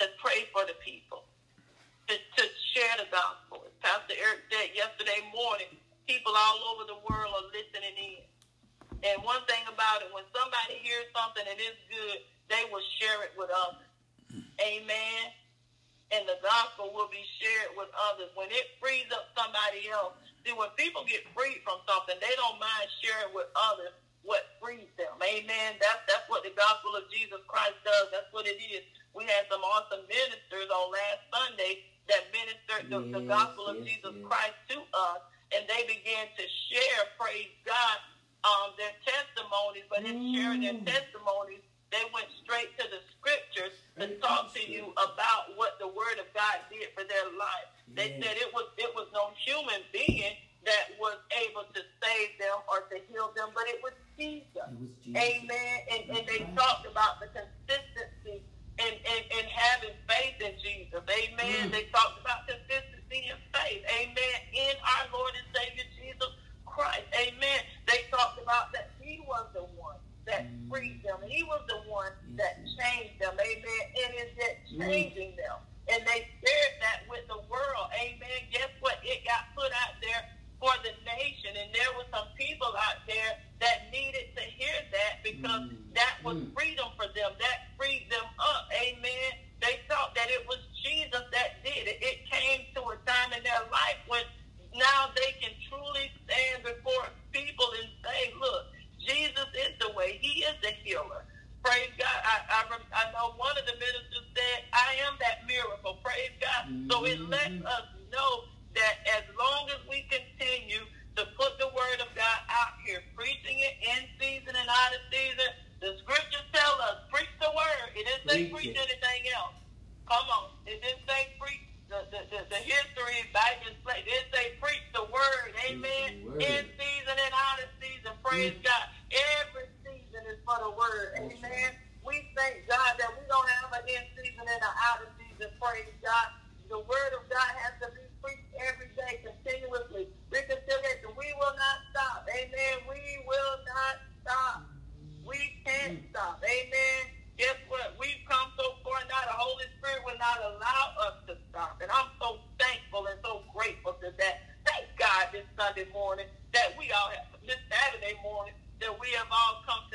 to pray for the people, to, to share the gospel. Pastor Eric said yesterday morning, people all over the world are listening in. And one thing about it, when somebody hears something and it's good, they will share it with others. Amen. And the gospel will be shared with others. When it frees up somebody else, see, when people get freed from something, they don't mind sharing with others what frees them. Amen. That's that's what the gospel of Jesus Christ does. That's what it is. We had some awesome ministers on last Sunday that ministered the, yes, the gospel of Jesus yes. Christ to us, and they began to share, praise God, um, their testimonies. But in mm. sharing their mm. testimonies, they went straight to the scriptures to talk to you about what the Word of God did for their life. They said it was it was no human being that was able to save them or to heal them, but it was Jesus. It was Jesus. Amen. And, and they talked about the consistency and, and, and having faith in Jesus. Amen. Mm. They talked about consistency and faith. Amen. In our Lord and Savior Jesus Christ. Amen. They talked about that He was the one that mm. freed them. He was the one that changed them. Amen. And is that mm. changing mm. them. And they shared that with the world. Amen. Guess what? It got put out there for the nation. And there were some people out there that needed to hear that because mm. that was mm. freedom for them. That freed them up. Amen. They thought that it was Jesus that did it. It came to a time in their life when now they can truly stand before people and say, look, Jesus is the way. He is the healer. Praise God. I, I, I know one of the ministers said, I am that miracle. Praise God. Mm-hmm. So it lets mm-hmm. us know that as long as we continue to put out here, preaching it in season and out of season, the scriptures tell us, preach the word. It didn't say preach, preach anything else. Come on. It didn't say preach the, the, the, the history Bible play. It say preach the word. Amen. The word. In season and out of season. Praise mm. God. Every season is for the word. Amen. We thank God that we don't have an in season and an out of season. Praise God. The word of God has to be preached every day, continuously. Reconciliation. We will not stop. Amen. We will not stop. We can't mm. stop. Amen. Guess what? We've come so far now. The Holy Spirit will not allow us to stop. And I'm so thankful and so grateful to that. Thank God this Sunday morning that we all have, this Saturday morning, that we have all come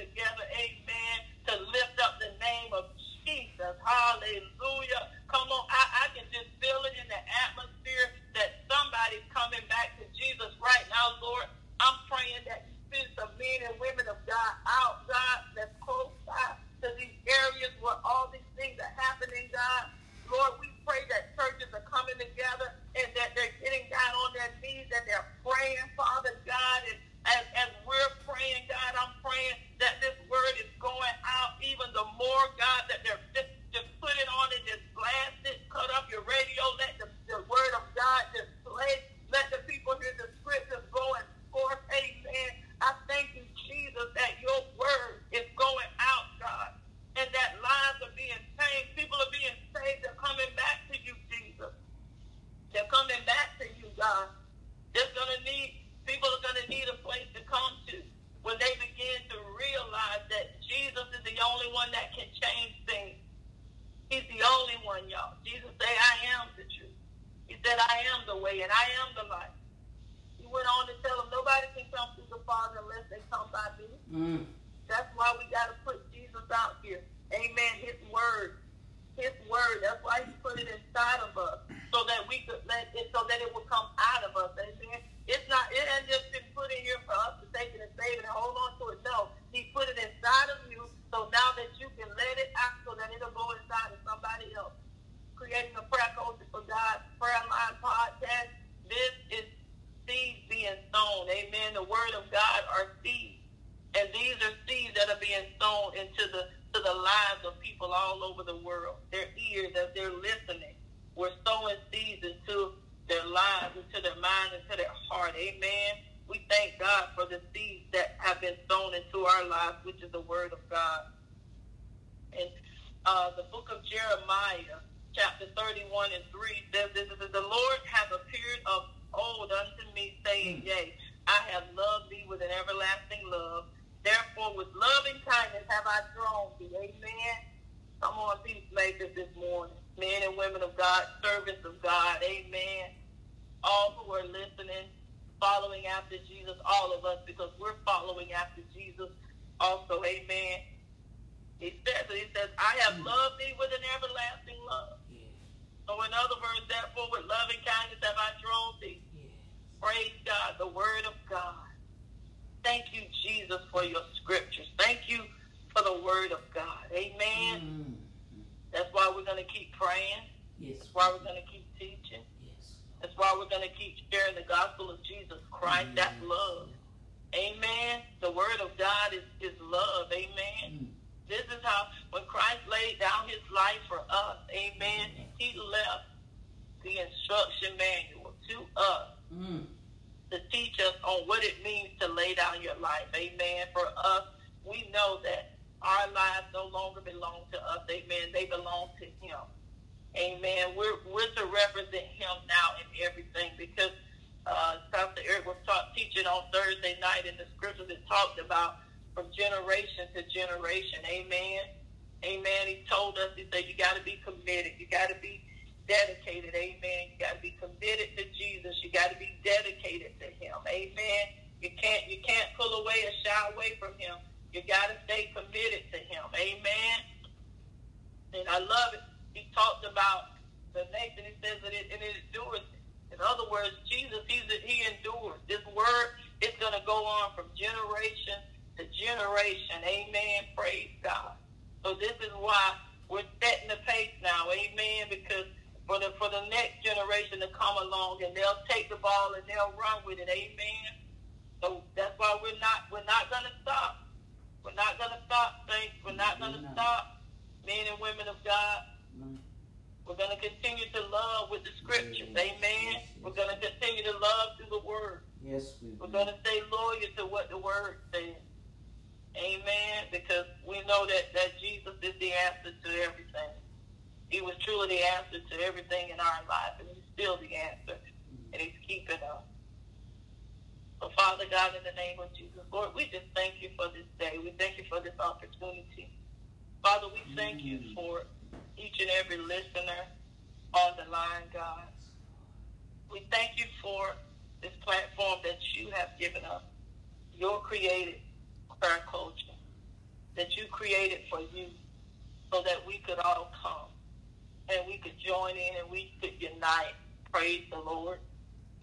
and we could unite. Praise the Lord.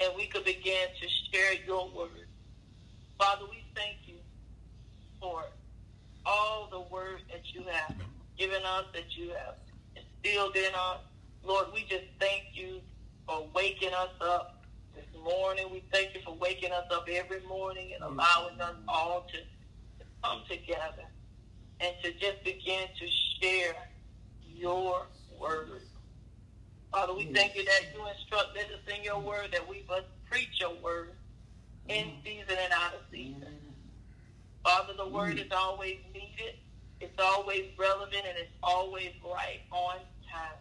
And we could begin to share your word. Father, we thank you for all the word that you have given us, that you have instilled in us. Lord, we just thank you for waking us up this morning. We thank you for waking us up every morning and mm. allowing us all to come together and to just begin to share your word. Father, we thank you that you instructed us in your word that we must preach your word in mm. season and out of season. Father, the word mm. is always needed, it's always relevant, and it's always right on time.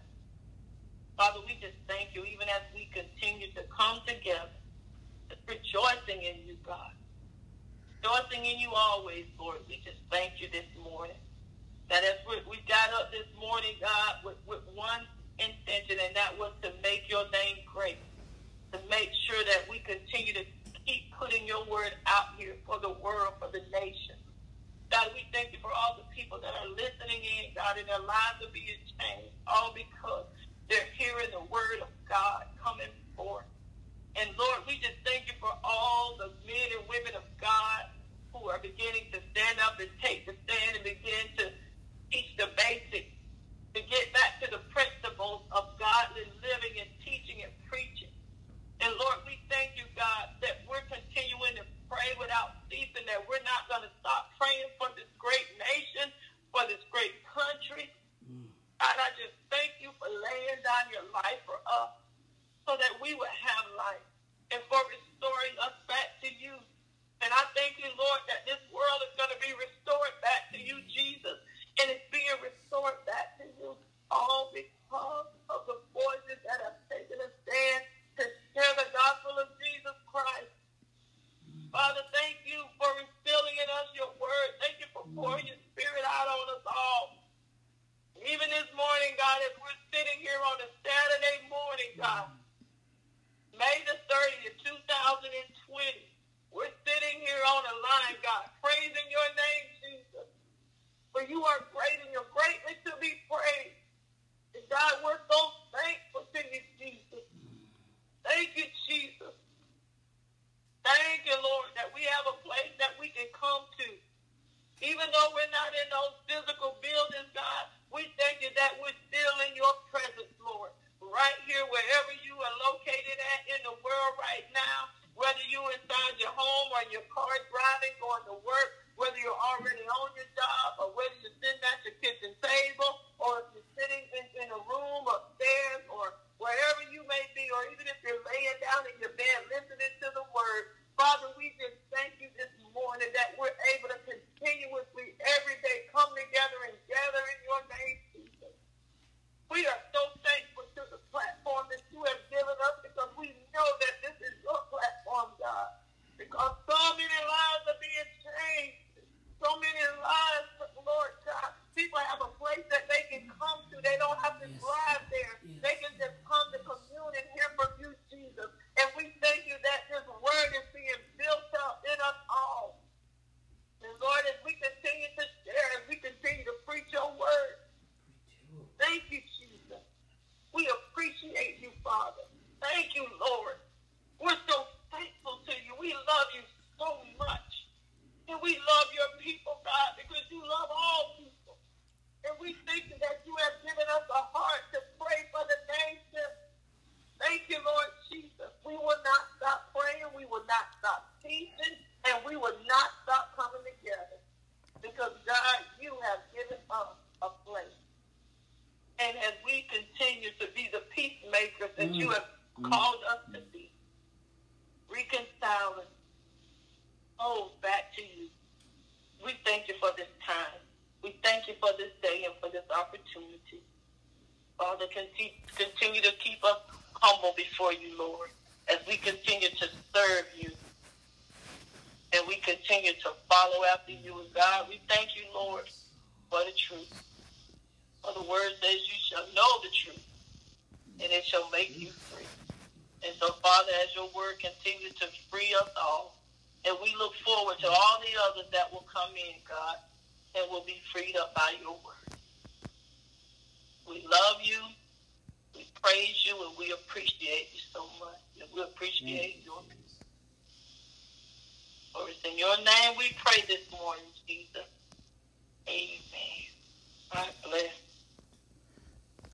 Father, we just thank you even as we continue to come together, rejoicing in you, God rejoicing in you always, Lord. We just thank you this morning. That as we, we got up this morning, God, with, with one intention, and that was to make your name great, to make sure that we continue to keep putting your word out here for the world, for the nation. God, we thank you for all the people that are listening in, God, and their lives are being changed, all because they're hearing the word of God coming forth. And Lord, we just thank you for all the men and women of God who are beginning to stand up and take the stand and begin to teach the basics, to get back to the principles of godly living and teaching and preaching. And Lord, we thank you, God, that we're continuing to pray without ceasing, that we're not going to stop praying for this great nation, for this great country. God, I just thank you for laying down your life for us so that we would have life and for restoring us back to you. And I thank you, Lord, that this world is going to be restored back to you, Jesus. And it's being restored back all because of the voices that have taken a stand to share the gospel of Jesus Christ. Father, thank you for instilling in us your word. Thank you for pouring your spirit out on us all. Even this morning, God, as we're sitting here on a Saturday morning, God, May the 30th, 2020, we're sitting here on a line, God, praising your name, Jesus. For you are great and you're greatly to be praised. God, we're so thankful to you, Jesus. Thank you, Jesus. Thank you, Lord, that we have a place that we can come to. Even though we're not in those physical buildings, God, we thank you that we're still in your presence, Lord. Right here, wherever you are located at in the world right now, whether you're inside your home or your car driving, going to work, whether you're already on your job or whether you're sitting at your kitchen table or if you're sitting in, in a room upstairs or wherever you may be, or even if you're laying down in your bed listening to the word. Father, we just thank you this morning that we're able to continuously every day come together and gather in your name, Jesus. We are so thankful to the platform that you have given us because we know that this is your platform, God. Because so many lives are being changed. So many lives, Lord God. People have a place that they can come to. They don't have to Yes. drive there. Yes. They can just come to commune and hear from you, Jesus. And we thank you that this word is being built up in us all. And Lord, as we continue to share, as we continue to preach your word, thank you, Jesus. We appreciate you, Father. Thank you, Lord. We're so thankful to you. We love you so much. And we love your people, God, because you love all we thank you that you have given us a heart to pray for the nation. Thank you, Lord Jesus. We will not stop praying. We will not stop teaching. And we will not stop coming together. Because, God, you have given us a place. And as we continue to be the peacemakers that you mm. have mm. called us to be, reconciling souls back to you. We thank you for this time. We thank you for this day and for this opportunity. Father, conti- continue to keep us humble before you, Lord, as we continue to serve you and we continue to follow after you. And God, we thank you, Lord, for the truth. For the word says you shall know the truth, and it shall make you free. And so, Father, as your word continues to free us all, and we look forward to all the others that will come in, God, and will be freed up by your word. We love you, we praise you, and we appreciate you so much. And we appreciate your peace. For it's in your name we pray this morning, Jesus. Amen. God bless.